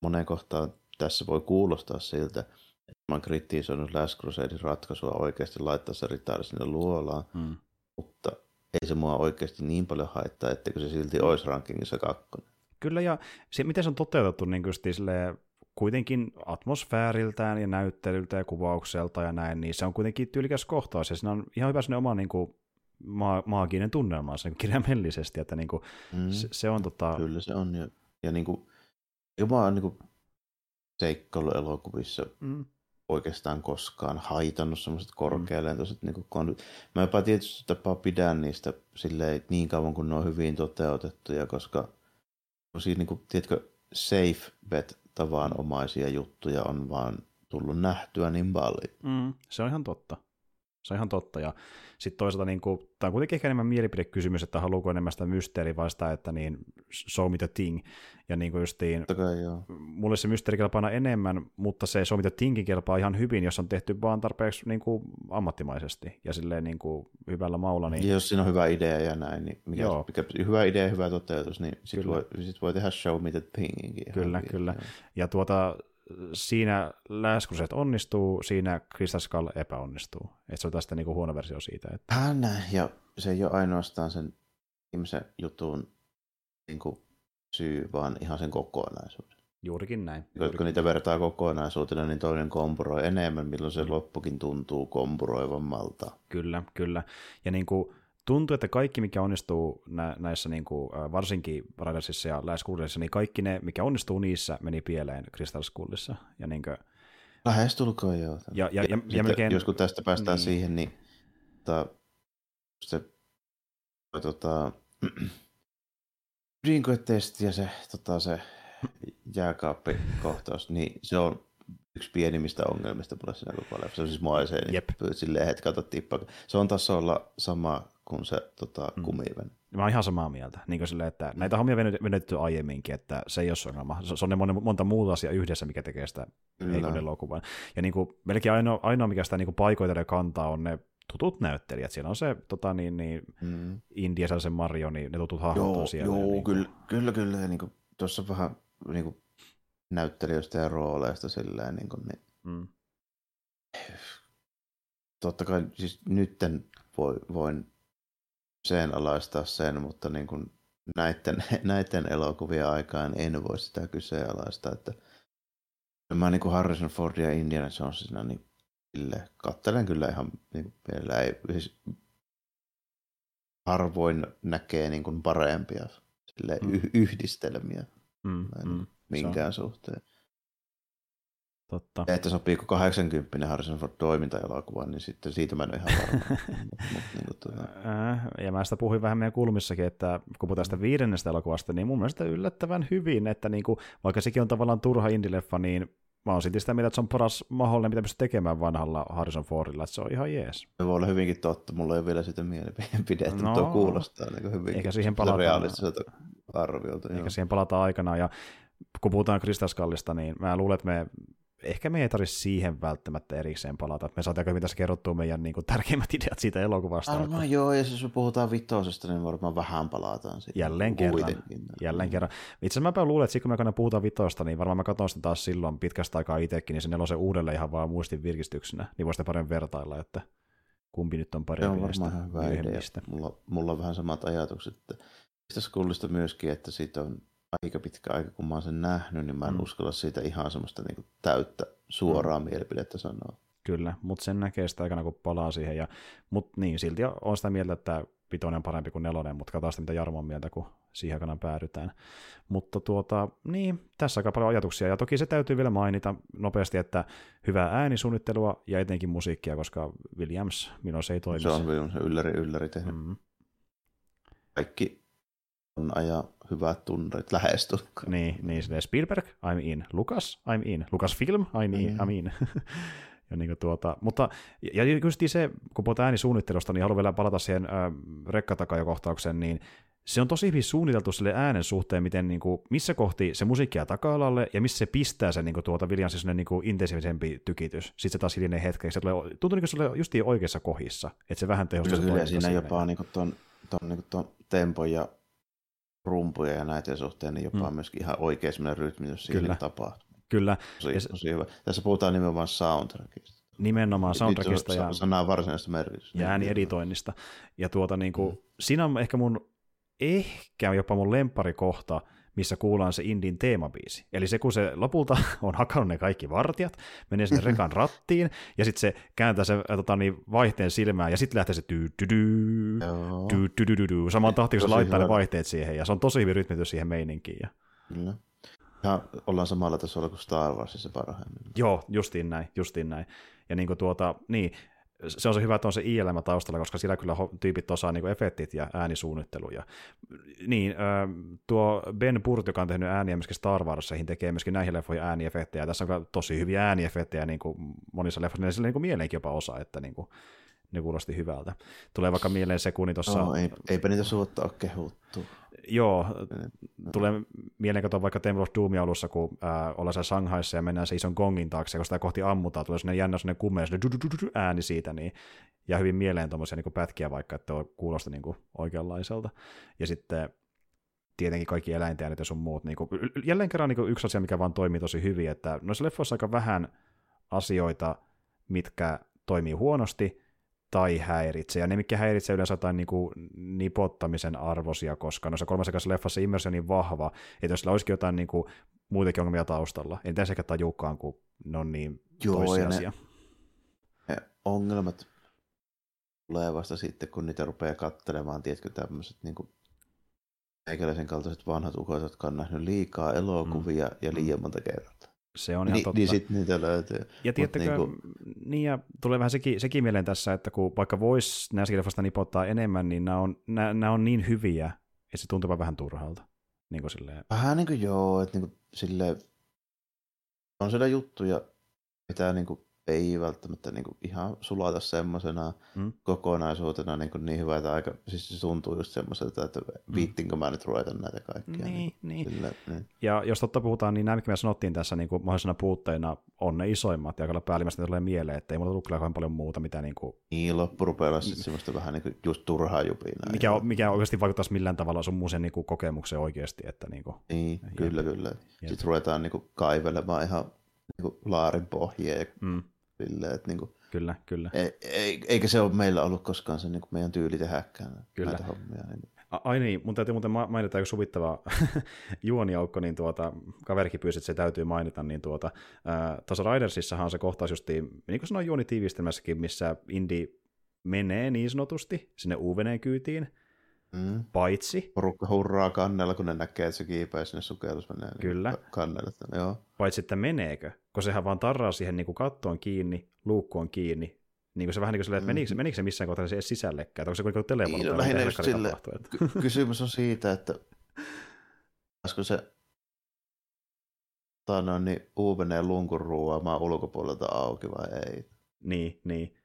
moneen kohtaan tässä voi kuulostaa siltä, että mä oon kritisoinut Last Crusadein ratkaisua oikeasti laittaa se ritaari sinne luolaan, Mm. mutta ei se mua oikeasti niin paljon haittaa, etteikö se silti olisi rankingissa kakkonen. Kyllä, ja se, miten se on toteutettu niin kuin silleen, kuitenkin atmosfääriltään ja näyttelyltä ja kuvaukselta ja näin, niin se on kuitenkin tyylikäs kohtaus, ja siinä on ihan hyvä sinne oma niin kuin, maa, maaginen tunnelma niin kirjaimellisesti, että niin kuin, Mm. se, se on tota, Kyllä se on, ja, ja niinku, ja mä oon niinku seikkailuelokuvissa mm, oikeastaan koskaan haitannut semmoiset korkealentoiset mm. niin kon... Mä jopa tietysti tapaa pidän niistä silleen niin kauan kun ne on hyvin toteutettuja, koska siinä niin kuin, tiedätkö, safe bet tavanomaisia juttuja on vaan tullut nähtyä niin paljon. mm, se on ihan totta. Se on ihan totta, ja sitten toisaalta niin kuin, tämä on kuitenkin ehkä enemmän mielipidekysymys, että haluuko enemmän sitä mysteeriä vai sitä, että niin, show me the thing, ja niin kuin justiin, kai joo. mulle se mysteeri kelpaa enemmän, mutta se Show Me the Thinkin kelpaa ihan hyvin, jos on tehty vaan tarpeeksi niin kuin, ammattimaisesti ja silleen niin kuin, hyvällä maulla. Niin... Ja jos siinä on hyvä idea ja näin, niin mikä, Joo. mikä, hyvä idea ja hyvä toteutus, niin sit Kyllä. voi, sit voi tehdä show me the thinginkin. Kyllä, hyvin. kyllä. Joo. Ja tuota, siinä Läskuset onnistuu, siinä Crystal Skull epäonnistuu. Et se on tästä niin kuin, huono versio siitä. Että... Vähän näin, ja se ei ole ainoastaan sen ihmisen jutun niin kuin, syy, vaan ihan sen kokonaisuuden. Juurikin näin. Kun Juurikin. niitä vertaa kokonaisuutena, niin toinen kompuroi enemmän, milloin se loppukin tuntuu kompuroivammalta. Kyllä, kyllä. Ja niin kuin, tuntuu, että kaikki, mikä onnistuu nä- näissä niin kuin, varsinkin Raidersissa ja Last Cruiserissa, niin kaikki ne, mikä onnistuu niissä, meni pieleen Crystal Skullissa. Ja niin kuin, Lähestulkoon joo. Ja- ja- ja- ja sitten, melkein- Jos kun tästä päästään niin. siihen, niin tota, se tota, ydinkoetesti ja se, tota, se jääkaappikohtaus, niin se on yksi pienimmistä ongelmista mulle siinä koko leffassa. Se on siis mua se, Jep. niin silleen, että tippaa. Se on tasolla sama kuin se tota, Mm. kumiven. Mä oon ihan samaa mieltä. Niin kuin silleen, että näitä hommia on venytetty aiemminkin, että se ei ole se ongelma. Se on ne monta, muuta asiaa yhdessä, mikä tekee sitä heikon elokuvan. Ja niin kuin, melkein ainoa, ainoa, mikä sitä niin paikoitelee kantaa, on ne tutut näyttelijät. Siellä on se tota, niin, niin, Mm. India se Mario, niin ne tutut hahmot Joo, on siellä. joo niin, kyllä, kyllä, kyllä. Niin tuossa vähän niin kuin, näyttelijöistä ja rooleista silleen, niin, kuin, niin Mm. totta kai siis nytten voi, voin sen alaistaa sen, mutta niin kuin näiden, näiden elokuvien aikaan en voi sitä kyseenalaistaa, että mä niin kuin Harrison Ford ja Indiana Jonesina, niin sille, kattelen kyllä ihan niin kuin, mielellä, ei, siis, harvoin näkee niin kuin parempia sille, Mm. yhdistelmiä Mm, näin mm, minkään suhteen. Totta. Ja että sopiiko 80 Harrison Ford toimintaelokuvaan, niin sitten siitä mä en ole ihan varma. mut, niin kuin, tuota, ja mä sitä puhuin vähän meidän kulmissakin, että kun puhutaan sitä viidennestä elokuvasta, niin mun mielestä yllättävän hyvin, että niinku, vaikka sekin on tavallaan turha indileffa, niin mä oon silti sitä mieltä, että se on paras mahdollinen, mitä pystyy tekemään vanhalla Harrison Fordilla, että se on ihan jees. Se voi olla hyvinkin totta, mulla ei ole vielä sitä mielipidettä, No, mutta tuo kuulostaa niin hyvin eikä siihen palata- realistiselta arviolta. joo. Eikä siihen palata aikanaan, ja kun puhutaan Kristaskallista, niin mä luulen, että me ehkä me ei tarvitse siihen välttämättä erikseen palata. Me saatiin aika hyvin tässä kerrottua meidän niin kuin, tärkeimmät ideat siitä elokuvasta. että Varmaan joo, ja jos me puhutaan vitosesta, niin varmaan vähän palataan siihen. Jälleen kerran. Kuitenkin. Jälleen kerran. Itse asiassa mäpä luulen, että kun me puhutaan vitoista, niin varmaan mä katson sitä taas silloin pitkästä aikaa itsekin, niin se nelosen uudelleen ihan vaan muistin virkistyksenä, niin voi sitä paremmin vertailla, että kumpi nyt on Se parempi on näistä varmaan ihan hyvä idea. Mulla, mulla on vähän samat ajatukset. Että Tästä skullista myöskin, että siitä on aika pitkä aika, kun mä oon sen nähnyt, niin mä en Mm. uskalla siitä ihan semmoista niin täyttä suoraa mm. mielipidettä sanoa. Kyllä, mutta sen näkee sitä aikana, kun palaa siihen. Ja, mutta niin, silti on sitä mieltä, että vitonen on parempi kuin nelonen, mutta katsotaan sitä, mitä Jarmo on mieltä, kun siihen aikana päädytään. Mutta tuota, niin, tässä aika paljon ajatuksia. Ja toki se täytyy vielä mainita nopeasti, että hyvää äänisuunnittelua ja etenkin musiikkia, koska Williams, minun se ei toimi. Se on Williams ylläri ylläri tehnyt. Mm. Mm, Kaikki on aja hyvät tunnerit lähestulkoon. niin, niin silleen Spielberg, I'm in. Lucas, I'm in. Lucas Film, I'm in. Mm. I'm in. ja niin tuota, mutta ja just se, kun puhutaan äänisuunnittelusta, niin haluan vielä palata siihen äh, rekkatakajakohtaukseen, niin se on tosi hyvin suunniteltu sille äänen suhteen, miten, niin kuin, missä kohti se musiikki jää taka-alalle ja missä se pistää se niin kuin, tuota Williamsin sellainen niin kuin, intensiivisempi tykitys. Sitten se taas hiljenee hetkeksi. Se tulee, tuntuu niin kuin se oli justiin oikeassa kohdissa, että se vähän tehostaa Kyllä, se siinä jopa niin ton, ton, niin ton tempon ja rumpuja ja näiden suhteen, niin jopa Mm. myöskin ihan oikein semmoinen rytmitys siinä tapahtuu. Kyllä, Tosi, Ja se- tosi hyvä. Tässä puhutaan nimenomaan soundtrackista. nimenomaan soundtrackista ja, Sanaa varsinaista merkitystä. ja äänieditoinnista. Ja tuota, niin kuin, Mm. siinä on ehkä mun, ehkä jopa mun lemparikohta, missä kuullaan se Indin teemabiisi. Eli se, kun se lopulta on hakannut ne kaikki vartijat, menee sinne rekan rattiin, ja sitten se kääntää se ä, tota, niin, vaihteen silmään, ja sitten lähtee se tyy tyy tyy Joo, tyy tyy tyy tyy saman tahtiin, kun se laittaa ne hyvä. vaihteet siihen, ja se on tosi hyvin rytmitys siihen meininkiin. Ja... kyllä. Ja ollaan samalla tasolla kuin Star Warsissa parhaimmin. Joo, justiin näin, justiin näin. Ja niin kuin tuota, niin, se on se hyvä, että on se ILM taustalla, koska sillä kyllä tyypit osaa niin efektit ja äänisuunnittelu. Ja, niin, tuo Ben Burt, joka on tehnyt ääniä myöskin Star Warsihin, tekee myöskin näihin leffoihin ääniefektejä. Tässä on kyllä tosi hyviä ääniefektejä niin kuin monissa leffoissa, ja sillä niin mieleenkin jopa osa, että niin kuin, ne kuulosti hyvältä. Tulee vaikka mieleen sekunni tuossa... Joo, ei, eipä niitä suutta ole kehuttu. Joo, tulee mieleen katsoa vaikka Temple of Doomin alussa, kun ää, ollaan siellä Shanghaissa ja mennään se ison gongin taakse, kun sitä kohti ammutaan, tulee sellainen jännä sellainen kumea, sellainen ääni siitä, niin ja hyvin mieleen tuommoisia niin pätkiä vaikka, että on kuulosta niin kuin oikeanlaiselta. Ja sitten tietenkin kaikki eläinten ja sun muut. Niin kuin, jälleen kerran niin kuin yksi asia, mikä vaan toimii tosi hyvin, että noissa leffoissa aika vähän asioita, mitkä toimii huonosti, tai häiritsee. Ja ne, mitkä häiritsee yleensä jotain niin kuin nipottamisen arvosia, koska noissa kolmessa leffassa immersio on niin vahva, että jos sillä olisikin jotain niin kuin, muitakin ongelmia taustalla, en tässä ehkä tajuukaan, kun ne on niin Joo, ja toissijaisia. ne, ne ongelmat tulee vasta sitten, kun niitä rupeaa kattelemaan, tiedätkö, tämmöiset niin meikäläisen kaltaiset vanhat ukot, jotka on nähnyt liikaa elokuvia mm. ja liian monta kertaa. Se on ihan Ni, totta. niin sitten niitä löytyy. Ja tiedättekö, niinku- niin, niin ja tulee vähän sekin, sekin mieleen tässä, että kun vaikka voisi näistä leffasta nipottaa enemmän, niin nämä on, nämä, nämä on niin hyviä, että se tuntuu vähän turhalta. Niin kuin silleen, Vähän niin kuin joo, että niin kuin silleen, on siellä juttuja, mitä niin kuin ei välttämättä niin kuin ihan sulata semmoisena mm. kokonaisuutena niin, kuin niin hyvä, että aika, siis se tuntuu just semmoiselta, että mm. viittinkö mä nyt ruveta näitä kaikkia. Niin, niin, niin. Sillä, niin. Ja jos totta puhutaan, niin nämä, mikä me sanottiin tässä niin kuin mahdollisena puutteina, on ne isoimmat, ja kyllä päällimmäistä tulee mieleen, että ei mulla tullut kyllä paljon muuta, mitä niin kuin... Niin, loppu rupeaa olla sitten semmoista vähän niin kuin just turhaa jupinaa. Mikä, on, mikä oikeasti vaikuttaisi millään tavalla sun muun niin kokemukseen oikeasti, että niin kuin... Niin, kyllä, kyllä. Jep. Sitten ruvetaan niin kuin kaivelemaan ihan niin kuin laarin pohjia ja mm. Silleen, että niin kuin, Kyllä, kyllä. Ei, ei, eikä se ole meillä ollut koskaan se niin kuin meidän tyyli tehdäkään kyllä. näitä hommia. Niin. Ai niin, mun täytyy muuten mainita joku suvittava juoniaukko, niin tuota, kaverikin pyysi, että se täytyy mainita, niin tuota, tuossa Ridersissahan on se kohtaus justiin, niin kuin sanoin juonitiivistelmässäkin, missä Indi menee niin sanotusti sinne uveneen kyytiin, Mm. Paitsi... Porukka hurraa kannella, kun ne näkee, että se kiipeää sinne sukellusveneen niin Kyllä. kannelle. Joo. Paitsi, että meneekö, kun sehän vaan tarraa siihen niin kuin kattoon kiinni, luukku on kiinni, niin kuin se vähän niin kuin silleen, että menikö, mm. menikö se missään kohtaa se edes sisällekään, onko se kuin teleportti? Niin, no, lähinnä just sille, että... kysymys on siitä, että olisiko se tota, niin, uuveneen lunkun ruuaamaan ulkopuolelta auki vai ei? Niin, niin.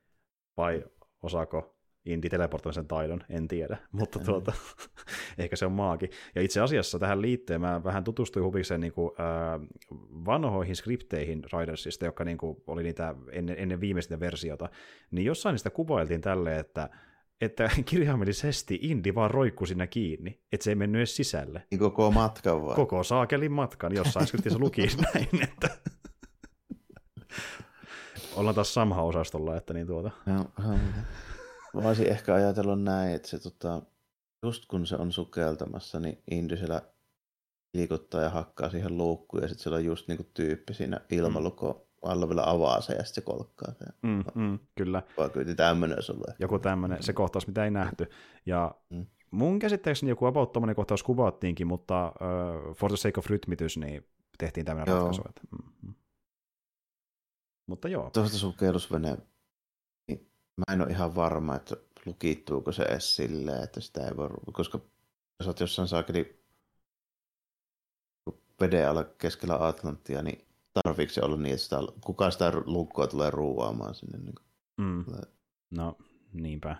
Vai osaako Indi teleportoimisen taidon, en tiedä, mutta tuota, ehkä se on maagi. Ja itse asiassa tähän liittyen mä vähän tutustuin huvikseen niin kuin, äh, vanhoihin skripteihin Ridersista, jotka niin kuin, oli niitä ennen, ennen viimeistä versiota, niin jossain niistä kuvailtiin tälle, että että kirjaimellisesti Indi vaan roikkui siinä kiinni, että se ei mennyt edes sisälle. Niin koko matkan vaan. Koko saakelin matkan, jossain skriptissä luki näin, että ollaan taas samha osastolla että niin tuota. Mä voisin ehkä ajatella näin, että se tota, just kun se on sukeltamassa, niin Indy siellä liikuttaa ja hakkaa siihen luukkuun ja sitten siellä on just niinku tyyppi siinä mm. alla vielä avaa se ja sitten se kolkkaa se. Mm, mm, kyllä. Vai kyllä tämmöinen sulle. Joku tämmöinen, se kohtaus, mitä ei nähty. Ja mm. mun käsittääkseni joku about tommonen kohtaus kuvattiinkin, mutta uh, for the sake of rytmitys, niin tehtiin tämmöinen ratkaisu. Että, mm, mm. Mutta joo. Tuosta sukellusvene Mä en ole ihan varma, että lukittuuko se edes silleen, että sitä ei voi, koska jos olet jossain saakeli veden alla keskellä Atlanttia, niin tarviiko se olla niin, että sitä, kuka sitä lukkoa tulee ruuaamaan sinne? Niin kuin, mm. No, niinpä.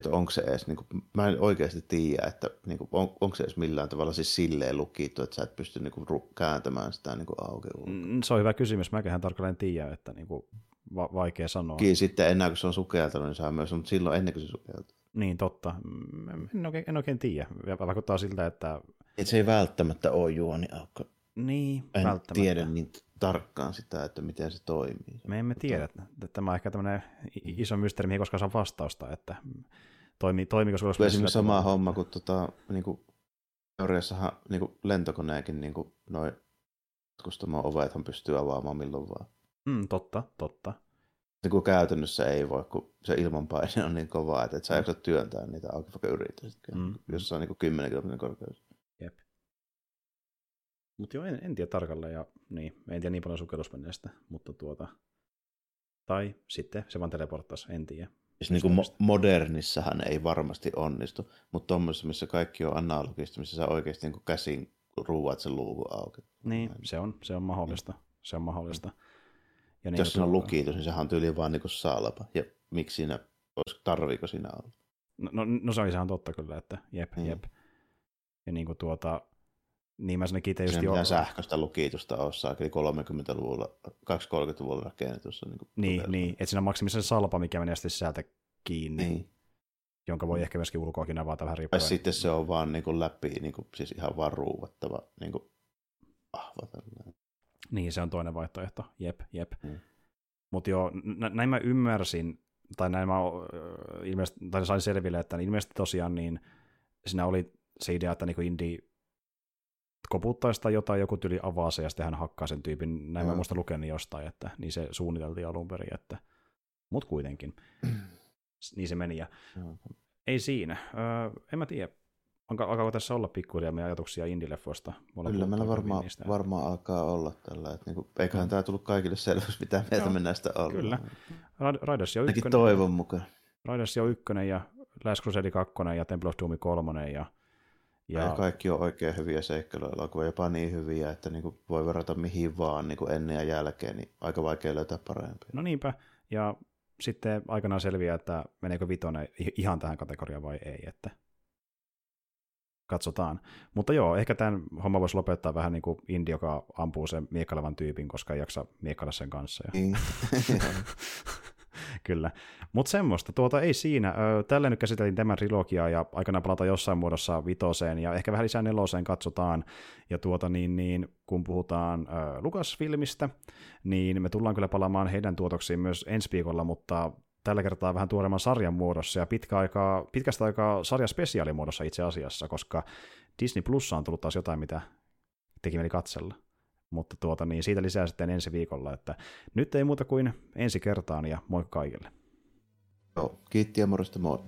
Että onko se edes, niin kuin, mä en oikeasti tiedä, että niin kuin, on, onko se edes millään tavalla siis silleen lukittu, että sä et pysty niin kuin, kääntämään sitä niin kuin, auki. Mm, se on hyvä kysymys, mäkään tarkalleen tiedä, että niin kuin, va- vaikea sanoa. Kiin sitten enää kuin se on sukeltanut, niin saa myös, mutta silloin ennen kuin se sukeltaa. Niin, totta. En oikein, en oikein tiedä. Vaikuttaa siltä, että... Et se ei välttämättä ole juoniaukko. Niin, en välttämättä. tiedä niin tarkkaan sitä, että miten se toimii. Me emme tiedä. Tämä on ehkä tämmöinen iso mysteeri, mihin koskaan saa vastausta, että toimii, toimiiko sulla... Esimerkiksi sama homma kuin, tota, niin kuin teoriassahan niin kuin lentokoneekin niin kuin noin ovethan pystyy avaamaan milloin vaan. Mm, totta, totta. Niin kuin käytännössä ei voi, kun se ilmanpaine on niin kovaa, että et sä jaksa työntää niitä auki, vaikka yrittäisitkään, mm. jos on niin kuin 10 kilometrin korkeus. Jep. Mutta joo, en, en, tiedä tarkalleen, ja niin, en tiedä niin paljon sukellusveneestä, mutta tuota, tai sitten se vaan teleporttaisi, en tiedä. Siis niin kuin mo- modernissahan ei varmasti onnistu, mutta tuommoisessa, missä kaikki on analogista, missä sä oikeasti niin käsin ruuat sen luukun auki. Niin, se on, se on mahdollista. Se on mahdollista. Mm. Ja niin Jos siinä on lukitus, niin sehän on tyyli vaan niin salpa. Ja miksi siinä, tarviiko siinä olla? No, no, no se on ihan totta kyllä, että jep, mm. jep. Ja niin kuin tuota, niin mä sinne just jo... sähköistä lukitusta osaa, eli 30-luvulla, 230-luvulla rakennetussa. Niin, niin, niin, että siinä on maksimissaan salpa, mikä menee sitten sisältä kiinni. Niin. Jonka voi ehkä myöskin ulkoakin avata vähän riippuen. Tai sitten se on vaan niin kuin läpi, niin kuin, siis ihan vaan ruuvattava niin kuin, ahva. Tällainen. Niin, se on toinen vaihtoehto. Jep, jep. Mm. Mutta joo, näin mä ymmärsin, tai näin mä ilmeisesti, tai sain selville, että ilmeisesti tosiaan niin siinä oli se idea, että niin Indi koputtaisi tai jotain, joku tyli avaa se ja sitten hän hakkaa sen tyypin. Näin mm. mä muista lukenut jostain, että niin se suunniteltiin alun perin, että mut kuitenkin. niin se meni ja mm. ei siinä. Öö, en mä tiedä, Alkaako tässä olla pikkuhiljaa meidän ajatuksia indileffoista? Kyllä meillä varmaan, varmaan alkaa olla tällä. Että niinku, eiköhän mm. tämä tullut kaikille selväksi, mitä mieltä me näistä ollaan. Kyllä. Raiders jo ykkönen. toivon mukaan. Raiders jo ykkönen ja Last Crusade 2 ja Temple of Doom 3 ja Ja... ja kaikki on oikein hyviä seikkailuelokuvia, jopa niin hyviä, että niin kuin voi verrata mihin vaan niin kuin ennen ja jälkeen, niin aika vaikea löytää parempia. No niinpä, ja sitten aikanaan selviää, että meneekö vitonen ihan tähän kategoriaan vai ei, että katsotaan. Mutta joo, ehkä tämän homma voisi lopettaa vähän niin kuin Indi, joka ampuu sen miekkailevan tyypin, koska ei jaksa miekkailla sen kanssa. Ja... Niin. Kyllä. Mutta semmoista, tuota ei siinä. Tällä nyt käsiteltiin tämän trilogiaa ja aikana palata jossain muodossa vitoseen ja ehkä vähän lisää neloseen katsotaan. Ja tuota niin, niin kun puhutaan Lukas-filmistä, niin me tullaan kyllä palaamaan heidän tuotoksiin myös ensi viikolla, mutta tällä kertaa vähän tuoreemman sarjan muodossa ja pitkä aikaa, pitkästä aikaa sarjaspesiaalimuodossa itse asiassa, koska Disney Plussa on tullut taas jotain, mitä teki mieli katsella. Mutta tuota, niin siitä lisää sitten ensi viikolla, että nyt ei muuta kuin ensi kertaan ja moi kaikille. Joo, kiitti ja morjesta moi.